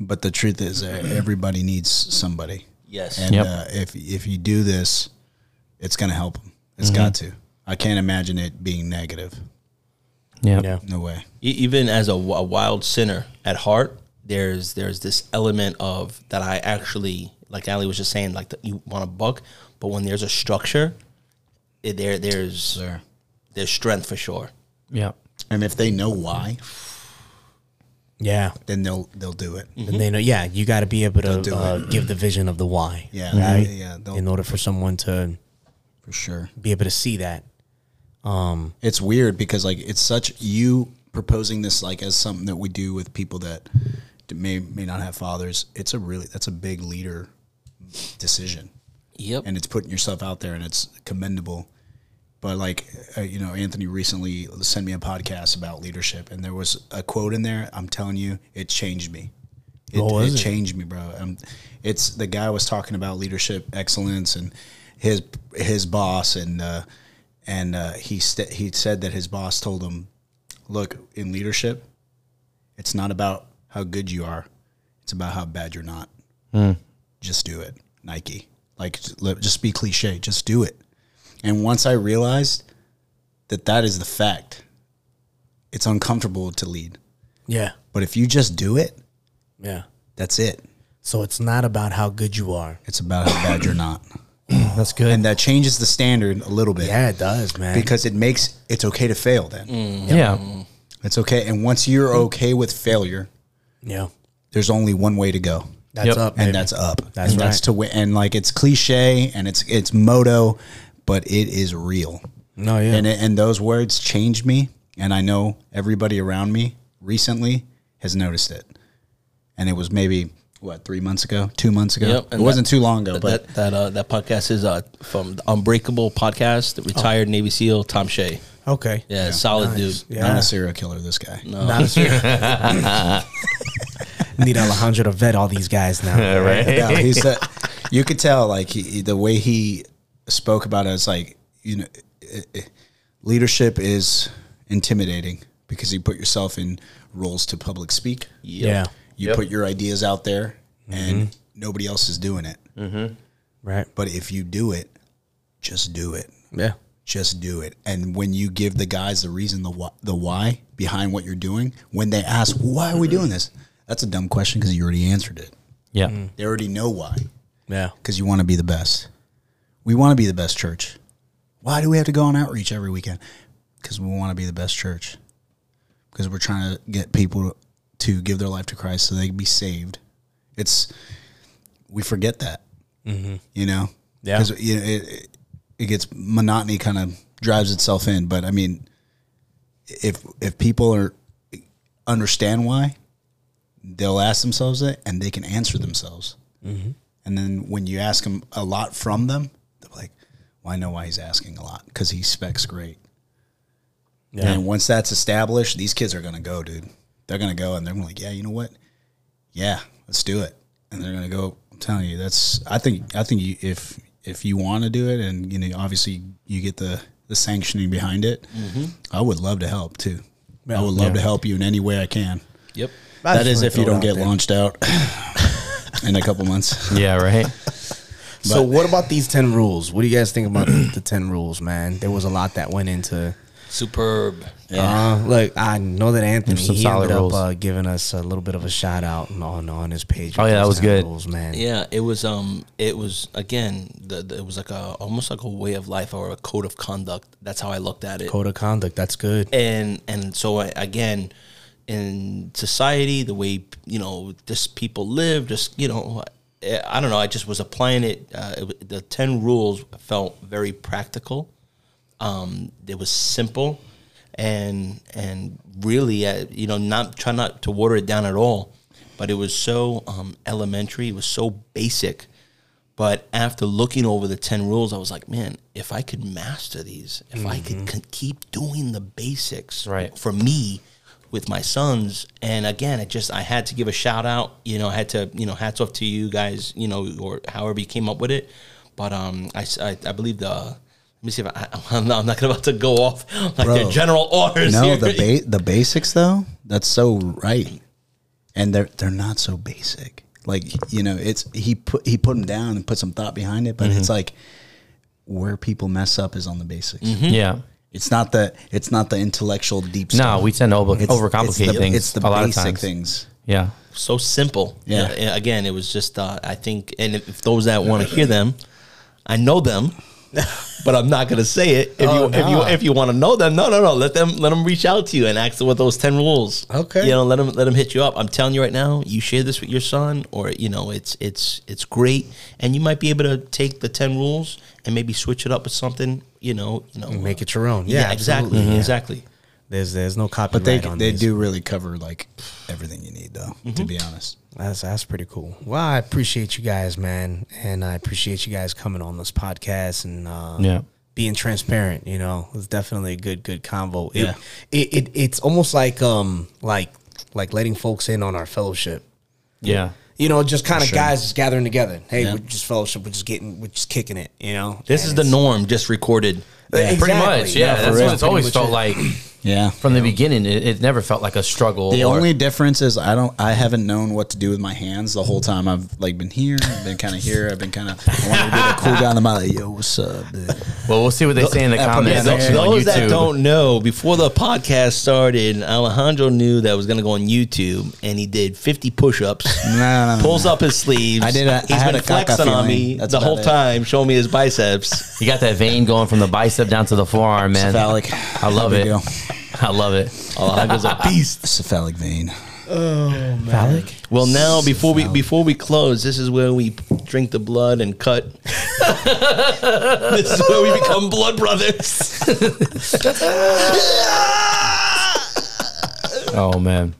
but the truth is, uh, everybody needs somebody. Yes. and Yep. uh, if if you do this, it's going to help them. It's got to. I can't imagine it being negative. Yeah. yeah. No way. E- even as a, a wild sinner at heart, there's there's this element of that I actually like. Ali was just saying, like that you want a buck, but when there's a structure, it, there there's Sure. there's strength for sure. Yeah. And if they know why, Yeah. then they'll they'll do it. And they know, yeah, you got to be able to do uh, give the vision of the why. Yeah, Right? yeah, they'll- In order for someone to For sure. be able to see that. It's weird because like it's such you proposing this like as something that we do with people that may may not have fathers. It's a really that's a big leader decision. Yep. and it's putting yourself out there and it's commendable but like uh, you know anthony recently sent me a podcast about leadership and there was a quote in there i'm telling you it changed me it, it it? changed me bro um, it's the guy was talking about leadership excellence and his his boss and uh, and uh, he st- he said that his boss told him look in leadership it's not about how good you are. It's about how bad you're not. Just do it nike. Like just be cliche. Just do it. And once i realized that that is the fact it's uncomfortable to lead. Yeah. but if you just do it Yeah. that's it. So it's not about how good you are. it's about how bad you're not That's good. and that changes the standard a little bit Yeah, it does, man. because it makes it's okay to fail then mm. yeah. It's okay. And once you're okay with failure, Yeah. there's only one way to go. That's Yep. up. and baby. that's up. That's and that's right. to win. And like it's cliche and it's it's moto, but it is real. No, yeah. And it, and those words changed me, and I know everybody around me recently has noticed it. And it was maybe what three months ago, two months ago. Yep, it and wasn't that- too long ago, That but that that, uh, that podcast is uh, from the Unbreakable podcast. The retired Navy SEAL Tom Shea. okay. Yeah, solid Nice. dude. Yeah. not a serial killer. This guy. Not a serial- Need Alejandro to vet all these guys now. right. no, he's a, you could tell like he, the way he spoke about it is like you know it, it- leadership is intimidating because you put yourself in roles to public speak Yeah. You Yep. put your ideas out there and mm-hmm. nobody else is doing it mm-hmm. Right. but if you do it just do it Yeah. just do it and when you give the guys the reason the why, the why behind what you're doing when they ask why are we doing this that's a dumb question because you already answered it Yeah. Mm-hmm. they already know why Yeah. because you want to be the best. We want to be the best church. Why do we have to go on outreach every weekend? Because we want to be the best church. Because we're trying to get people to give their life to Christ so they can be saved. It's we forget that, mm-hmm. you know. Yeah. Because you know, it, it it gets monotony kind of drives itself in. But I mean, if if people are understand why, they'll ask themselves it and they can answer themselves. Mm-hmm. And then when you ask them a lot from them, they're like, "Well, I know why he's asking a lot because he specs great." Yeah. And once that's established, these kids are gonna go, dude. They're gonna go and they're gonna like, "Yeah, you know what? Yeah, let's do it." And they're gonna go. I'm telling you, that's. I think. I think you, if if you want to do it, and you know, obviously you get the the sanctioning behind it, mm-hmm. I would love to help too. I would love to help you in any way I can. Yep. I that just is wanna if you don't get there. launched out in a couple months. Yeah. Right. So what about these ten rules? What do you guys think about the, the ten rules, man? There was a lot that went into. Superb. Uh, look, I know that Anthony some he solid ended rules. up uh, giving us a little bit of a shout out on on his page. Oh, yeah, that was good. rules, man. Yeah, it was um it was again the, the- it was like a almost like a way of life or a code of conduct. That's how I looked at it. Code of conduct. That's good. and and so I, again in society the way you know just people live just you know eh, i don't know i just was applying it uh, it the 10 rules felt very practical um it was simple and and really uh, you know not try not to water it down at all but it was so um, elementary it was so basic but after looking over the 10 rules, I was like, man, if I could master these, if I could c- keep doing the basics Right. for me with my sons. And again, it just, I had to give a shout out, you know, I had to, you know, hats off to you guys, you know, or however you came up with it. But um, I, I, I believe the, me see if I, I'm not, I'm not about to go off like Bro. their general orders. No, here. the ba- the basics though, that's so right, and they're they're not so basic. Like you know, it's he put he put them down and put some thought behind it, but Mm-hmm. it's like where people mess up is on the basics. Yeah. It's not the it's not the intellectual deep. Stuff. No, we tend to over, It's- overcomplicate it's the, things It's the a lot basic of times. things. Yeah. so simple. Yeah. Uh, Again, it was just uh, I think, and if, if those that want to hear them, I know them, but I'm not going to say it. If Oh, you if you if you want to know them, no, no, no. Let them let them reach out to you and ask them what those ten rules. Okay. you know, let them let them hit you up. I'm telling you right now, you share this with your son, or you know, it's it's it's great, and you might be able to take the ten rules and maybe switch it up with something. You know, you know, Make it your own. Yeah, Yeah, exactly. Yeah. exactly. There's there's no copyright But they on they these. do really cover like everything you need though. To Mm-hmm. be honest, That's that's pretty cool. Well, I appreciate you guys, man, and I appreciate you guys coming on this podcast and uh, Yeah. being transparent. You know, it's definitely a good good convo. It- Yeah. it, it, it's almost like um like like letting folks in on our fellowship. Yeah. You know, just kind of Sure. guys just gathering together. Hey, Yeah. we're just fellowship. We're just getting, we're just kicking it. You know, This And is the norm, just recorded. Yeah, Pretty much. Yeah. for that's what it's always much felt it. like yeah. from the beginning. It, it never felt like a struggle. The or- only difference is I don't. I haven't known what to do with my hands the whole time. I've like been here, I've been kind of here. I've been kind of. I want to be the cool guy in the mile. Like, Yo, what's up, dude? Well, we'll see what they say in the Yeah, comment yeah, section on Those YouTube. that don't know, before the podcast started, Alejandro knew that was going to go on YouTube, and he did 50 push-ups. No, no, no, pulls no. up his sleeves. I did a- I He's had been a caca flexing on feeling. me That's the whole it. time, showing me his biceps. You got that vein going from the bicep down to the forearm, man. Phallic. I love No it. big deal. I love it. Alejandro's a beast. Cephalic vein. Oh, Phallic. Well, now before we before we close, this is where we drink the blood and cut. this is where we become blood brothers. Oh man.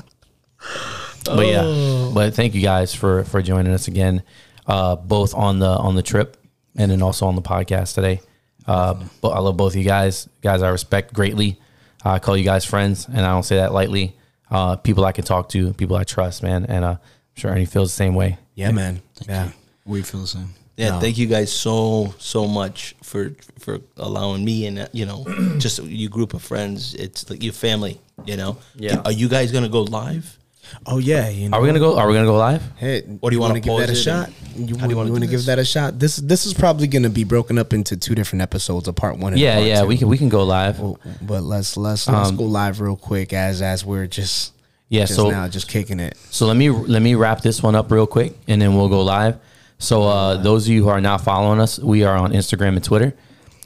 But yeah, but thank you guys for for joining us again, uh, both on the on the trip and then also on the podcast today. Uh, but I love both of you guys, guys. I respect greatly. I call you guys friends, and I don't say that lightly. Uh, people I can talk to, people I trust, man, and uh, I'm sure Ernie feels the same way. Yeah, man. yeah. We feel the same. Yeah, No. thank you guys so so much for for allowing me and uh, you know just you group of friends. It's like your family. You know. Yeah. Are you guys gonna go live? Oh yeah. You know, Are we gonna go? Are we gonna go live? Hey, what do you wanna wanna give that a shot? and- You, how do you wanna want to do give that a shot? This this is probably going to be broken up into two different episodes, a part one. And a Yeah, part yeah. two. We can we can go live. But let's let's let's Um, go live real quick as as we're just Yeah, just so- now just kicking it. So let me let me wrap this one up real quick, and then we'll go live. So uh, those of you who are not following us, we are on Instagram and Twitter.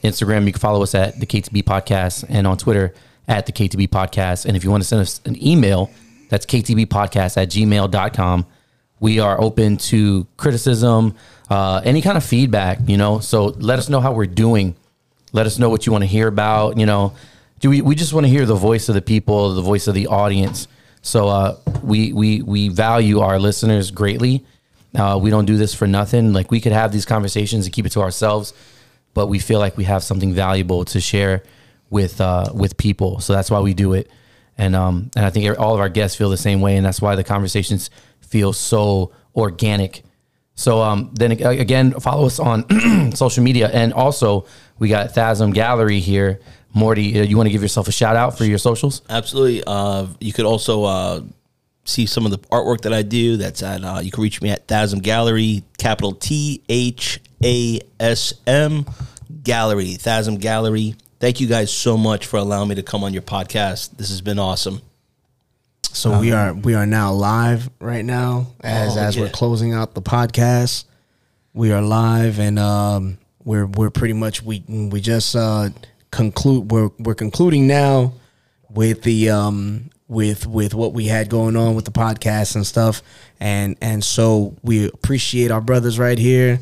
Instagram, you can follow us at the KTB Podcast, and on Twitter at the KTB Podcast. And if you want to send us an email, that's ktbpodcast at gmail.com. We are open to criticism, uh, any kind of feedback, you know. So let us know how we're doing. Let us know what you want to hear about. You know, do we, we just want to hear the voice of the people, the voice of the audience. So uh, we we we value our listeners greatly. Uh, we don't do this for nothing. Like we could have these conversations and keep it to ourselves, but we feel like we have something valuable to share with uh, with people. So that's why we do it. And um and I think all of our guests feel the same way, and that's why the conversations feel so organic. So um, then again, follow us on social media, and also we got Thasm Gallery here. Morty, uh, you want to give yourself a shout out for your socials? Absolutely. Uh, you could also uh, see some of the artwork that I do. That's at uh, you can reach me at Thasm Gallery, capital T H A S M Gallery, Thasm Gallery. Thank you guys so much for allowing me to come on your podcast. This has been awesome. So we are we are now live right now as Oh, as we're closing out the podcast. We are live and um we're we're pretty much we we just uh conclude we're we're concluding now with the um with with what we had going on with the podcast and stuff and and so we appreciate our brothers right here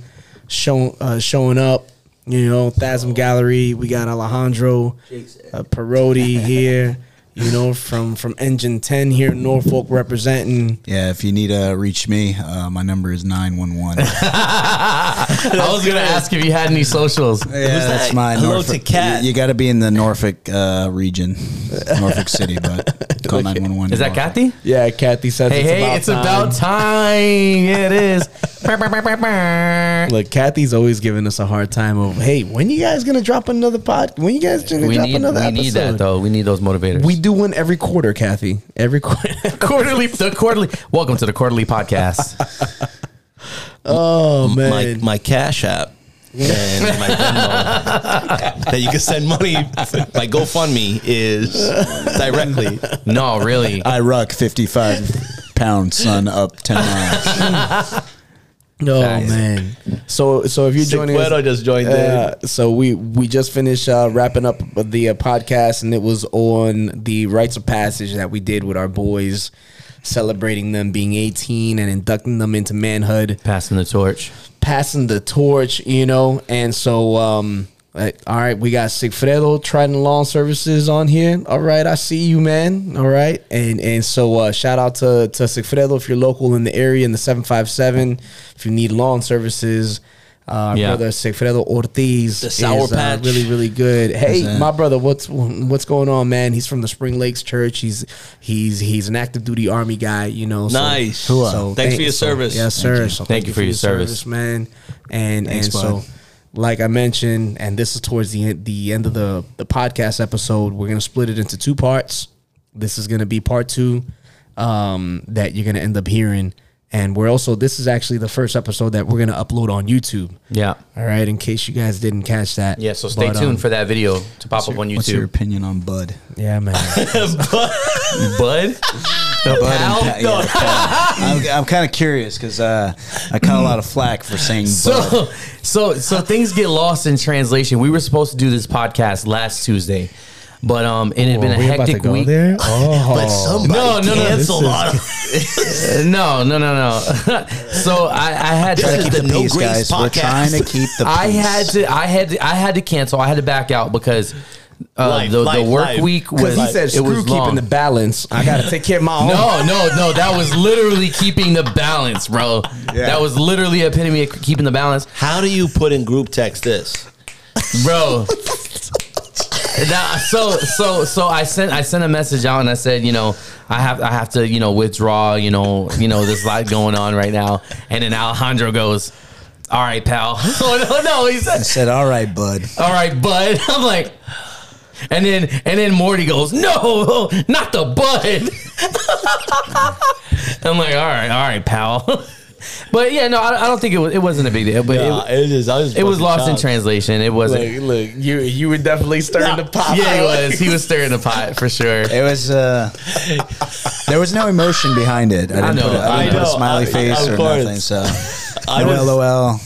showing uh, showing up you know Thasm Gallery we got Alejandro uh, Parodi here you know from from Engine 10 here in Norfolk representing Yeah, if you need to reach me, uh, my number is 911. I was gonna ask if you had any socials. that's that? my Hello Norfolk. to Kat. You, got to be in the Norfolk uh, region, Norfolk City, but call 911. Is that Kathy? yeah Kathy says Hey, it's hey, about it's time. about time. It is. Look, Kathy's always giving us a hard time of, hey, when you guys gonna drop another pod? When you guys gonna we drop need another we episode? need that though. We need those motivators. We do one every quarter, Kathy. Every quarter. quarterly the quarterly. Welcome to the quarterly podcast. oh man. My my Cash App and my Venmo that you can send money. My GoFundMe is directly. No, really. I ruck 55 pound son up 10 miles. Oh Facts. man. So so if you're joining us, just joined uh, so we we just finished uh, wrapping up the uh, podcast, and it was on the rites of passage that we did with our boys, celebrating them being 18 and inducting them into manhood. Passing the torch. passing the torch, you know. And so, um, like, all right, we got Sigfredo Trident Lawn Services on here. All right, I see you, man. All right, and and so uh, shout out to to Sigfredo if you're local in the area in the seven five seven. If you need lawn services. Uh, our Yeah. brother Sigfredo Ortiz The Sour is uh, Patch. really really good. Hey, that? my brother, what's what's going on, man? He's from the Spring Lakes Church. He's he's he's an active duty army guy, you know. so- Nice. So, Thanks for your service. Yes, sir. So Thank you for your service. man. And Thanks, and so, like I mentioned, and this is towards the end, the end of the the podcast episode. We're gonna split it into two parts. This is gonna be part two um, that you're gonna end up hearing, and we're also this is actually the first episode that we're gonna upload on YouTube. Yeah. All right, in case you guys didn't catch that. Yeah. So stay But, tuned um, for that video to pop up on YouTube. What's your opinion on Bud? Yeah, man. Bud. The pal? Yeah, yeah, pal. I'm, I'm kind of curious because uh, I caught a lot of flack for saying Bud. So, so, so things get lost in translation. We were supposed to do this podcast last Tuesday. But um, it had been a we about to hectic week. there. Oh, But somebody No, no, no, canceled this on. No, no, no, no. so I, I had This to. Keep the the peace, Grace guys. We're trying to keep the. Peace. I had to. I had. To, I had to cancel. I had to back out because uh, Life, the, life, the work life. week was. he said it screw was keeping long. the balance. I got to take care of my own. No, no, no. That was literally keeping the balance, bro. That was literally epitome of keeping the balance, How do you put in group text this? bro. So so so I sent I sent a message out and I said you know I have I have to you know withdraw you know you know there's a lot going on right now and then Alejandro goes all right pal oh no no he said I said, "All right, bud." all right, bud. I'm like, and then and then Morty goes, no, not the bud. I'm like, all right, all right, pal. But yeah, no, I, I don't think it was. It wasn't a big deal. But it, it is. I was. it was lost in translation. It wasn't. Look, look, you you were definitely stirring the pot. yeah, he was. He was stirring the pot for sure. It was. uh There was no emotion behind it. I didn't know, put a, I I didn't put a smiley I- face of or course. nothing. So, I no was- LOL.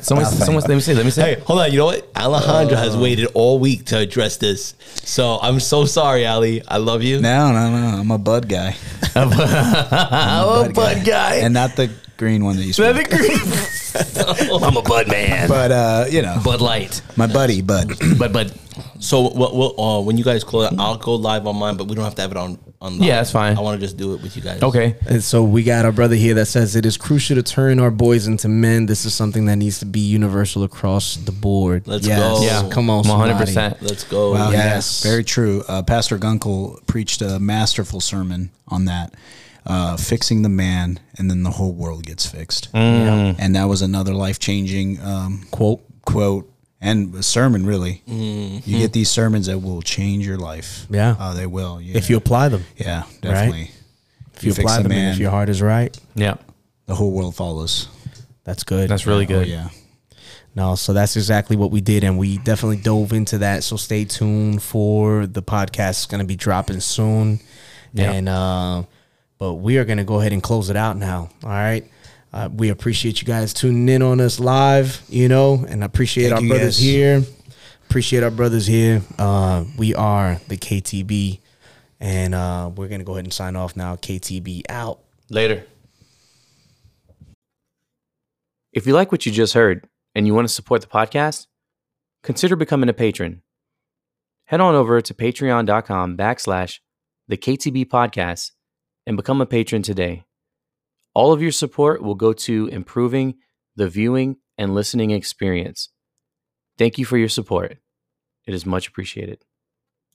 Someone, someone, let me see. Let me see. Hey, hold on. You know what? Alejandro has waited all week to address this. So I'm so sorry, Ali. I love you. No, no, no. I'm a bud guy. oh, bud guy. and not the green one that you Let smoke. me agree. I'm a bud man. But uh, you know, Bud Light. my buddy, Bud. But but So what, what, uh, when you guys call it, I'll go live on mine, but we don't have to have it on. on live. Yeah, that's fine. I want to just do it with you guys. okay. And so we got our brother here that says it is crucial to turn our boys into men. This is something that needs to be universal across the board. Let's Yes. go. Yeah, Come on, 100%. Let's go. Wow, Yes. yes, very true. Uh, Pastor Gunkel preached a masterful sermon on that, uh, fixing the man, and then the whole world gets fixed. Mm. And that was another life changing um, quote, quote, and a sermon. Really, you get these sermons that will change your life. Yeah. uh, they will. Yeah. If you apply them, yeah, definitely. if you, apply them, and if your heart is right, Yeah, the whole world follows. that's good. that's really Oh, good. yeah. No, so that's exactly what we did, and we definitely dove into that. So stay tuned for the podcast. It's going to be dropping soon, Yeah. and uh, but we are going to go ahead and close it out now. All right. Uh, we appreciate you guys tuning in on us live, you know, and I appreciate Thank our brothers guys. here. Appreciate our brothers here. Uh, we are the KTB, and uh, we're gonna go ahead and sign off now. KTB out. Later. If you like what you just heard and you want to support the podcast, consider becoming a patron. Head on over to patreon.com backslash the KTB podcast and become a patron today. All of your support will go to improving the viewing and listening experience. Thank you for your support. It is much appreciated.